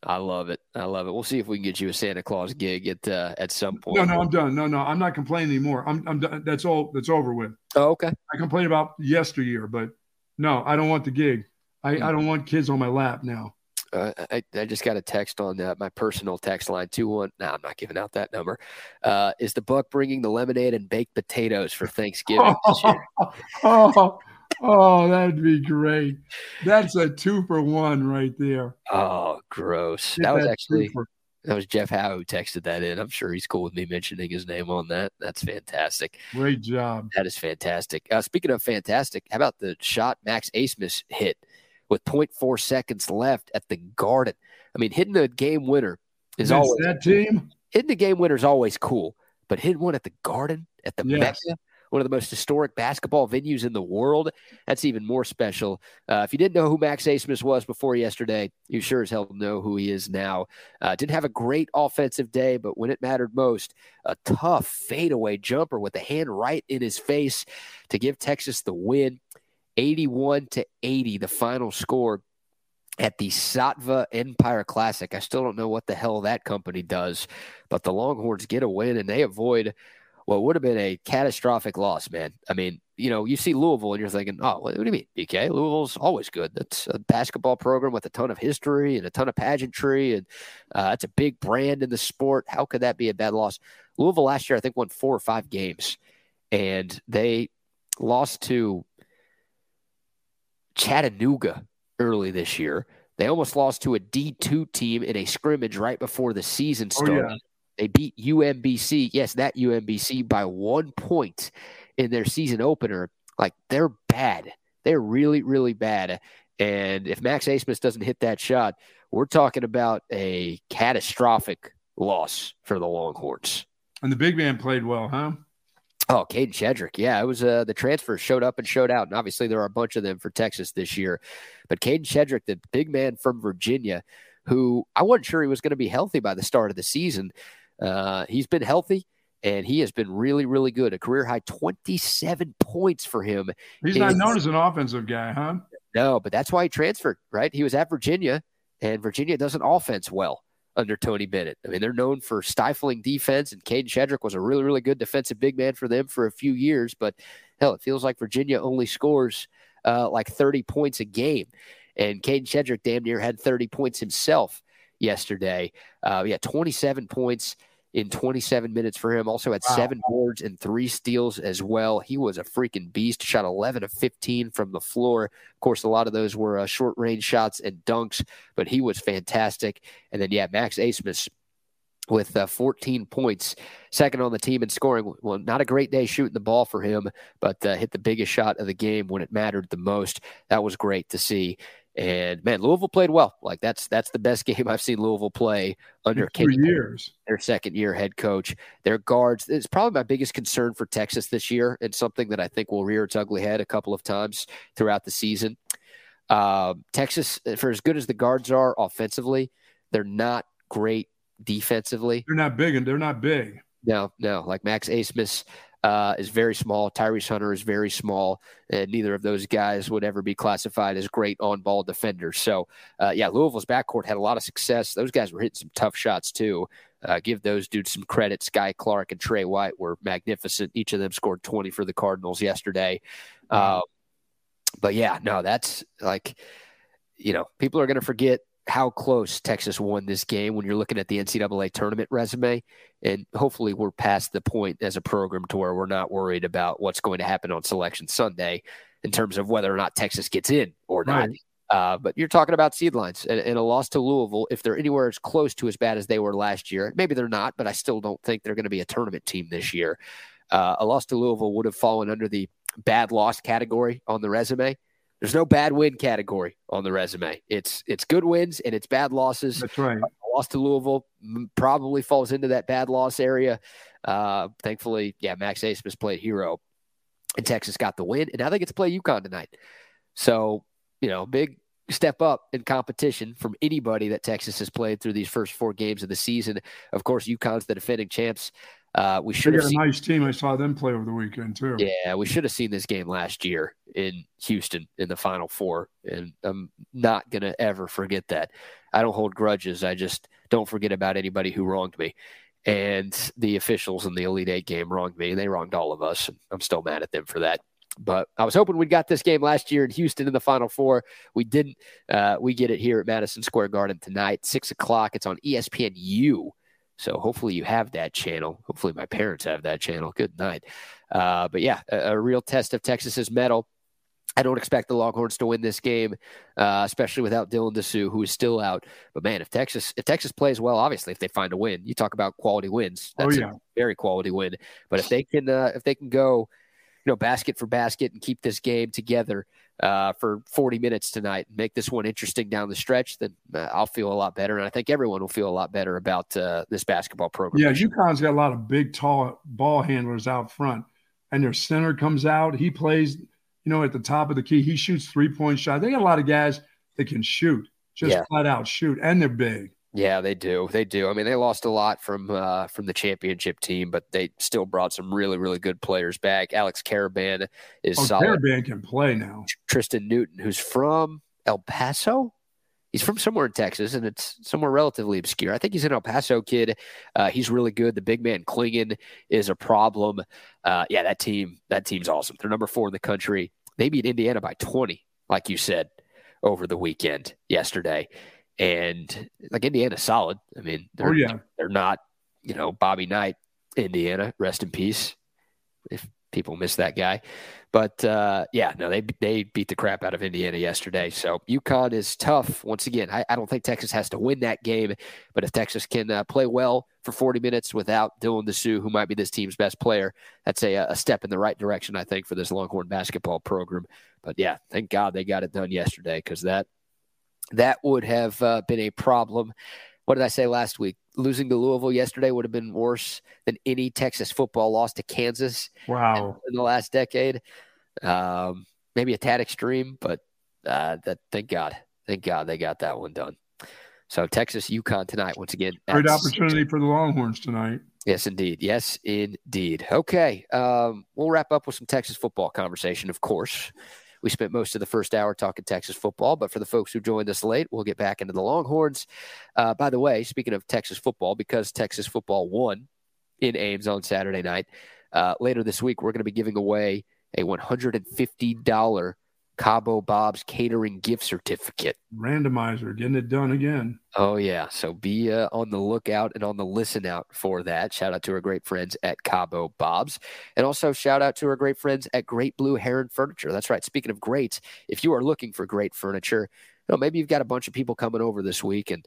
I love it. I love it. We'll see if we can get you a Santa Claus gig at uh, at some point. No, no, I'm done. No, no, I'm not complaining anymore. I'm, I'm done. That's all. That's over with. Oh, okay. I complained about yesteryear, but no, I don't want the gig. I, I don't want kids on my lap now. Uh, I, I just got a text on uh, my personal text line two one. No, I'm not giving out that number. Uh, is the Buck bringing the lemonade and baked potatoes for Thanksgiving this year? oh, oh, that'd be great. That's a two for one right there. Oh, gross. Get That was that actually for- that was Jeff Howe who texted that in. I'm sure he's cool with me mentioning his name on that. That's fantastic. great job. That is fantastic. Uh, speaking of fantastic, how about the shot Max Abmas hit with 0.4 seconds left at the Garden? I mean, hitting the game winner is Against always that team. hitting the game winner is always cool, but hitting one at the Garden at the Yes. Mecca, one of the most historic basketball venues in the world, that's even more special. Uh, if you didn't know who Max Abmas was before yesterday, you sure as hell know who he is now. Uh, didn't have a great offensive day, but when it mattered most, a tough fadeaway jumper with the hand right in his face to give Texas the win. 81 to 80, the final score at the Satva Empire Classic. I still don't know what the hell that company does, but the Longhorns get a win and they avoid what would have been a catastrophic loss, man. I mean, you know, you see Louisville and you're thinking, oh, what, do you mean, BK? Louisville's always good. That's a basketball program with a ton of history and a ton of pageantry, and uh, it's a big brand in the sport. How could that be a bad loss? Louisville last year, I think, won four or five games, and they lost to Chattanooga early this year. They almost lost to a D2 team in a scrimmage right before the season Oh, started. yeah. They beat UMBC, yes, that UMBC by one point in their season opener. Like they're bad. They're really, really bad. And if Max Abmas doesn't hit that shot, we're talking about a catastrophic loss for the Longhorns. And the big man played well, huh? Oh, Kadin Shedrick. Yeah, it was uh, the transfer showed up and showed out. And obviously, there are a bunch of them for Texas this year. But Kadin Shedrick, the big man from Virginia, who I wasn't sure he was going to be healthy by the start of the season. Uh, he's been healthy and he has been really, really good. A career high 27 points for him. He's not known as an offensive guy, huh? No, but that's why he transferred, right? He was at Virginia, and Virginia does an offense well under Tony Bennett. I mean, they're known for stifling defense, and Kadin Shedrick was a really, really good defensive big man for them for a few years. But hell, it feels like Virginia only scores uh, like 30 points a game. And Kadin Shedrick damn near had 30 points himself yesterday. Uh, yeah, 27 points in 27 minutes for him. Also had wow. seven boards and three steals as well. He was a freaking beast. Shot 11 of 15 from the floor. Of course, a lot of those were uh, short range shots and dunks, but he was fantastic. And then, yeah, Max Abmas with uh, 14 points, second on the team in scoring. Well, not a great day shooting the ball for him, but uh, hit the biggest shot of the game when it mattered the most. That was great to see. And man, Louisville played well. Like that's that's the best game I've seen Louisville play under three years. Their second year head coach. Their guards. It's probably my biggest concern for Texas this year, and something that I think will rear its ugly head a couple of times throughout the season. Uh, Texas, for as good as the guards are offensively, they're not great defensively. They're not big, and they're not big. No, no. Like Max Abmas uh, is very small. Tyrese Hunter is very small, and neither of those guys would ever be classified as great on ball defenders. So, uh, yeah, Louisville's backcourt had a lot of success. Those guys were hitting some tough shots too. Uh, give those dudes some credit. Skyy Clark and Tre White were magnificent. Each of them scored 20 for the Cardinals yesterday. Mm-hmm. but yeah, no, that's like, you know, people are going to forget how close Texas won this game when you're looking at the NCAA tournament resume. And hopefully, we're past the point as a program to where we're not worried about what's going to happen on Selection Sunday in terms of whether or not Texas gets in or not. Right. Uh, but you're talking about seed lines and, and, a loss to Louisville. If they're anywhere as close to as bad as they were last year, maybe they're not, but I still don't think they're going to be a tournament team this year. Uh, a loss to Louisville would have fallen under the bad loss category on the resume. There's no bad win category on the resume. It's it's good wins and it's bad losses. That's right. A loss to Louisville probably falls into that bad loss area. Uh, thankfully, yeah, Max Abmas played hero, and Texas got the win, and now they get to play UConn tonight. So you know, big step up in competition from anybody that Texas has played through these first four games of the season. Of course, UConn's the defending champs. Uh, we should have a nice team. I saw them play over the weekend too. Yeah, we should have seen this game last year in Houston in the Final Four, and I'm not gonna ever forget that. I don't hold grudges. I just don't forget about anybody who wronged me. And the officials in the Elite Eight game wronged me, and they wronged all of us. And I'm still mad at them for that. But I was hoping we'd got this game last year in Houston in the Final Four. We didn't. Uh, we get it here at Madison Square Garden tonight, six o'clock. It's on ESPNU so hopefully you have that channel. Hopefully my parents have that channel. Good night. Uh, but yeah, a, a, real test of Texas's mettle. I don't expect the Longhorns to win this game, uh, especially without Dylan Disu, who is still out. But man, if Texas if Texas plays well, obviously if they find a win, you talk about quality wins. Oh, That's oh, yeah. a very quality win. But if they can uh, if they can go, you know, basket for basket and keep this game together, uh, for 40 minutes tonight make this one interesting down the stretch, then uh, I'll feel a lot better. And I think everyone will feel a lot better about uh, this basketball program. Yeah, UConn's got a lot of big, tall ball handlers out front, and their center comes out. He plays, you know, at the top of the key. He shoots three point shots. They got a lot of guys that can shoot, just yeah. flat out shoot, and they're big. Yeah, they do. They do. I mean, they lost a lot from uh, from the championship team, but they still brought some really, really good players back. Alex Karaban is oh, solid. Karaban can play now. Tristan Newton, who's from El Paso. He's from somewhere in Texas, and it's somewhere relatively obscure. I think he's an El Paso kid. Uh, he's really good. The big man Clingan is a problem. Uh, yeah, that team. That team's awesome. They're number four in the country. They beat Indiana by twenty, like you said, over the weekend yesterday. And like Indiana's solid. I mean, they're, oh, yeah. they're not, you know, Bobby Knight, Indiana, rest in peace. If people miss that guy. But uh, yeah, no, they they beat the crap out of Indiana yesterday. So UConn is tough. Once again, I, I don't think Texas has to win that game, but if Texas can uh, play well for 40 minutes without Dylan Disu, who might be this team's best player, that's a, a step in the right direction, I think, for this Longhorn basketball program. But yeah, thank God they got it done yesterday because that that would have uh, been a problem. What did I say last week? Losing to Louisville yesterday would have been worse than any Texas football loss to Kansas. Wow. In the last decade. Um, maybe a tad extreme, but uh, that thank God. Thank God they got that one done. So Texas, UConn tonight once again. Great opportunity for the Longhorns tonight. Yes, indeed. Yes, indeed. Okay, um, we'll wrap up with some Texas football conversation. Of course, we spent most of the first hour talking Texas football, but for the folks who joined us late, we'll get back into the Longhorns. Uh, by the way, speaking of Texas football, because Texas football won in Ames on Saturday night, uh, later this week we're going to be giving away a $150 Cabo Bob's catering gift certificate. Randomizer, getting it done again. Oh, yeah. So be uh, on the lookout and on the listen out for that. Shout out to our great friends at Cabo Bob's. And also shout out to our great friends at Great Blue Heron Furniture. That's right. Speaking of greats, if you are looking for great furniture, you know, maybe you've got a bunch of people coming over this week and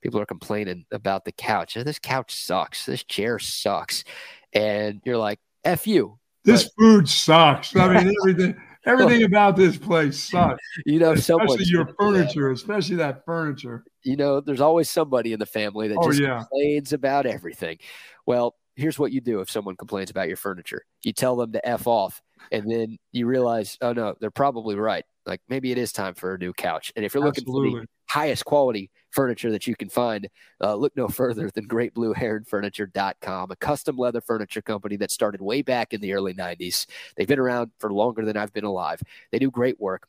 people are complaining about the couch. This couch sucks. This chair sucks. And you're like, F you. This but- food sucks. I mean, everything. Everything about this place sucks. You know, especially your furniture, especially that furniture. You know, there's always somebody in the family that oh, just yeah. complains about everything. Well, here's what you do if someone complains about your furniture. You tell them to F off, and then you realize, oh no, they're probably right. Like maybe it is time for a new couch. And if you're looking Absolutely. for the highest quality furniture that you can find, uh, look no further than greatblueheronfurniture.com, a custom leather furniture company that started way back in the early 90s. They've been around for longer than I've been alive. They do great work.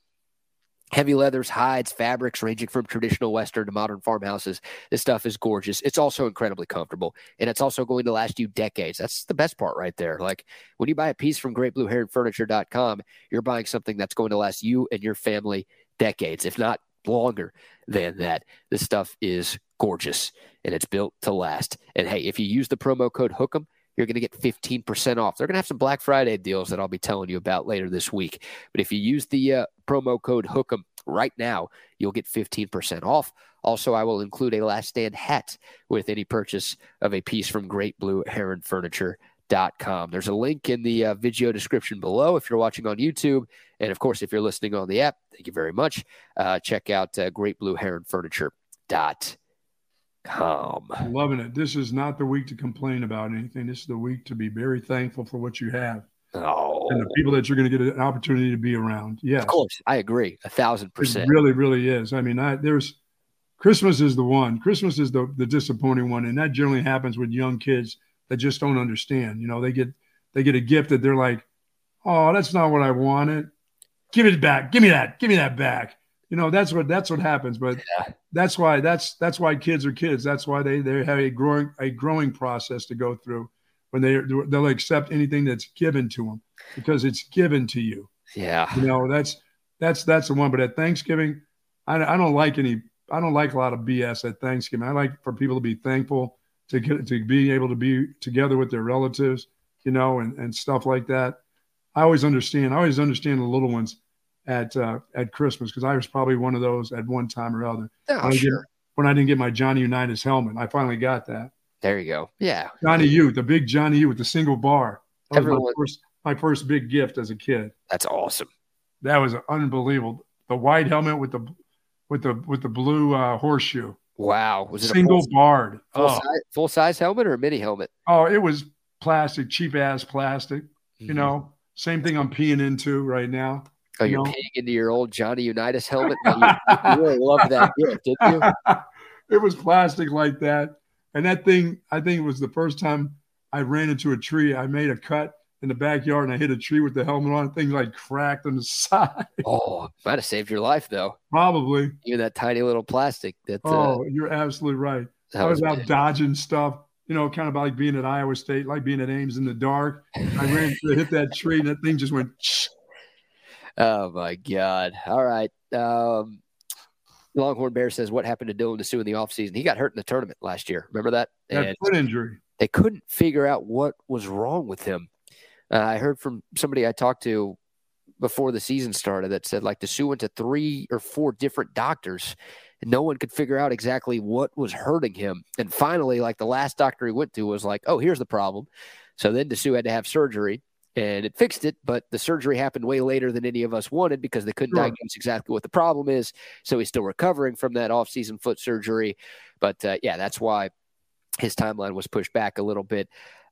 Heavy leathers, hides, fabrics ranging from traditional Western to modern farmhouses. This stuff is gorgeous. It's also incredibly comfortable, and it's also going to last you decades. That's the best part right there. Like when you buy a piece from greatblueheronfurniture.com, you're buying something that's going to last you and your family decades, if not longer than that. This stuff is gorgeous and it's built to last. And hey, if you use the promo code HOOK'em, you're going to get 15% off. They're going to have some Black Friday deals that I'll be telling you about later this week. But if you use the uh, promo code HOOK'em right now, you'll get 15% off. Also, I will include a last stand hat with any purchase of a piece from Great Blue Heron Furniture. Com. There's a link in the uh, video description below if you're watching on YouTube. And of course, if you're listening on the app, thank you very much. Uh, check out uh, Great Blue Heron Furniture. Dot com. Loving it. This is not the week to complain about anything. This is the week to be very thankful for what you have. Oh. And the people that you're going to get an opportunity to be around. Yes. Of course. I agree. A thousand percent. It really, really is. I mean, I, there's Christmas is the one. Christmas is the, the disappointing one. And that generally happens with young kids that just don't understand. You know, they get they get a gift that they're like, oh, that's not what I wanted. Give it back. Give me that. Give me that back. You know, that's what that's what happens. But yeah. that's why that's that's why kids are kids. That's why they they have a growing a growing process to go through when they they'll accept anything that's given to them because it's given to you. Yeah. You know, that's that's that's the one. But at Thanksgiving, I, I don't like any I don't like a lot of BS at Thanksgiving. I like for people to be thankful to get, to be able to be together with their relatives, you know, and, and stuff like that. I always understand. I always understand the little ones at uh, at Christmas because I was probably one of those at one time or other. Oh, when, sure. I when I didn't get my Johnny Unitas helmet, I finally got that. There you go. Yeah, Johnny U, the big Johnny U with the single bar. That Everyone, was my first, my first big gift as a kid. That's awesome. That was unbelievable. The white helmet with the with the with the blue uh, horseshoe. Wow. Was it single full, barred? Full, oh. size, full size helmet or a mini helmet? Oh, it was plastic, cheap ass plastic. Mm-hmm. You know, same thing I'm peeing into right now. Oh, you are peeing into your old Johnny Unitas helmet? you, you really love that gift, didn't you? it was plastic like that. And that thing, I think it was the first time I ran into a tree. I made a cut in the backyard and I hit a tree with the helmet on. Things like cracked on the side. Oh, might have saved your life though. Probably. Even that tiny little plastic. That. Oh, uh, you're absolutely right. I was, was out dodging stuff. You know, kind of like being at Iowa State, like being at Ames in the dark. I ran to hit that tree and that thing just went. Oh my God! All right. Um, Longhorn Bear says, "What happened to Dylan Disu in the offseason? He got hurt in the tournament last year. Remember that? That foot injury. They couldn't figure out what was wrong with him. Uh, I heard from somebody I talked to before the season started that said like Disu went to three or four different doctors and no one could figure out exactly what was hurting him. And finally, like the last doctor he went to was like, oh, here's the problem. So then Disu had to have surgery and it fixed it, but the surgery happened way later than any of us wanted because they couldn't sure. diagnose exactly what the problem is. So he's still recovering from that off-season foot surgery. But uh, yeah, that's why his timeline was pushed back a little bit.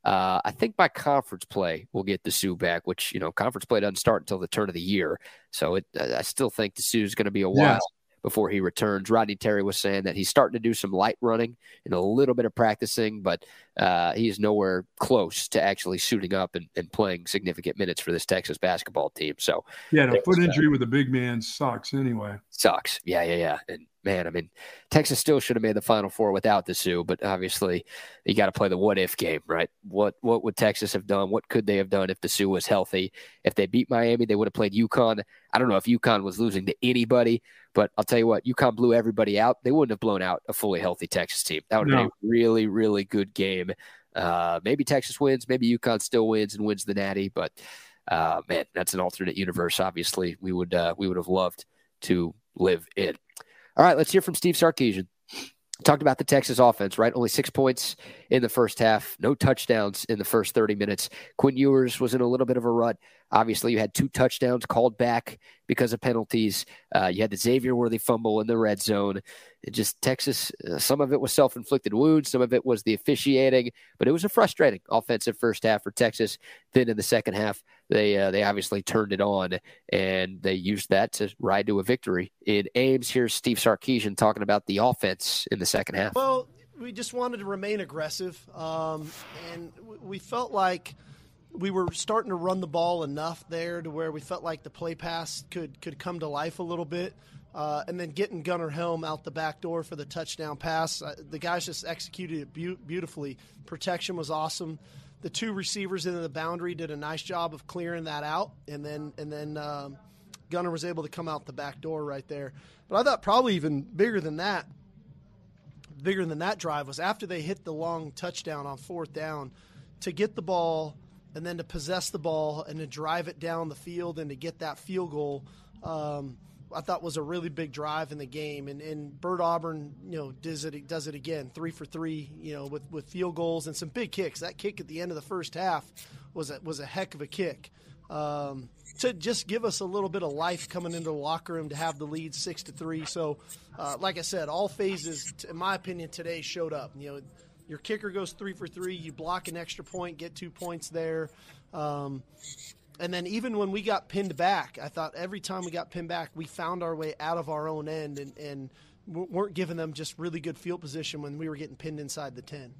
Uh, I think by conference play we'll get Disu back, which you know conference play doesn't start until the turn of the year. So it, I still think Disu is going to be a while before he returns. Rodney Terry was saying that he's starting to do some light running and a little bit of practicing, but uh, is nowhere close to actually suiting up and, and, playing significant minutes for this Texas basketball team. So, yeah, a foot injury with a big man sucks anyway. Sucks. Yeah, yeah, yeah. And man, I mean, Texas still should have made the Final Four without Disu, but obviously you got to play the what if game, right? What what would Texas have done? What could they have done if Disu was healthy? If they beat Miami, they would have played UConn. I don't know if UConn was losing to anybody, but I'll tell you what, UConn blew everybody out. They wouldn't have blown out a fully healthy Texas team. That would have no. been a really, really good game. Uh, maybe Texas wins, maybe UConn still wins and wins the Natty, but uh, man, that's an alternate universe. Obviously, we would uh, we would have loved to live in. All right, let's hear from Steve Sarkisian. Talked about the Texas offense, right? Only six points in the first half, no touchdowns in the first 30 minutes. Quinn Ewers was in a little bit of a rut. Obviously, you had two touchdowns called back because of penalties. Uh, you had the Xavier Worthy fumble in the red zone. It just Texas, uh, some of it was self inflicted wounds, some of it was the officiating, but it was a frustrating offensive first half for Texas. Then in the second half, they uh, they obviously turned it on and they used that to ride to a victory in Ames. Here's Steve Sarkisian talking about the offense in the second half. Well, we just wanted to remain aggressive, um, and we felt like we were starting to run the ball enough there to where we felt like the play pass could could come to life a little bit. Uh, and then getting Gunnar Helm out the back door for the touchdown pass. Uh, the guys just executed it be- beautifully. Protection was awesome the two receivers in the boundary did a nice job of clearing that out, and then and then um, Gunnar was able to come out the back door right there. But I thought probably even bigger than that, bigger than that drive was after they hit the long touchdown on fourth down to get the ball and then to possess the ball and to drive it down the field and to get that field goal. Um, I thought was a really big drive in the game. And, and Bert Auburn, you know, does it does it again, three for three, you know, with, with field goals and some big kicks. That kick at the end of the first half was a, was a heck of a kick. Um, to just give us a little bit of life coming into the locker room to have the lead six to three. So, uh, like I said, all phases, in my opinion, today showed up. You know, your kicker goes three for three. You block an extra point, get two points there. Um, and then even when we got pinned back, I thought every time we got pinned back, we found our way out of our own end and, and weren't giving them just really good field position when we were getting pinned inside the 10.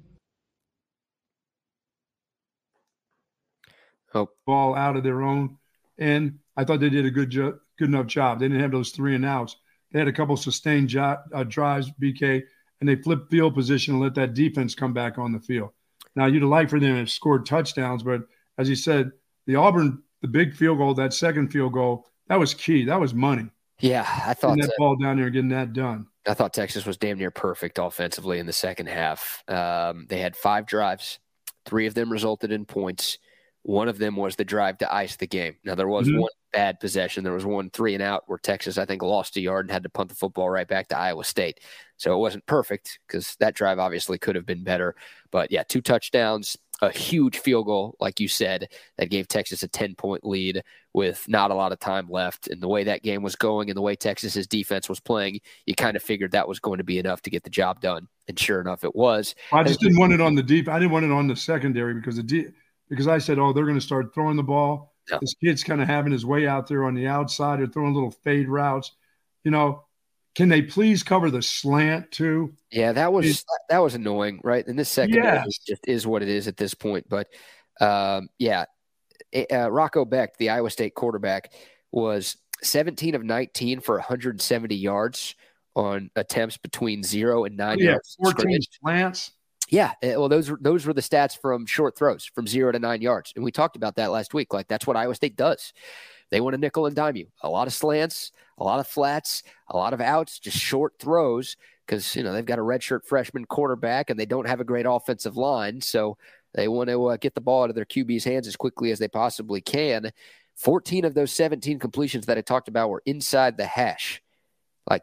Oh. Ball out of their own. And I thought they did a good jo- good enough job. They didn't have those three and outs. They had a couple sustained jo- uh, drives, BK, and they flipped field position and let that defense come back on the field. Now, you'd like for them to have scored touchdowns, but as you said, the Auburn the big field goal, that second field goal, that was key. That was money. Yeah, I thought getting that ball down there getting that done. I thought Texas was damn near perfect offensively in the second half. Um, they had five drives, three of them resulted in points. One of them was the drive to ice the game. Now there was mm-hmm. one bad possession. There was one three and out where Texas, I think, lost a yard and had to punt the football right back to Iowa State. So it wasn't perfect because that drive obviously could have been better. But yeah, two touchdowns, a huge field goal, like you said, that gave Texas a 10 point lead with not a lot of time left. And the way that game was going and the way Texas's defense was playing, you kind of figured that was going to be enough to get the job done. And sure enough, it was. I just didn't want it on the deep. I didn't want it on the secondary because the deep, because I said, oh, they're going to start throwing the ball. Yeah. This kid's kind of having his way out there on the outside or throwing little fade routes. You know, can they please cover the slant too? Yeah, that was it, that was annoying, right? And this second yes. is just is what it is at this point. But um, yeah, uh, Rocco Becht, the Iowa State quarterback, was 17 of 19 for 170 yards on attempts between zero and nine yeah, yards. 14 slants. Yeah, eh, well, those were those were the stats from short throws from zero to nine yards, and we talked about that last week. Like that's what Iowa State does. They want to nickel and dime you. A lot of slants, a lot of flats, a lot of outs, just short throws because you know they've got a redshirt freshman quarterback and they don't have a great offensive line, so they want to uh, get the ball out of their QB's hands as quickly as they possibly can. 14 of those 17 completions that I talked about were inside the hash. Like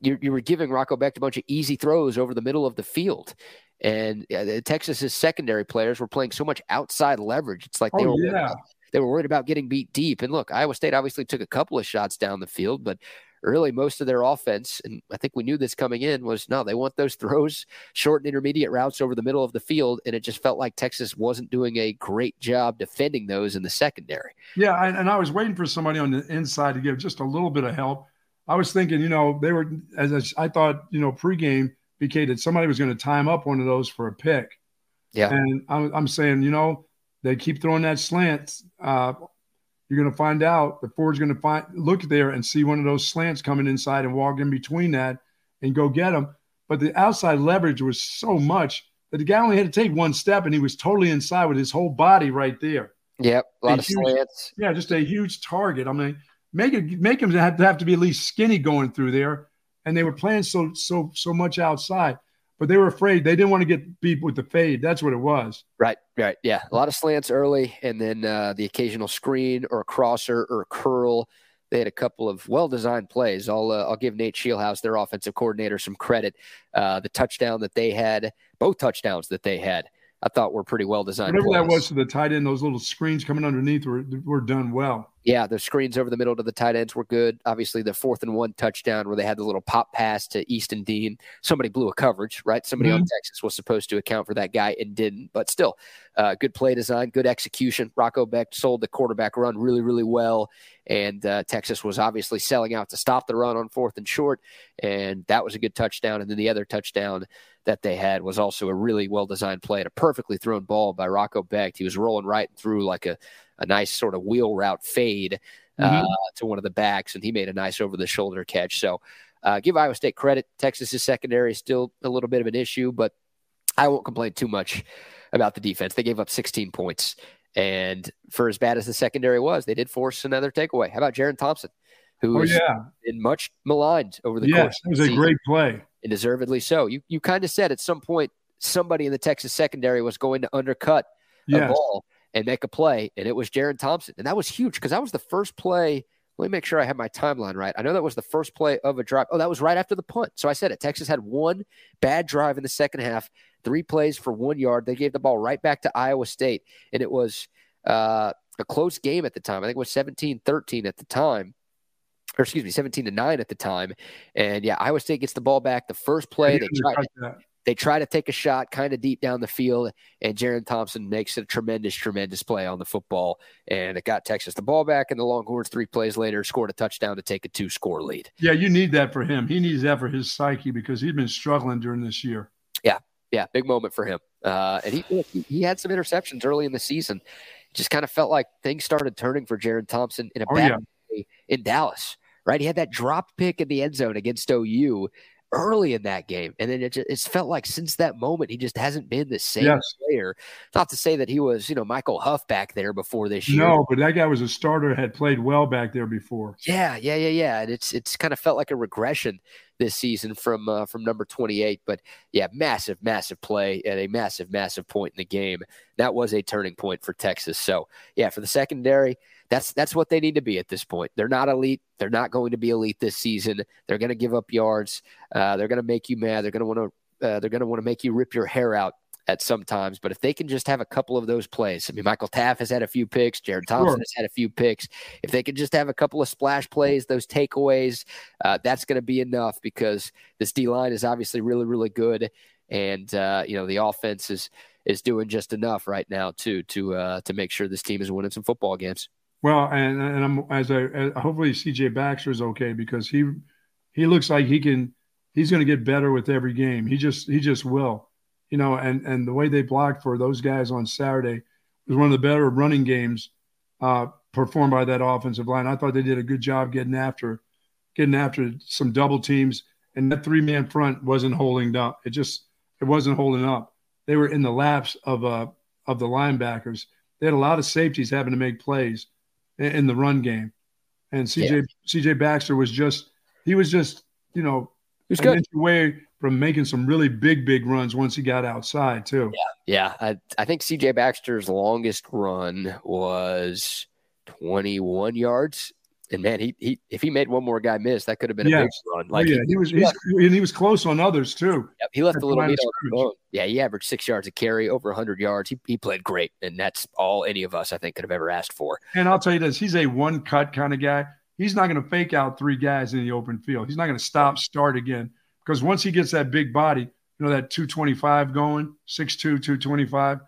you, you were giving Rocco Becht a bunch of easy throws over the middle of the field. And uh, Texas's secondary players were playing so much outside leverage. It's like they oh, were yeah. They were worried about getting beat deep. And look, Iowa State obviously took a couple of shots down the field, but really most of their offense, and I think we knew this coming in, was no, they want those throws, short and intermediate routes over the middle of the field. And it just felt like Texas wasn't doing a great job defending those in the secondary. Yeah. And I was waiting for somebody on the inside to give just a little bit of help. I was thinking, you know, they were as I, thought, you know, pregame BK that somebody was going to time up one of those for a pick. Yeah. And I'm, I'm saying, you know, they keep throwing that slant. Uh, you're going to find out the Ford's going to find look there and see one of those slants coming inside and walk in between that and go get them. But the outside leverage was so much that the guy only had to take one step and he was totally inside with his whole body right there. Yep, a lot A of huge- slants. Yeah, just a huge target. I mean, make it make him have to have to be at least skinny going through there. And they were playing so so so much outside, but they were afraid they didn't want to get beat with the fade. That's what it was. Right, right. Yeah. A lot of slants early and then uh, the occasional screen or a crosser or a curl. They had a couple of well designed plays. I'll, uh, I'll give Nate Scheelhaase, their offensive coordinator, some credit. Uh, the touchdown that they had, both touchdowns that they had, I thought were pretty well designed. Whatever that was to the tight end, those little screens coming underneath were were done well. Yeah, the screens over the middle to the tight ends were good. Obviously, the fourth and one touchdown where they had the little pop pass to Easton Dean. Somebody blew a coverage, right? Somebody on Texas was supposed to account for that guy and didn't. But still, uh, good play design, good execution. Rocco Becht sold the quarterback run really, really well. And uh, Texas was obviously selling out to stop the run on fourth and short. And that was a good touchdown. And then the other touchdown that they had was also a really well designed play and a perfectly thrown ball by Rocco Becht. He was rolling right through like a, a nice sort of wheel route fade uh, to one of the backs, and he made a nice over the shoulder catch. So, uh, give Iowa State credit. Texas's secondary is still a little bit of an issue, but I won't complain too much about the defense. They gave up 16 points, and for as bad as the secondary was, they did force another takeaway. How about Jaron Thompson, who Oh yeah, been much maligned over the yes, course it was a great play. and deservedly so. You you kind of said at some point somebody in the Texas secondary was going to undercut a ball and make a play, and it was Jerrin Thompson, and that was huge because that was the first play. Let me make sure I have my timeline right. I know that was the first play of a drive. Oh, that was right after the punt. So I said it. Texas had one bad drive in the second half, three plays for one yard. They gave the ball right back to Iowa State, and it was uh, a close game at the time. I think it was 17 13 at the time. Or excuse me, 17 to 9 at the time. And yeah, Iowa State gets the ball back. The first play, they undercut that. they try to take a shot kind of deep down the field, and Jerrin Thompson makes a tremendous, tremendous play on the football, and it got Texas the ball back, and the Longhorns three plays later scored a touchdown to take a two score lead. Yeah, you need that for him. He needs that for his psyche because he's been struggling during this year. Yeah, yeah, big moment for him. Uh, and he, he he had some interceptions early in the season. Just kind of felt like things started turning for Jerrin Thompson in a Oh, bad yeah. In Dallas. Right, he had that drop pick in the end zone against OU early in that game, and then it just it's felt like since that moment he just hasn't been the same Yes. player. Not to say that he was, you know, Michael Huff back there before this year. No, but that guy was a starter, had played well back there before. Yeah, yeah, yeah, yeah. And it's it's kind of felt like a regression this season from uh, from number 28. But yeah, massive, massive play at a massive, massive point in the game. That was a turning point for Texas. So yeah, for the secondary, that's that's what they need to be at this point. They're not elite. They're not going to be elite this season. They're going to give up yards. Uh, they're going to make you mad. They're going to want to uh, they're going to want to make you rip your hair out at some times. But if they can just have a couple of those plays, I mean, Michael Taaffe has had a few picks. Jerrin Thompson Sure. has had a few picks. If they can just have a couple of splash plays, those takeaways, uh, that's going to be enough because this D line is obviously really, really good, and uh, you know the offense is is doing just enough right now too to uh, to make sure this team is winning some football games. Well, and and I'm as I as, hopefully CJ Baxter is okay because he he looks like he can he's going to get better with every game. He just he just will, you know. And and the way they blocked for those guys on Saturday was one of the better running games uh, performed by that offensive line. I thought they did a good job getting after getting after some double teams, and that three man front wasn't holding up. It just it wasn't holding up. They were in the laps of uh of the linebackers. They had a lot of safeties having to make plays in, the run game, and CJ CJ Baxter was just he was just you know an good. away from making some really big big runs once he got outside too. Yeah, I, I think CJ Baxter's longest run was 21 yards. And man, he, he if he made one more guy miss, that could have been a big run. Oh, Like yeah, he was he's, and he was close on others too. Yep, he left At a little meat on the bone. Yeah, he averaged six yards a carry, over 100 yards. He, he played great, and that's all any of us, I think, could have ever asked for. And I'll tell you this: he's a one cut kind of guy. He's not going to fake out three guys in the open field. He's not going to stop, start again. Because once he gets that big body, you know, that 225 going, 6'2, 225.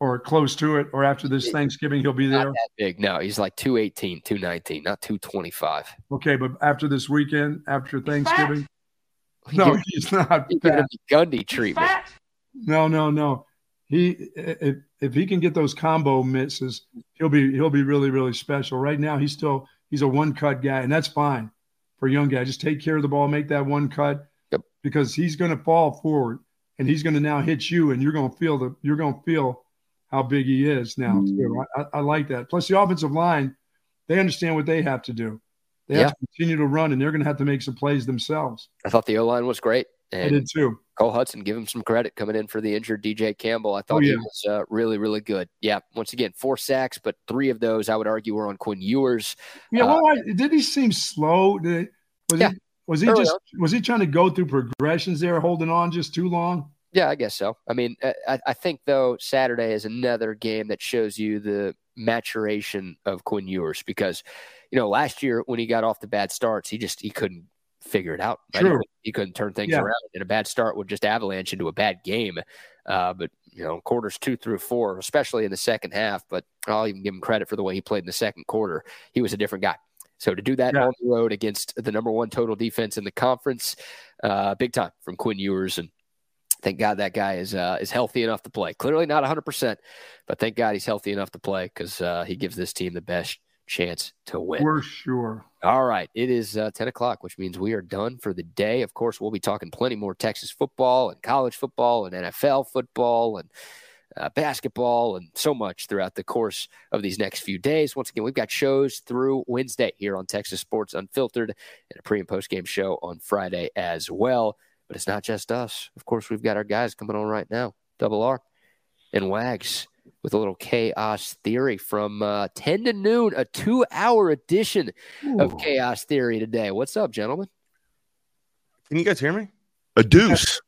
Yep. or close to it, or after this Thanksgiving he'll be Not there? that big. No, he's like 218, 219, not 225. Okay, but after this weekend, after Thanksgiving, He no, he's not. he giving fat. him the Gundy treatment. No, no, no. He if if he can get those combo misses, he'll be he'll be really really special. Right now, he's still he's a one cut guy, and that's fine for a young guy. Just take care of the ball, make that one cut, Yep. because he's going to fall forward, and he's going to now hit you, and you're going to feel the you're going to feel how big he is now. Too. I, I, I like that. Plus, the offensive line, they understand what they have to do. They have Yeah. to continue to run, and they're going to have to make some plays themselves. I thought the O line was great. I did too. Cole Hudson, give him some credit coming in for the injured DJ Campbell. I thought Oh, he was uh, really, really good. Yeah, once again, four sacks, but three of those I would argue were on Quinn Ewers. Yeah, Uh, well, did he seem slow? Did, was Yeah. he was he Early just was he trying to go through progressions there, holding on just too long? Yeah, I guess so. I mean, uh, I, I think though Saturday is another game that shows you the maturation of Quinn Ewers because, you know, last year when he got off the bad starts, he just he couldn't figure it out. right? He True. couldn't- He couldn't turn things Yeah. around, and a bad start would just avalanche into a bad game. Uh, but you know, quarters two through four, especially in the second half, but I'll even give him credit for the way he played in the second quarter. He was a different guy. So to do that Yeah. on the road against the number one total defense in the conference, uh, big time from Quinn Ewers, and thank God that guy is uh, is healthy enough to play. Clearly not 100, percent but thank God he's healthy enough to play because uh, he gives this team the best chance to win. For sure. All right. It is uh, 10 o'clock, which means we are done for the day. Of course, we'll be talking plenty more Texas football and college football and NFL football and uh, basketball and so much throughout the course of these next few days. Once again, we've got shows through Wednesday here on Texas Sports Unfiltered and a pre and post game show on Friday as well. But it's not just us. Of course, we've got our guys coming on right now Double R and Wags with a little chaos theory from uh, 10 to noon, a two hour edition of Chaos Theory today. What's up, gentlemen? Can you guys hear me? A deuce.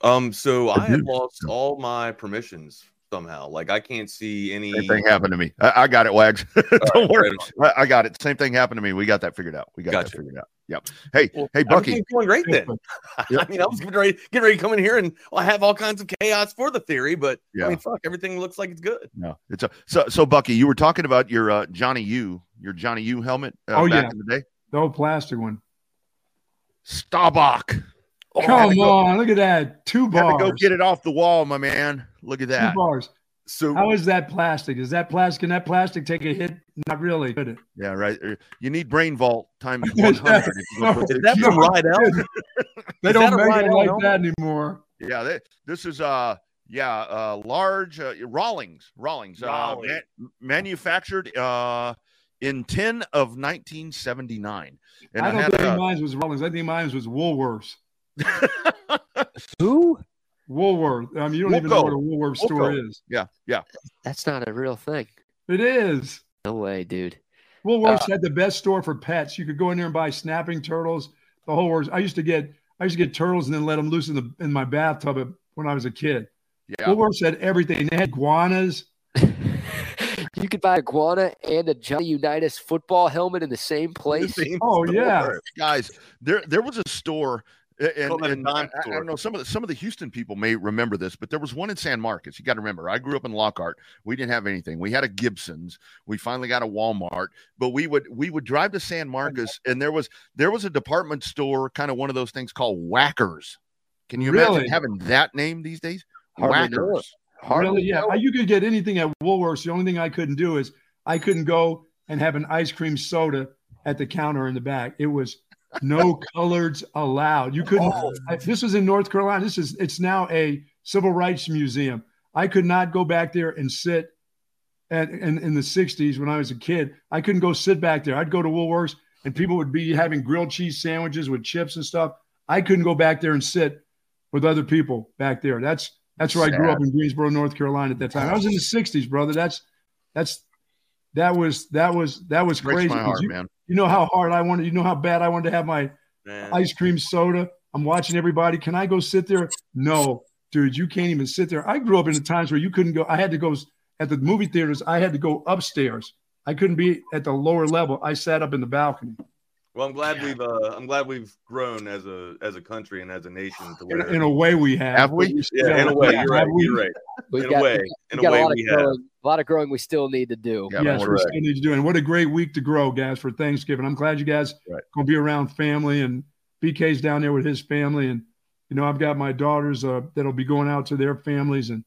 Um, so I have lost all my permissions somehow. Like I can't see any. Same thing happened to me. I, I got it, Wags. Don't right, worry. right I, I got it. Same thing happened to me. We got that figured out. We got that figured out. Yep. Hey, Well, hey, Bucky. Everything's going great then. I mean, I was getting ready, getting ready to come in here, and well, I have all kinds of chaos for the theory, but Yeah. I mean, fuck, everything looks like it's good. No, it's a so so. Bucky, you were talking about your uh, Johnny U, your Johnny U helmet uh, Oh, back yeah. in the day. The old plastic one. Staubach. Come had go- on, look at that. Two Had to bars. go get it off the wall, my man. Look at that. Two that. bars. So How is that plastic? Is that plastic? Can that plastic take a hit? Not really, could it? Yeah, right. Uh, You need BrainVault times one hundred. is that from Riddell? They don't make it like that anymore. Yeah, they, this is uh yeah uh large uh, Rawlings Rawlings uh, ma- manufactured uh in 10 of 1979 and I I, don't had think uh, mine was Rollins. I think mine was Woolworths. Who? Woolworth. I mean, you don't even know what a Woolworth store is. yeah yeah That's not a real thing. It is. No way, dude. Woolworths Uh, had the best store for pets. You could go in there and buy snapping turtles. The whole works. I used to get I used to get turtles and then let them loose in the in my bathtub when I was a kid. yeah Woolworths had everything. They had iguanas. you could buy a Guana and a Johnny Unitas football helmet in the same place. Same Oh, store. yeah. guys there there was a store a- and, Call that a and dime I, I don't know some of the some of the Houston people may remember this, but there was one in San Marcos. You got to remember, I grew up in Lockhart. We didn't have anything. We had a Gibson's. We finally got a Walmart, but we would we would drive to San Marcos, and there was there was a department store, kind of one of those things called Whackers. Can you imagine having that name these days? Hardly. Whackers. Hardly Really? Yeah. know. You could get anything at Woolworths. The only thing I couldn't do is I couldn't go and have an ice cream soda at the counter in the back. It was no colors allowed. You couldn't. Oh. I- this was in North Carolina. This is. It's now a civil rights museum. I could not go back there and sit. At, in, in the 60s, when I was a kid, I couldn't go sit back there. I'd go to Woolworths and people would be having grilled cheese sandwiches with chips and stuff. I couldn't go back there and sit with other people back there. That's that's where I grew up in Greensboro, North Carolina at that time. I was in the 60s, brother. That's that's that was that was that was Breaks crazy. my heart, you, man. You know how hard I wanted, you know how bad I wanted to have my Man. ice cream soda. I'm watching everybody. Can I go sit there? No, dude, you can't even sit there. I grew up in the times where you couldn't go. I had to go at the movie theaters. I had to go upstairs. I couldn't be at the lower level. I sat up in the balcony. Well, I'm glad we've uh, I'm glad we've grown as a as a country and as a nation to where In, in a way, we have. Have we? yeah, in a way, you're right. You're right. We've In got, a way, in a way, a lot we of have. growing, a lot of growing we still need to do. Yeah, yes, we right. still need to do. And what a great week to grow, guys, for Thanksgiving. I'm glad you guys Right. gonna be around family and BK's down there with his family. And you know, I've got my daughters uh, that'll be going out to their families, and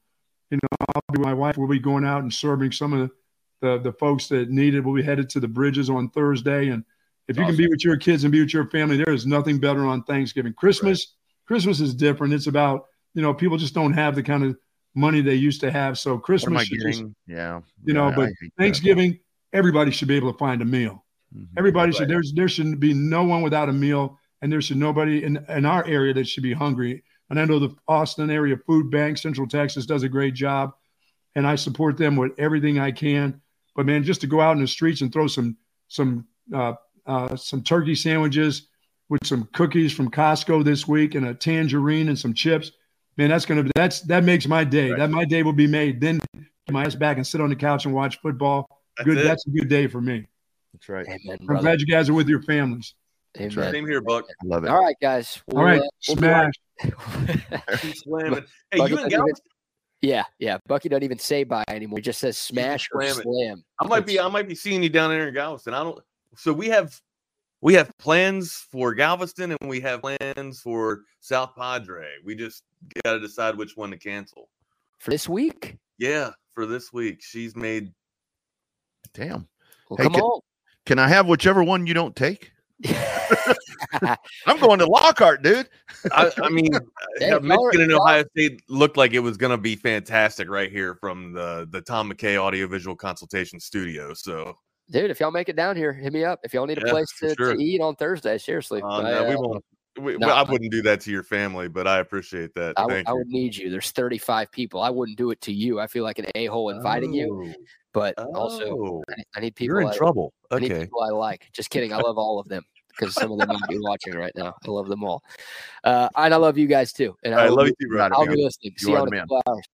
you know, I'll be my wife will be going out and serving some of the the, the folks that need it. We'll be headed to the bridges on Thursday. And if you can be with your kids and be with your family, there is nothing better on Thanksgiving. Christmas, Christmas is different. It's about, you know, people just don't have the kind of money they used to have. So Christmas just? Yeah. you know, Yeah, but hate that. Thanksgiving, everybody should be able to find a meal. Mhm. Everybody Right. should there's there shouldn't be no one without a meal, and there should nobody in, in our area that should be hungry. And I know the Austin area food bank, Central Texas, does a great job, and I support them with everything I can. But man, just to go out in the streets and throw some some uh, uh, some turkey sandwiches with some cookies from Costco this week and a tangerine and some chips, man, that's gonna be that's that makes my day. Right. That my day will be made. Then get my ass back and sit on the couch and watch football. That's Good, it. that's a good day for me. That's right. Amen, I'm brother. glad you guys are with your families. Amen. Same here, Buck. I love it. All right, guys. All right, uh, we'll be smash. right- Keep slamming. Hey, Buck you is in even- Galveston? yeah, yeah. Bucky doesn't even say bye anymore. He just says smash or slam I might be I might be seeing you down there in Galveston. I don't so we have we have plans for Galveston and we have plans for South Padre. We just gotta decide which one to cancel. for this week. Yeah, for this week. She's made Damn. Well, Hey, come can- on. Can I have whichever one you don't take? I'm going to Lockhart, dude. I, I mean Hey, y'all are- Michigan and y'all- Ohio State looked like it was gonna be fantastic right here from the the Tom McKay audiovisual consultation studio. So Dude, if y'all make it down here, hit me up. If y'all need a Yeah, place to, sure. to eat on Thursday, seriously. uh, I, no, we uh, won't we, no, I I- wouldn't do that to your family, but I appreciate that. I, would- I you. need you. There's 35 people. I wouldn't do it to you. I feel like an a hole inviting you, but also Oh, I need, I need people. you're in I, trouble. I need Okay. people I like. Just kidding. I love all of them because some of them might be watching right now. I love them all. Uh, and I love you guys too. And I will love you too, brother. I'll be listening. See You you are all the in a couple hours.